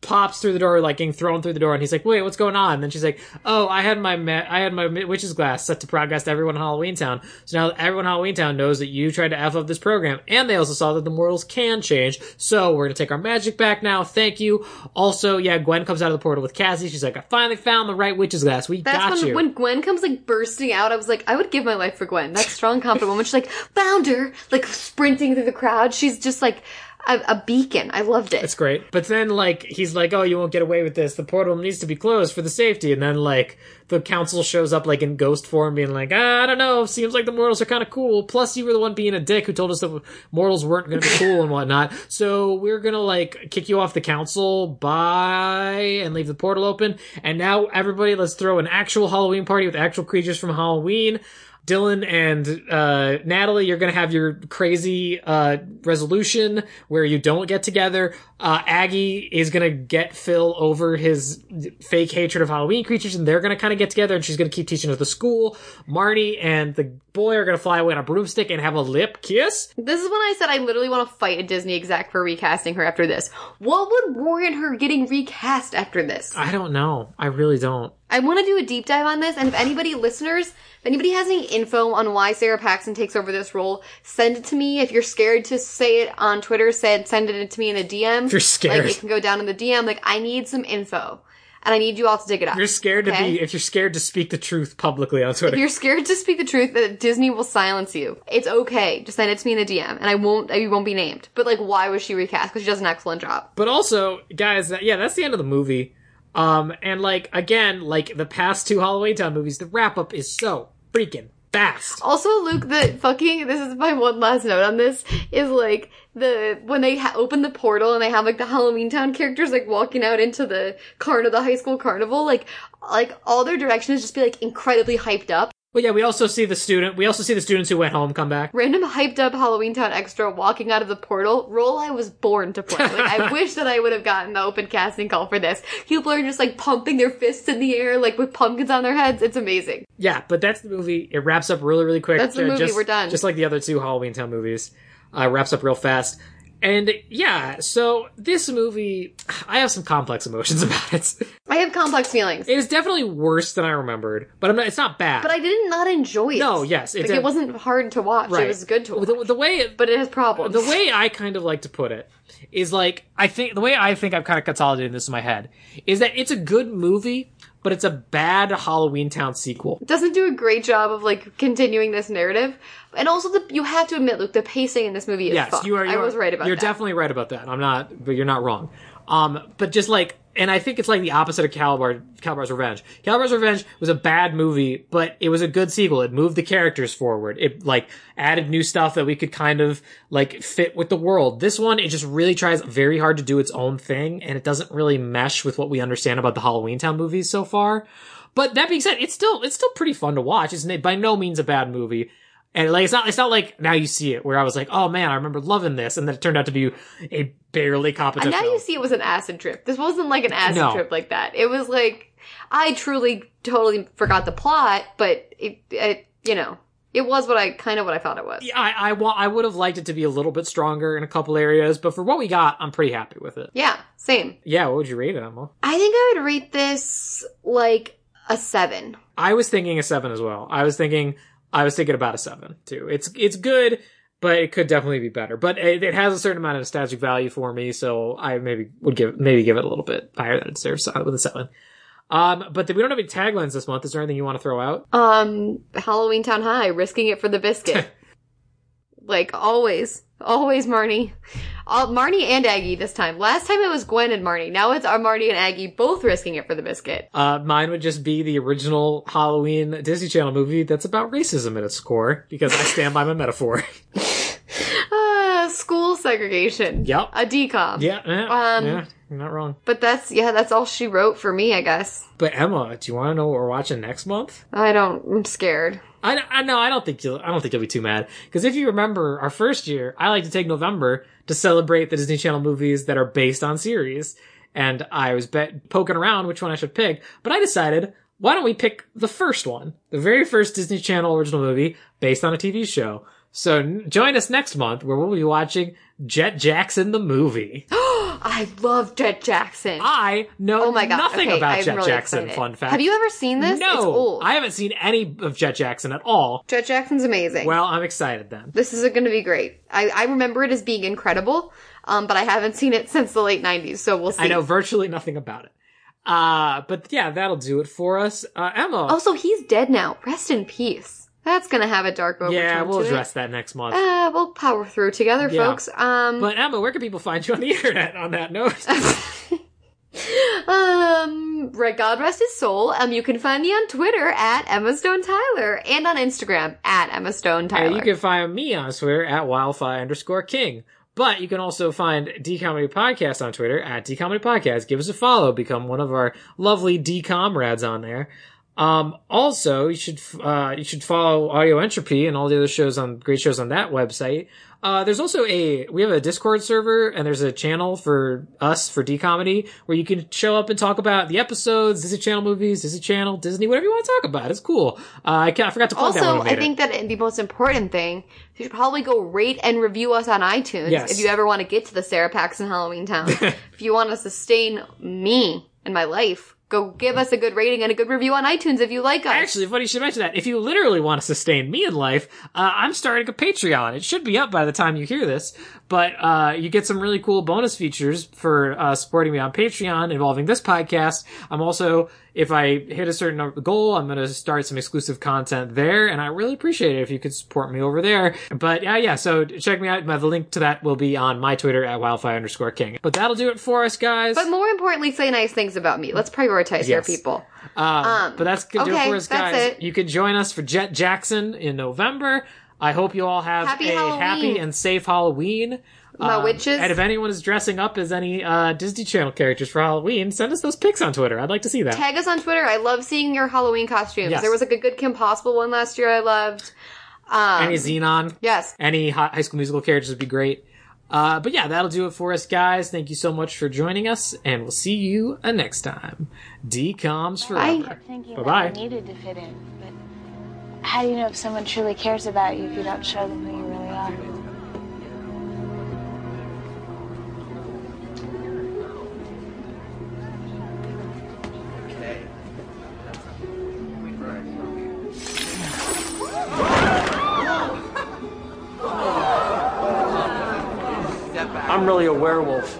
pops through the door, like getting thrown through the door, and he's like, "Wait, what's going on?" And then she's like, "Oh, I had my ma- I had my witch's glass set to broadcast everyone in Halloween Town. So now everyone in Halloween Town knows that you tried to f up this program, and they also saw that the mortals can change. So we're gonna take our magic back now. Thank you. Also, yeah, Gwen comes out of the portal with Cassie. She's like, "I finally found the right witch's glass. We That's got when, you." when Gwen comes like bursting out. I was like, I would give my life for Gwen. That strong, confident woman. She's like, found her, like sprinting through the crowd. She's just like a, a beacon. I loved it. It's great. But then, like, he's like, oh, you won't get away with this. The portal needs to be closed for the safety. And then, like, the council shows up, like, in ghost form, being like, ah, I don't know. Seems like the mortals are kind of cool. Plus, you were the one being a dick who told us the mortals weren't going to be cool and whatnot. So we're to, like, kick you off the council. Bye. And leave the portal open. And now, everybody, let's throw an actual Halloween party with actual creatures from Halloween. Dylan and uh, Natalie, you're gonna have your crazy uh, resolution where you don't get together. Uh, Aggie is gonna get Phil over his fake hatred of Halloween creatures, and they're gonna kind of get together, and she's gonna keep teaching at the school. Marnie and the boy are gonna fly away on a broomstick and have a lip kiss. This is when I said I literally want to fight a Disney exec for recasting her after this. What would warrant her getting recast after this? I don't know. I really don't. I want to do a deep dive on this, and if anybody, listeners, if anybody has any info on why Sara Paxton takes over this role, send it to me. If you're scared to say it on Twitter, send send it to me in a DM. If you're scared. like it can go down in the DM. Like I need some info. And I need you all to dig it up. You're scared to be if you're scared to speak the truth publicly on Twitter. If you're scared to speak the truth, that Disney will silence you. It's okay. Just send it to me in the DM, and I won't. I won't be named. But like, why was she recast? Because she does an excellent job. But also, guys, that, yeah, that's the end of the movie. Um, and like again, like the past two Halloween Town movies, the wrap up is so freaking fast. Also, Luke, the fucking this is my one last note on this is like the when they ha- open the portal and they have like the Halloween Town characters like walking out into the carnival, the high school carnival, like like all their direction is just be like incredibly hyped up. But yeah, we also see the student. We also see the students who went home come back. Random hyped up Halloween Town extra walking out of the portal. Role I was born to play. Like I wish that I would have gotten the open casting call for this. People are just like pumping their fists in the air, like with pumpkins on their heads. It's amazing. Yeah, but that's the movie. It wraps up really, really quick. That's the Uh, movie, Just, we're done. Just like the other two Halloween Town movies, uh, wraps up real fast. And yeah, so this movie, I have some complex emotions about it. I have complex feelings, It is definitely worse than I remembered, but I'm not, it's not bad. but I did not enjoy it. no, yes, like it's it wasn't hard to watch. right. It was good to watch, The, the way it, but it has problems. the way I kind of like to put it is like I think the way I think I've kind of consolidated this in my head is that it's a good movie, but it's a bad Halloween Town sequel. It doesn't do a great job of like continuing this narrative, and also the you have to admit, Luke, the pacing in this movie is Yes, fucked. you are. You are, I was right about You're that. definitely right about that. I'm not, but you're not wrong. Um, but just like, and I think it's like the opposite of Kalabar, Kalabar's Revenge. Kalabar's Revenge was a bad movie, but it was a good sequel. It moved the characters forward. It like added new stuff that we could kind of like fit with the world. This one, it just really tries very hard to do its own thing, and it doesn't really mesh with what we understand about the Halloween Town movies so far. But that being said, it's still it's still pretty fun to watch. It's by no means a bad movie. And like it's not it's not like now you see it where I was like, oh man, I remember loving this, and then it turned out to be a barely competent. And now film. you see it was an acid trip. This wasn't like an acid No. trip like that. It was like I truly totally forgot the plot, but it, it you know, it was what I kind of what I thought it was. Yeah, I I, I would have liked it to be a little bit stronger in a couple areas, but for what we got, I'm pretty happy with it. Yeah, same. Yeah, what would you rate it, Emma? I think I would rate this like a seven. I was thinking a seven as well. I was thinking I was thinking about a seven too. It's it's good, but it could definitely be better. But it, it has a certain amount of nostalgic value for me, so I maybe would give maybe give it a little bit higher than it deserves with a seven. Um, but we don't have any taglines this month. Is there anything you want to throw out? Um, Halloween Town High, risking it for the biscuit. like always, always Marnie. All, Marnie and Aggie this time. Last time it was Gwen and Marnie. Now it's our Marnie and Aggie both risking it for the biscuit. Uh, mine would just be the original Halloween Disney Channel movie that's about racism at its core, because I stand by my metaphor. Ah, school segregation. Yep. A DCOM. yeah, yeah, Um, yeah, you're not wrong. But that's yeah, that's all she wrote for me, I guess. But Emma, do you want to know what we're watching next month? I don't. I'm scared. I, I no, I don't think you'll. I don't think you'll be too mad because if you remember our first year, I like to take November to celebrate the Disney Channel movies that are based on series, and I was bet poking around which one I should pick, but I decided why don't we pick the first one, the very first Disney Channel original movie based on a TV show. So n- join us next month where we'll be watching Jet Jackson the movie. I love Jet Jackson. I know oh my god. nothing okay, about I'm Jet really Jackson. excited. Fun fact. Have you ever seen this? No, It's old. I haven't seen any of Jet Jackson at all. Jet Jackson's amazing. Well, I'm excited then. this is going to be great. I, I remember it as being incredible, um, but I haven't seen it since the late '90s, so we'll see. I know virtually nothing about it. Uh, but yeah, that'll do it for us. Uh, Emma. Also, he's dead now. Rest in peace. That's going to have a dark overtone. yeah, we'll to it. address that next month. Uh, we'll power through together, Yeah. folks. Um, but Emma, where can people find you on the internet on that note? um, right, God rest his soul. Um, you can find me on Twitter at Emma Stone Tyler and on Instagram at Emma Stone Tyler. you can find me on Twitter at wildfire underscore king. But you can also find D Comedy Podcast on Twitter at D Comedy Podcast. Give us a follow. Become one of our lovely D comrades on there. Um, also, you should uh, you should follow Audio Entropy and all the other shows on great shows on that website. Uh, there's also a we have a Discord server and there's a channel for us for D Comedy where you can show up and talk about the episodes, Disney Channel movies, Disney Channel, Disney, whatever you want to talk about. It's cool. Uh, I, I forgot to plug that also. I think that the most important thing, you should probably go rate and review us on iTunes Yes. if you ever want to get to the Sara Paxton Halloween Town. if you want to sustain me and my life go give us a good rating and a good review on iTunes if you like us. Actually, funny you should mention that. If you literally want to sustain me in life, uh, I'm starting a Patreon. It should be up by the time you hear this, but uh, you get some really cool bonus features for uh, supporting me on Patreon involving this podcast. I'm also, if I hit a certain goal, I'm going to start some exclusive content there, and I really appreciate it if you could support me over there. But yeah, yeah. So check me out. The link to that will be on my Twitter at wildfire underscore king. But that'll do it for us, guys. but more importantly, say nice things about me. Let's prioritize Yes. people. Um, but that's gonna do okay, it for us, guys. it. You can join us for Jet Jackson in November. I hope you all have Happy a Halloween. happy and safe Halloween. My Um, witches. And if anyone is dressing up as any uh, Disney Channel characters for Halloween, send us those pics on Twitter. I'd like to see that. Tag us on Twitter. I love seeing your Halloween costumes. Yes. There was like a good Kim Possible one last year I loved. Um, any Zenon, yes. any Hi- High School Musical characters would be great. Uh, but yeah, that'll do it for us, guys. Thank you so much for joining us, and we'll see you uh, next time. DCOMs Bye. forever. thinking Bye-bye. that you needed to fit in, but how do you know if someone truly cares about you if you don't show them who you really are? I'm really a werewolf.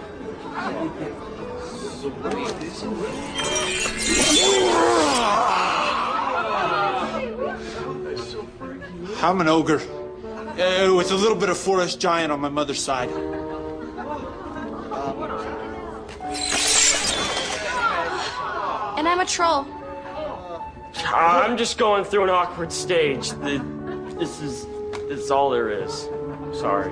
I'm an ogre. Uh, with a little bit of forest giant on my mother's side. And I'm a troll. I'm just going through an awkward stage. The, this is this is all there is. Sorry.